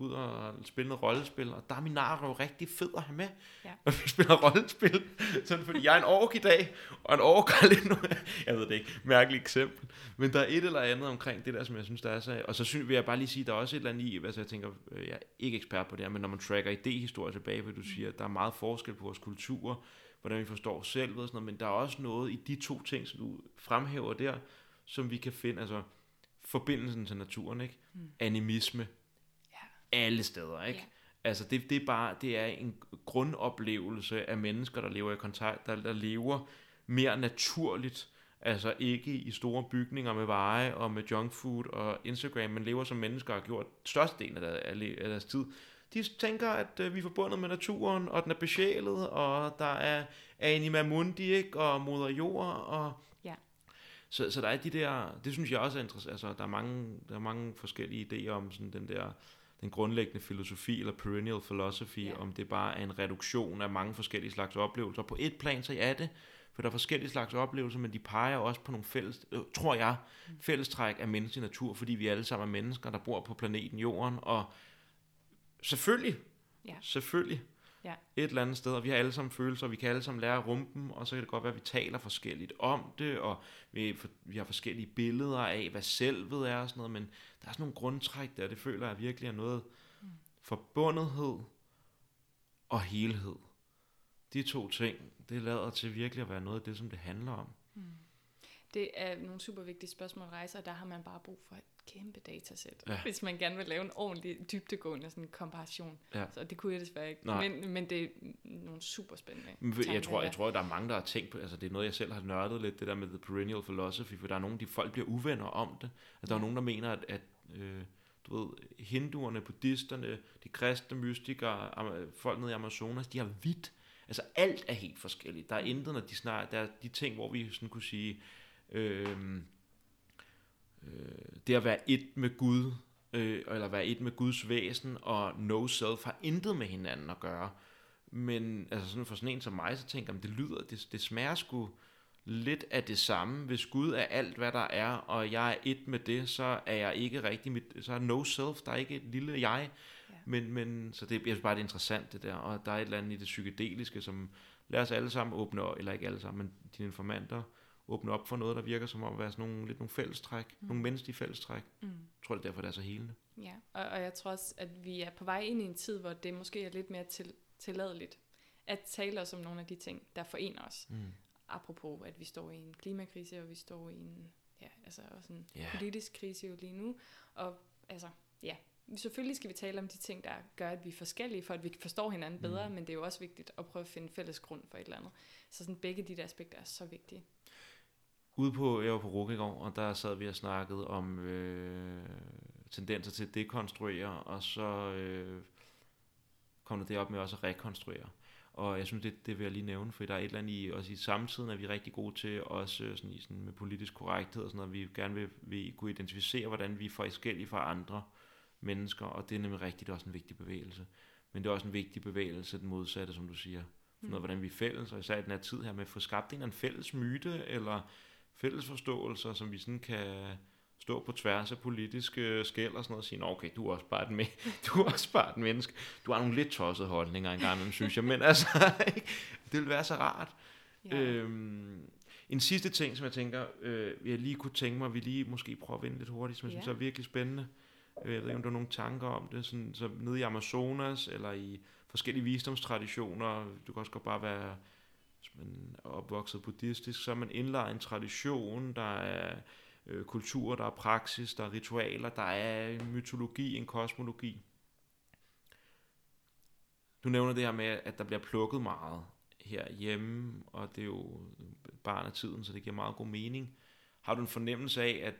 gå ud og spille noget rollespil, og der er min narrøv rigtig fed at have med, ja. når vi spiller rollespil, sådan fordi jeg er en ork i dag, og en ork er lidt noget, jeg ved det ikke, mærkeligt eksempel, men der er et eller andet omkring det der, som jeg synes, der er så, og så synes, vil jeg bare lige sige, der er også et eller andet i, altså jeg tænker, øh, jeg er ikke ekspert på det her, men når man tracker idéhistorie tilbage, vil du siger, at der er meget forskel på vores kulturer, hvordan vi forstår selv, og sådan noget, men der er også noget i de to ting, som du fremhæver der, som vi kan finde, altså forbindelsen til naturen, ikke? Mm. Animisme, alle steder, ikke? Ja. Altså det, det er bare det er en grundoplevelse af mennesker, der lever i kontakt, der, der lever mere naturligt, altså ikke i store bygninger med veje og med junk food og Instagram, men lever som mennesker har gjort størstedelen af, der, af deres tid. De tænker, at øh, vi er forbundet med naturen, og den er besjælet, og der er anima mundi, ikke? og moder jord, og... Ja. Så, så der er de der, det synes jeg også er interessant, altså der er mange, der er mange forskellige idéer om sådan den der, den grundlæggende filosofi, eller perennial philosophy, Ja. om det bare er en reduktion af mange forskellige slags oplevelser. På et plan, så er det, for der er forskellige slags oplevelser, men de peger også på nogle fælles, øh, tror jeg, fællestræk af menneskelig natur, fordi vi alle sammen er mennesker, der bor på planeten Jorden, og selvfølgelig, Ja. selvfølgelig, Ja. et eller andet sted, og vi har alle sammen følelser, og vi kan alle sammen lære at rumpe dem, og så kan det godt være, at vi taler forskelligt om det, og vi, vi har forskellige billeder af, hvad selvet er og sådan noget, men der er sådan nogle grundtræk der, det føler jeg virkelig er noget forbundethed og helhed. De to ting, det lader til virkelig at være noget af det, som det handler om. Det er nogle super vigtige spørgsmål at rejse, og der har man bare brug for kæmpe datasæt, Ja. hvis man gerne vil lave en ordentlig dybtegående sådan komparation. Ja. Så det kunne jeg desværre ikke. Nej. Men, men det er nogle super spændende jeg tror, jeg tror, at der er mange, der har tænkt på, altså det er noget, jeg selv har nørdet lidt, det der med the perennial philosophy, for der er nogle, de folk bliver uvenner om det. Altså, der er Ja. nogen, der mener, at, at øh, du ved, hinduerne, buddhisterne, de kristne mystikere, folk nede i Amazonas, de har vidt. Altså alt er helt forskelligt. Der er intet, når de snart, der er de ting, hvor vi sådan kunne sige, øh, øh, det at være et med Gud, øh, eller være et med Guds væsen, og no self, har intet med hinanden at gøre. Men altså sådan for sådan en som mig, så tænker jeg, det lyder, det, det smager sgu lidt af det samme. Hvis Gud er alt, hvad der er, og jeg er et med det, så er jeg ikke rigtig mit, så er no self, der er ikke et lille jeg. Ja. Men, men, så det, jeg synes bare, det er interessant det der, og der er et eller andet i det psykedeliske, som lader os alle sammen åbne, eller ikke alle sammen, men dine informanter, åbne op for noget, der virker som om at være sådan nogle, lidt nogle fællestræk, mm. nogle menneskelige fællestræk. Mm. Jeg tror, det er derfor, det er så helende. Ja, og, og jeg tror også, at vi er på vej ind i en tid, hvor det måske er lidt mere til, tilladeligt at tale os om nogle af de ting, der forener os. Mm. Apropos, at vi står i en klimakrise, og vi står i en ja, altså også en Ja. politisk krise jo lige nu. Og altså, ja, selvfølgelig skal vi tale om de ting, der gør, at vi er forskellige, for at vi forstår hinanden bedre, Mm. men det er jo også vigtigt at prøve at finde fælles grund for et eller andet. Så sådan begge de der aspekter er så vigtige. Ude på, jeg var på RUK i går, og der sad vi og snakkede om øh, tendenser til at dekonstruere, og så øh, kom der det op med også at rekonstruere. Og jeg synes, det, det vil jeg lige nævne, for der er et eller andet i, også i samtiden er vi rigtig gode til, også sådan, i sådan med politisk korrekthed og sådan noget, vi gerne vil, vil kunne identificere, hvordan vi er forskellige fra andre mennesker, og det er nemlig rigtigt også en vigtig bevægelse. Men det er også en vigtig bevægelse, den modsatte, som du siger. For noget, hvordan vi er fælles, og især i den her tid her med at få skabt en eller anden fælles myte, eller fælles forståelser, som vi sådan kan stå på tværs af politiske skæld og sådan noget, og sige, "Nå, okay, du er også bare et, me- du er også bare et menneske. Du har nogle lidt tossede holdninger engang, imellem, synes jeg, men altså, ikke? det vil være så rart. Ja. Øhm, en sidste ting, som jeg tænker, øh, jeg lige kunne tænke mig, at vi lige måske prøver at vende lidt hurtigt, som jeg Ja. synes er virkelig spændende. Øh, Jeg ved ikke, om du har nogle tanker om det, sådan, så nede i Amazonas, eller i forskellige visdomstraditioner, du kan også godt bare være hvis man er opvokset buddhistisk, så er man indlagt en tradition, der er øh, kultur, der er praksis, der er ritualer, der er en mytologi, en kosmologi. Du nævner det her med, at der bliver plukket meget herhjemme, og det er jo barn af tiden, så det giver meget god mening. Har du en fornemmelse af, at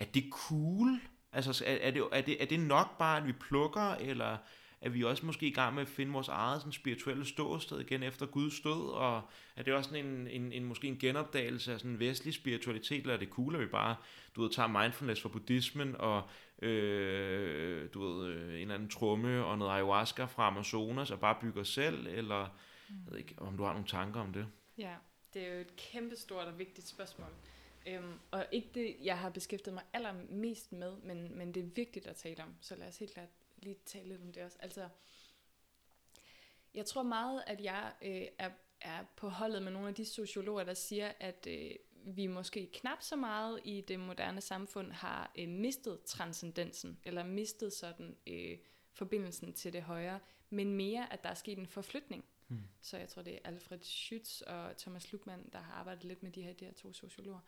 at det cool? Altså, er, er, det, er, det, er det nok bare, at vi plukker, eller er vi også måske i gang med at finde vores eget sådan, spirituelle ståsted igen efter Guds død, og er det også sådan en, en, en måske en genopdagelse af sådan en vestlig spiritualitet, eller er det cool, at vi bare, du ved, tager mindfulness fra buddhismen, og øh, du ved, øh, en eller anden tromme og noget ayahuasca fra Amazonas, og bare bygger selv, eller jeg ved ikke, om du har nogle tanker om det? Ja, det er jo et kæmpestort og vigtigt spørgsmål. Øhm, og ikke det, jeg har beskæftiget mig allermest med, men, men det er vigtigt at tale om. Så lad os helt klart lige tale lidt om det også. Altså, jeg tror meget, at jeg øh, er, er på holdet med nogle af de sociologer, der siger, at øh, vi måske knap så meget i det moderne samfund har øh, mistet transcendensen, eller mistet sådan øh, forbindelsen til det højere, men mere, at der er sket en forflytning. Hmm. Så jeg tror, det er Alfred Schütz og Thomas Luckmann, der har arbejdet lidt med de her, de her to sociologer.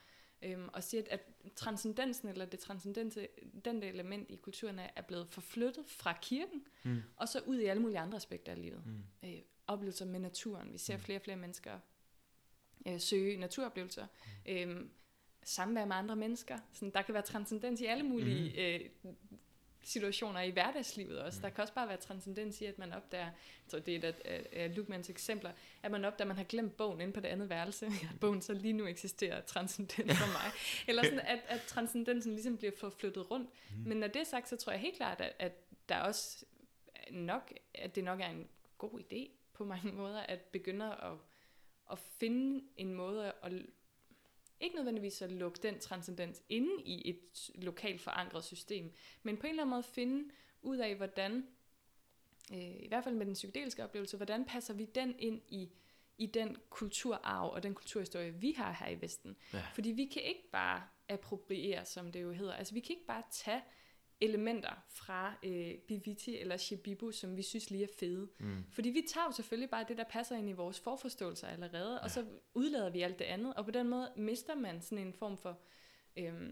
Øhm, og siger, at transcendensen, eller det transcendente den element i kulturen, er er blevet forflyttet fra kirken, Mm. og så ud i alle mulige andre aspekter af livet. Mm. Øh, oplevelser med naturen. Vi ser Mm. flere og flere mennesker øh, søge naturoplevelser. Mm. Øhm, samvær med andre mennesker. Sådan, der kan være transcendens i alle mulige øh, situationer i hverdagslivet også. Mm. Der kan også bare være transcendens i, at man opdager, tror det er et af, af, Lukmans eksempler, at man opdager, at man har glemt bogen inde på det andet værelse. Bogen så lige nu eksisterer transcendens for mig. Eller sådan, at, at transcendensen ligesom bliver forflyttet rundt. Mm. Men når det er sagt, så tror jeg helt klart, at, at der også nok, at det nok er en god idé på mange måder, at begynde at, at finde en måde at ikke nødvendigvis at lukke den transcendens inde i et lokalt forankret system, men på en eller anden måde finde ud af, hvordan, øh, i hvert fald med den psykedeliske oplevelse, hvordan passer vi den ind i, i den kulturarv og den kulturhistorie, vi har her i Vesten. Ja. Fordi vi kan ikke bare appropriere, som det jo hedder. Altså vi kan ikke bare tage elementer fra øh, Biviti eller Shibibu, som vi synes lige er fede. Mm. Fordi vi tager jo selvfølgelig bare det, der passer ind i vores forforståelser allerede, ja. og så udlader vi alt det andet, og på den måde mister man sådan en form for... Øh,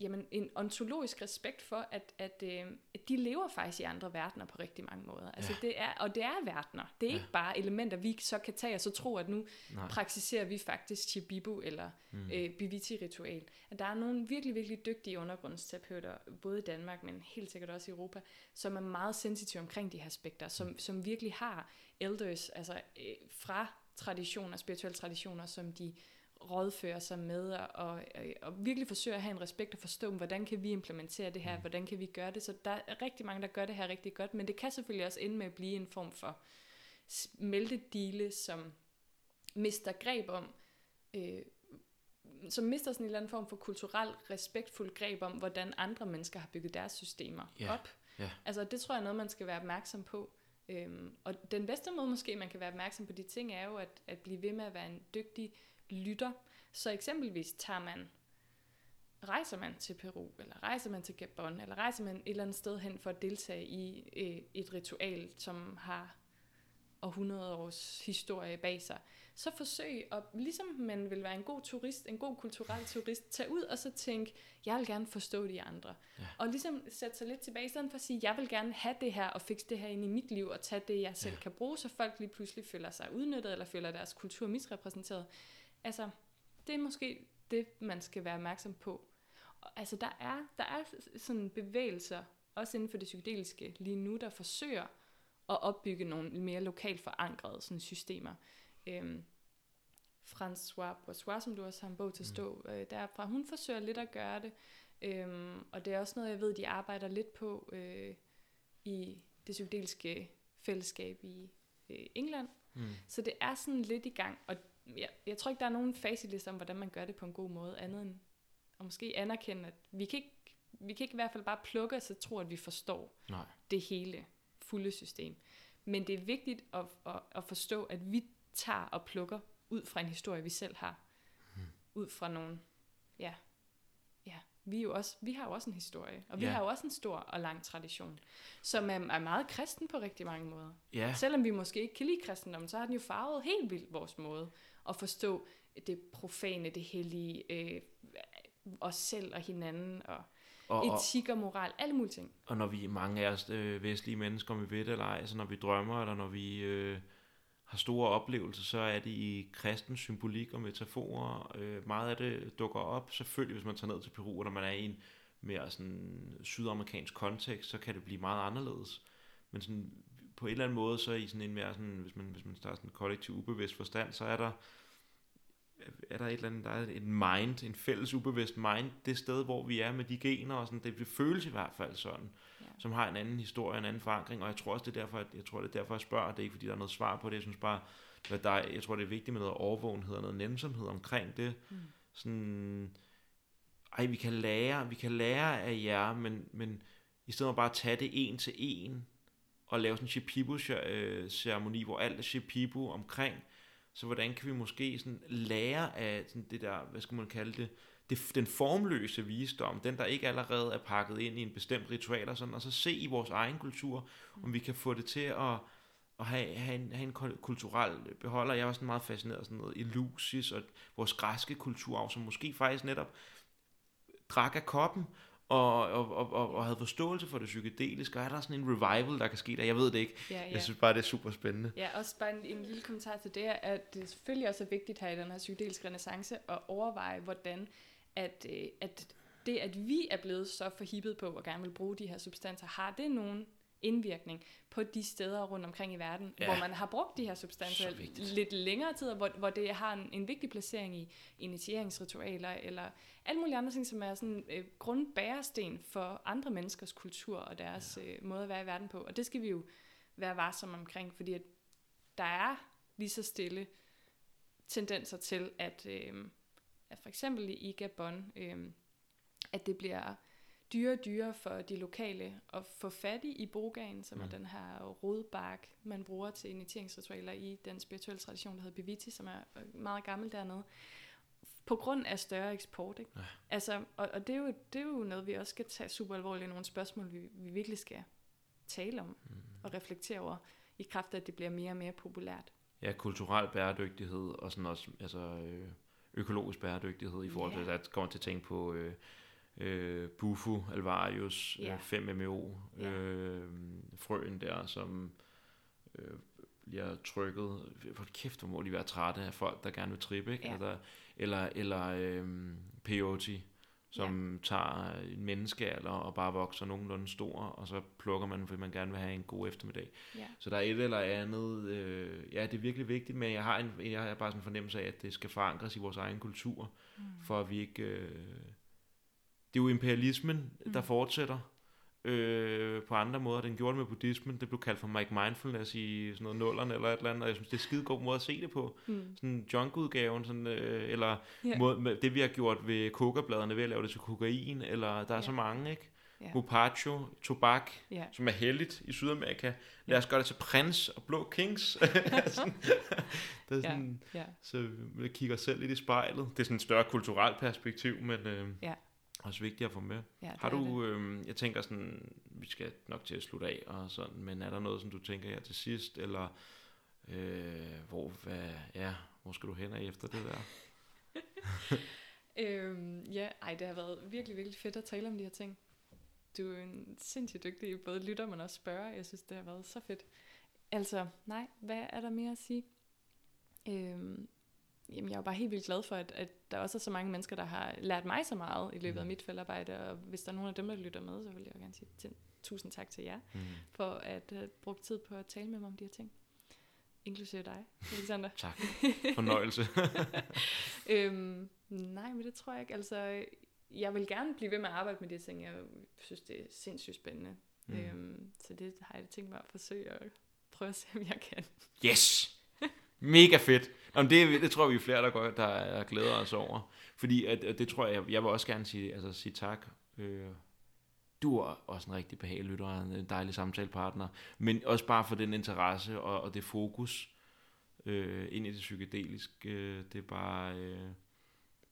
jamen, en ontologisk respekt for, at, at, øh, at de lever faktisk i andre verdener på rigtig mange måder. Altså ja. det er, og det er verdener. Det er ja. ikke bare elementer, vi så kan tage og så tro, at nu Nej. praktiserer vi faktisk Chibibu eller mm. øh, Biviti-ritual. At der er nogle virkelig, virkelig dygtige undergrundsterapeuter, både i Danmark, men helt sikkert også i Europa, som er meget sensitive omkring de her aspekter, som, mm. som virkelig har elders, altså øh, fra traditioner, spirituelle traditioner, som de rådføre sig med og, og, og virkelig forsøge at have en respekt og forstå, hvordan kan vi implementere det her, mm. hvordan kan vi gøre det. Så der er rigtig mange, der gør det her rigtig godt, men det kan selvfølgelig også ende med at blive en form for smeltedile, som mister greb om, øh, som mister sådan en eller anden form for kulturel respektfuld greb om, hvordan andre mennesker har bygget deres systemer yeah. op. Yeah. Altså det tror jeg er noget, man skal være opmærksom på. Øhm, og den bedste måde måske, man kan være opmærksom på de ting, er jo at, at blive ved med at være en dygtig lytter. Så eksempelvis tager man, rejser man til Peru, eller rejser man til Gabon, eller rejser man et eller andet sted hen for at deltage i øh, et ritual, som har århundrede års historie bag sig. Så forsøg at, ligesom man vil være en god turist, en god kulturel turist, tage ud og så tænke, jeg vil gerne forstå de andre. Ja. Og ligesom sætte sig lidt tilbage, i stedet for at sige, jeg vil gerne have det her, og fikse det her ind i mit liv, og tage det, jeg selv ja. kan bruge, så folk lige pludselig føler sig udnyttet, eller føler deres kultur misrepræsenteret altså, det er måske det, man skal være opmærksom på. Og, altså, der er, der er sådan bevægelser, også inden for det psykedeliske lige nu, der forsøger at opbygge nogle mere lokalt forankrede sådan, systemer. Øhm, François Bourgeois, som du også har en bog til at stå mm. øh, derfra, hun forsøger lidt at gøre det, øhm, og det er også noget, jeg ved, de arbejder lidt på øh, i det psykedeliske fællesskab i øh, England. Mm. Så det er sådan lidt i gang, og jeg, jeg tror ikke, der er nogen facilister om, hvordan man gør det på en god måde, andet end at måske anerkende, at vi kan ikke, vi kan ikke i hvert fald bare plukke os og tro, at vi forstår Nej. det hele fulde system. Men det er vigtigt at, at, at forstå, at vi tager og plukker ud fra en historie, vi selv har. Hmm. Ud fra nogle, ja, vi, er jo også, vi har jo også en historie, og vi ja. har jo også en stor og lang tradition, som er, er meget kristen på rigtig mange måder. Ja. Selvom vi måske ikke kan lide kristendommen, så har den jo farvet helt vildt vores måde at forstå det profane, det hellige, øh, os selv og hinanden, og, og etik og moral, alle mulige ting. Og når vi, mange af os øh, vestlige mennesker, om vi ved det eller ej, altså når vi drømmer, eller når vi øh, har store oplevelser, så er det i kristens symbolik og metaforer. Øh, meget af det dukker op, selvfølgelig hvis man tager ned til Peru, og når man er i en mere sådan sydamerikansk kontekst, så kan det blive meget anderledes. Men sådan, på en eller anden måde, så i sådan en mere sådan, hvis man, hvis man starter sådan en kollektiv ubevidst forstand, så er der er der et eller andet, der er et mind, en fælles ubevidst mind, det sted, hvor vi er med de gener, og sådan, det føles i hvert fald sådan, Øh, som har en anden historie, en anden forankring, og jeg tror også, det er derfor, jeg, jeg tror, det er derfor, jeg spørger, det er ikke, fordi der er noget svar på det, jeg synes bare, hvad der, jeg tror, det er vigtigt med noget overvågenhed og noget nændsomhed omkring det, mm. sådan, ej, vi kan lære, vi kan lære af jer, men, men i stedet for bare at tage det en til en, og lave sådan en Shipibu-ceremoni, hvor alt er Shipibu omkring, så hvordan kan vi måske sådan lære af sådan det der, hvad skal man kalde det, det, den formløse visdom, den der ikke allerede er pakket ind i en bestemt ritual og sådan, og så se i vores egen kultur, om vi kan få det til at, at have, have, en, have en kulturel beholder. Jeg var sådan meget fascineret af sådan noget Elusis og vores græske kultur, som måske faktisk netop drak af koppen, og, og, og, og havde forståelse for det psykedeliske, og er der sådan en revival, der kan ske der? Jeg ved det ikke. Ja, ja. Jeg synes bare, det er super spændende. Ja, også bare en, en lille kommentar til det, at det selvfølgelig også er vigtigt her i den her psykedeliske renaissance at overveje, hvordan at, øh, at det, at vi er blevet så forhippet på og gerne vil bruge de her substanser, har det nogen indvirkning på de steder rundt omkring i verden, Ja. hvor man har brugt de her substanser lidt længere tid, hvor, hvor det har en, en vigtig placering i initieringsritualer, eller alle mulige andre ting, som er sådan øh, grundbæresten for andre menneskers kultur og deres ja. øh, måde at være i verden på. Og det skal vi jo være varsomme omkring, fordi at der er lige så stille tendenser til, at, øh, at for eksempel i Gabon, øh, at det bliver dyrere og dyrere for de lokale at få fat i ibogaen, som mm. er den her rodbark, man bruger til initieringsritualer i den spirituelle tradition, der hedder Biviti, som er øh, meget gammel dernede, på grund af større eksport. Ikke? Ja. Altså, og, og det, er jo, det er jo noget, vi også skal tage super alvorligt, nogle spørgsmål, vi, vi virkelig skal tale om Mm. og reflektere over, i kraft af, at det bliver mere og mere populært. Ja, kulturel bæredygtighed og sådan også altså, øh, økologisk bæredygtighed i forhold til, Ja. at jeg kommer til at tænke på øh, øh, Bufu, Alvarius, Ja. øh, 5MO, Ja. øh, frøen der, som øh, bliver trykket. For kæft, hvor må de være trætte af folk, der gerne vil trippe, ikke? Ja. Altså, eller eller øh, peyote, som ja. tager en menneskealder og bare vokser nogenlunde stor, og så plukker man, fordi man gerne vil have en god eftermiddag. Ja. Så der er et eller andet, øh, ja, det er virkelig vigtigt, men jeg har, en, jeg har bare sådan en fornemmelse af, at det skal forankres i vores egen kultur, Mm. for at vi ikke... Øh, det er jo imperialismen, mm. der fortsætter øh, på andre måder. Den gjorde det med buddhismen. Det blev kaldt for Mike Mindfulness i sådan noget nullerne eller et eller andet, og jeg synes, det er skide god måde at se det på. Mm. Sådan junk-udgaven, sådan, øh, eller Ja. måde, med det vi har gjort ved kokabladene ved at lave det til kokain, eller der er Ja. så mange, ikke? Ja. Mopacho, tobak, Ja. som er heldigt i Sydamerika. Lad os gøre det til prins og blå kings. sådan, det er sådan, Ja. så vi kigger selv lidt i spejlet. Det er sådan et større kulturelt perspektiv, men øh, Ja. Også vigtigt at få med. Ja, Har du, øh, jeg tænker sådan, vi skal nok til at slutte af og sådan, men er der noget, som du tænker her til sidst, eller øh, hvor, hvad, ja, hvor skal du hen af efter det der? Øhm, ja, ej, det har været virkelig, virkelig fedt at tale om de her ting. Du er en sindssygt dygtig både lytter, men også spørger. Jeg synes, det har været så fedt. Altså, nej, hvad er der mere at sige? Øhm, jamen, jeg er jo bare helt vildt glad for, at, at der også er så mange mennesker, der har lært mig så meget i løbet af Mm. mit feltarbejde. Og hvis der er nogen af dem, der lytter med, så vil jeg jo gerne sige til, tusind tak til jer, Mm. for at have brugt tid på at tale med mig om de her ting. Inklusive dig, Alexander. Tak. Fornøjelse. Øhm, nej, men det tror jeg ikke. Altså, jeg vil gerne blive ved med at arbejde med de ting. Jeg synes, det er sindssygt spændende. Mm. Øhm, så det har jeg tænkt mig at forsøge at prøve at se, om jeg kan. Yes! Mega fedt. Jamen, det, det tror vi er flere, der, går, der, der glæder os over. Fordi at, at det tror jeg, jeg vil også gerne sige, altså, sige tak. Øh, du er også en rigtig behagelig lytter og en dejlig samtalepartner. Men også bare for den interesse og, og det fokus øh, ind i det psykedeliske. Øh, det er bare... Øh,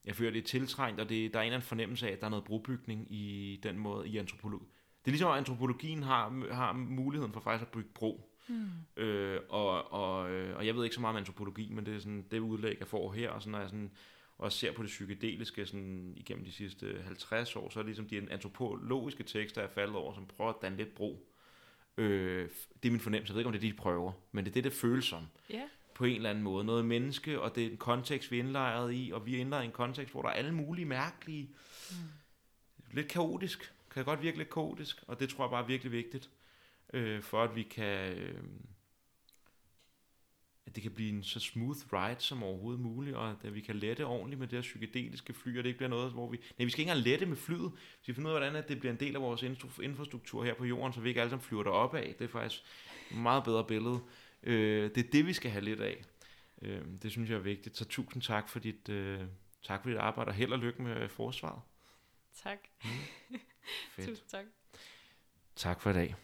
jeg føler, det er tiltrængt, og det, der er en eller anden fornemmelse af, at der er noget brobygning i den måde i antropologi. Det er ligesom, at antropologien har, har muligheden for faktisk at bygge bro. Mm. Øh, og, og, øh, og jeg ved ikke så meget om antropologi, men det er sådan det udlæg, jeg får her, og sådan, når jeg sådan, også ser på det psykedeliske sådan, igennem de sidste 50 år, så er det ligesom de antropologiske tekster, jeg er faldet over, som prøver at danne lidt bro. Øh, det er min fornemmelse. Jeg ved ikke, om det er det, de prøver, men det er det, det føles som Ja, på en eller anden måde. Noget menneske, og det er en kontekst, vi er indlejret i, og vi er indlejret i en kontekst, hvor der er alle mulige mærkelige, mm. lidt kaotisk, kan godt virke lidt kaotisk, og det tror jeg bare er virkelig vigtigt, øh, for at vi kan, øh, at det kan blive en så smooth ride som overhovedet muligt, og at vi kan lette ordentligt med det her psykedeliske fly, og det ikke bliver noget, hvor vi, nej, vi skal ikke engang lette med flyet, vi skal finde ud af, hvordan at det bliver en del af vores infra- infrastruktur her på jorden, så vi ikke alle sammen flyver derop af, det er faktisk et meget bedre billede. Øh, det er det, vi skal have lidt af. Øh, det synes jeg er vigtigt, så tusind tak for dit, øh, tak for dit arbejde, og held og lykke med forsvaret. tak. Fedt. Tusind tak. Tak for i dag.